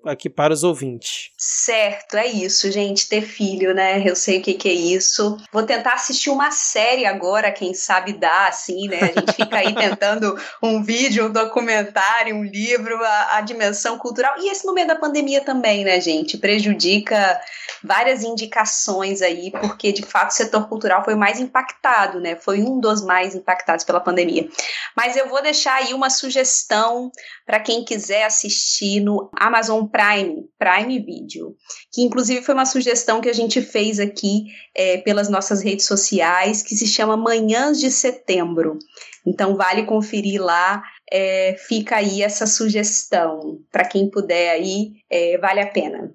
aqui para os ouvintes. Certo, é isso, gente, ter filho, né? Eu sei o que, que é isso. Vou tentar assistir uma série agora, quem sabe dá, assim, né? A gente fica aí tentando um vídeo, um documentário, um livro, a, a dimensão cultural. E esse momento da pandemia também, né, gente? Prejudica várias indicações aí, porque de fato o setor cultural foi mais impactado, né? Foi um dos mais impactados pela pandemia. Mas eu vou deixar aí uma sugestão para quem quiser assistir no Amazon Prime, Prime Video, que inclusive foi uma sugestão que a gente fez aqui é, pelas nossas redes sociais, que se chama Manhãs de Setembro. Então vale conferir lá é, fica aí essa sugestão. Para quem puder aí, é, vale a pena.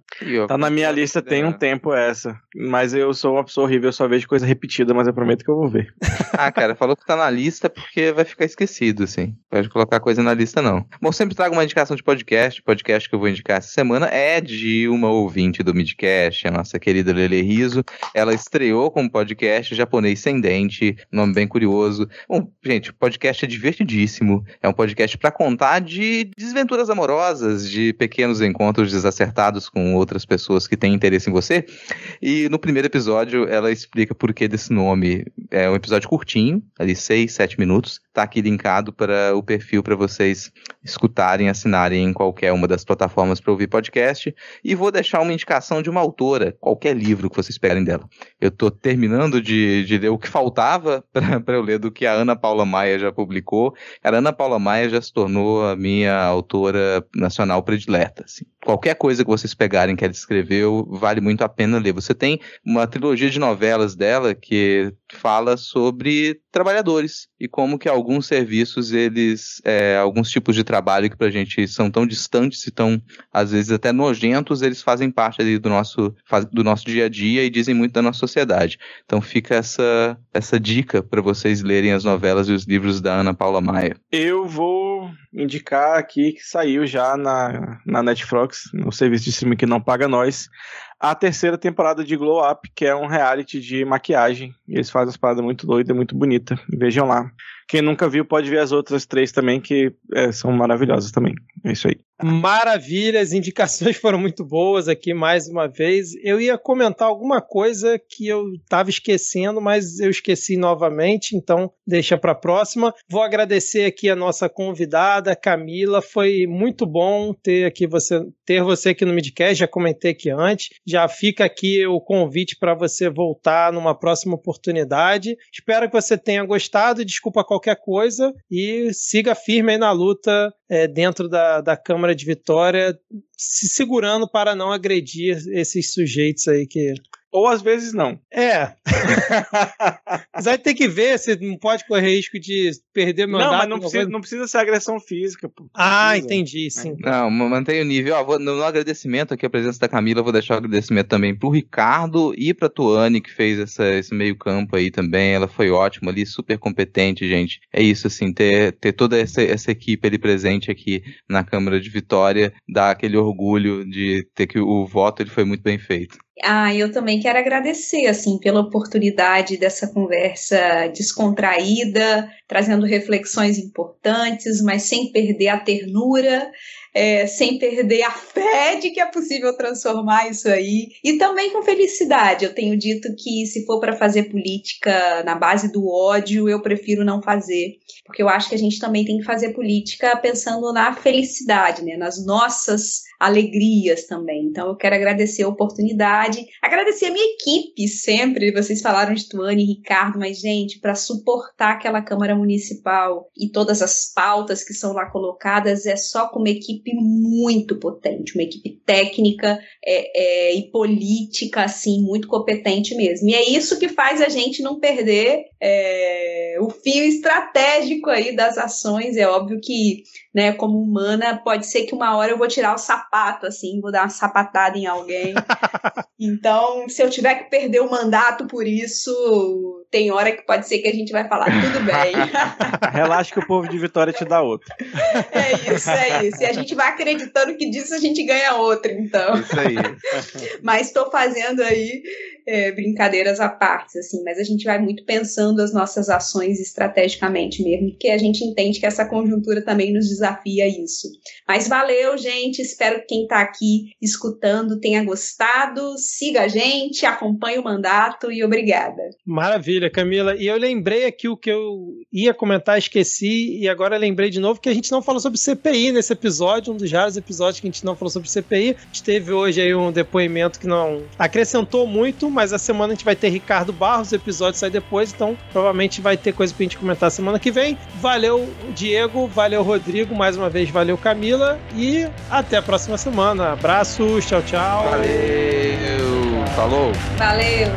Tá na minha lista tem um tempo essa. Mas eu sou uma pessoa horrível, eu só vejo coisa repetida, mas eu prometo que eu vou ver. <laughs> ah, cara, falou que tá na lista porque vai ficar esquecido, assim. Pode colocar coisa na lista, não. Bom, sempre trago uma indicação de podcast. O podcast que eu vou indicar essa semana é de uma ouvinte do Midcast, a nossa querida Lele Riso. Ela estreou como podcast japonês sem dente, nome bem curioso. Bom, gente, o podcast é divertidíssimo. É um podcast podcast para contar de desventuras amorosas, de pequenos encontros desacertados com outras pessoas que têm interesse em você. E no primeiro episódio ela explica por que desse nome. É um episódio curtinho, ali 6, 7 minutos. Tá aqui linkado para o perfil para vocês escutarem, assinarem em qualquer uma das plataformas para ouvir podcast. E vou deixar uma indicação de uma autora, qualquer livro que vocês pegarem dela. Eu estou terminando de, de ler o que faltava <laughs> para eu ler do que a Ana Paula Maia já publicou. A Ana Paula Maia já se tornou a minha autora nacional predileta. Assim. Qualquer coisa que vocês pegarem que ela escreveu, vale muito a pena ler. Você tem uma trilogia de novelas dela que fala sobre trabalhadores e como que alguns serviços, eles, é, alguns tipos de trabalho que pra gente são tão distantes e tão, às vezes, até nojentos, eles fazem parte ali do nosso, do nosso dia a dia e dizem muito da nossa sociedade. Então fica essa, essa dica para vocês lerem as novelas e os livros da Ana Paula Maia. Eu vou indicar aqui que saiu já na, na Netflix, no serviço de streaming que não paga nós, a terceira temporada de Glow Up, que é um reality de maquiagem. Eles fazem as paradas muito doidas, muito bonita. Vejam lá. Quem nunca viu pode ver as outras três também, que é, são maravilhosas também. É isso aí. Maravilha, as indicações <laughs> foram muito boas aqui mais uma vez. Eu ia comentar alguma coisa que eu estava esquecendo, mas eu esqueci novamente, então deixa para a próxima. Vou agradecer aqui a nossa convidada, Camila. Foi muito bom ter aqui você ter você aqui no Midcast, já comentei aqui antes. Já fica aqui o convite para você voltar numa próxima oportunidade. Espero que você tenha gostado. Desculpa qualquer coisa e siga firme aí na luta é, dentro da, da Câmara de Vitória, se segurando para não agredir esses sujeitos aí que ou às vezes não. É. <laughs> mas vai ter que ver se não pode correr risco de perder meu Não, mas não precisa, não precisa ser agressão física. Pô. Ah, precisa. entendi, sim. Não, mantém o nível. Ó, vou, no, no, agradecimento aqui, a presença da Camila, vou deixar o agradecimento também pro Ricardo e pra Tuane, que fez essa, esse meio campo aí também. Ela foi ótima ali, super competente, gente. É isso, assim, ter, ter toda essa, essa equipe ali presente aqui na Câmara de Vitória, dá aquele orgulho de ter que o voto ele foi muito bem feito. Ah, eu também quero agradecer, assim, pela oportunidade dessa conversa descontraída, trazendo reflexões importantes, mas sem perder a ternura é, sem perder a <laughs> fé de que é possível transformar isso aí. E também com felicidade. Eu tenho dito que se for para fazer política na base do ódio, eu prefiro não fazer. Porque eu acho que a gente também tem que fazer política pensando na felicidade, né? nas nossas alegrias também. Então eu quero agradecer a oportunidade, agradecer a minha equipe sempre. Vocês falaram de Tuane e Ricardo, mas, gente, para suportar aquela Câmara Municipal e todas as pautas que são lá colocadas, é só com uma equipe muito potente, uma equipe técnica é, é, e política, assim, muito competente mesmo. E é isso que faz a gente não perder é, o fio estratégico aí das ações. É óbvio que, né, como humana, pode ser que uma hora eu vou tirar o sapato, assim, vou dar uma sapatada em alguém. <laughs> então, se eu tiver que perder o mandato por isso, tem hora que pode ser que a gente vai falar tudo bem. <laughs> Relaxa que o povo de Vitória te dá outro. É isso, é isso. E a gente vai acreditando que disso a gente ganha outro, então. Isso aí. Mas estou fazendo aí é, brincadeiras à parte, assim, mas a gente vai muito pensando as nossas ações estrategicamente mesmo, porque a gente entende que essa conjuntura também nos desafia a isso. Mas valeu, gente, espero que quem está aqui escutando tenha gostado, siga a gente, acompanhe o mandato e obrigada. Maravilha, Camila. E eu lembrei aqui o que eu ia comentar, esqueci, e agora lembrei de novo que a gente não falou sobre CPI nesse episódio, um dos raros episódios que a gente não falou sobre CPI. A gente teve hoje aí um depoimento que não acrescentou muito, mas a semana a gente vai ter Ricardo Barros, o episódio sai depois, então provavelmente vai ter coisa pra gente comentar semana que vem. Valeu, Diego, valeu, Rodrigo, mais uma vez, valeu, Camila, e até a próxima semana. Abraços, tchau, tchau. Valeu, falou. Valeu.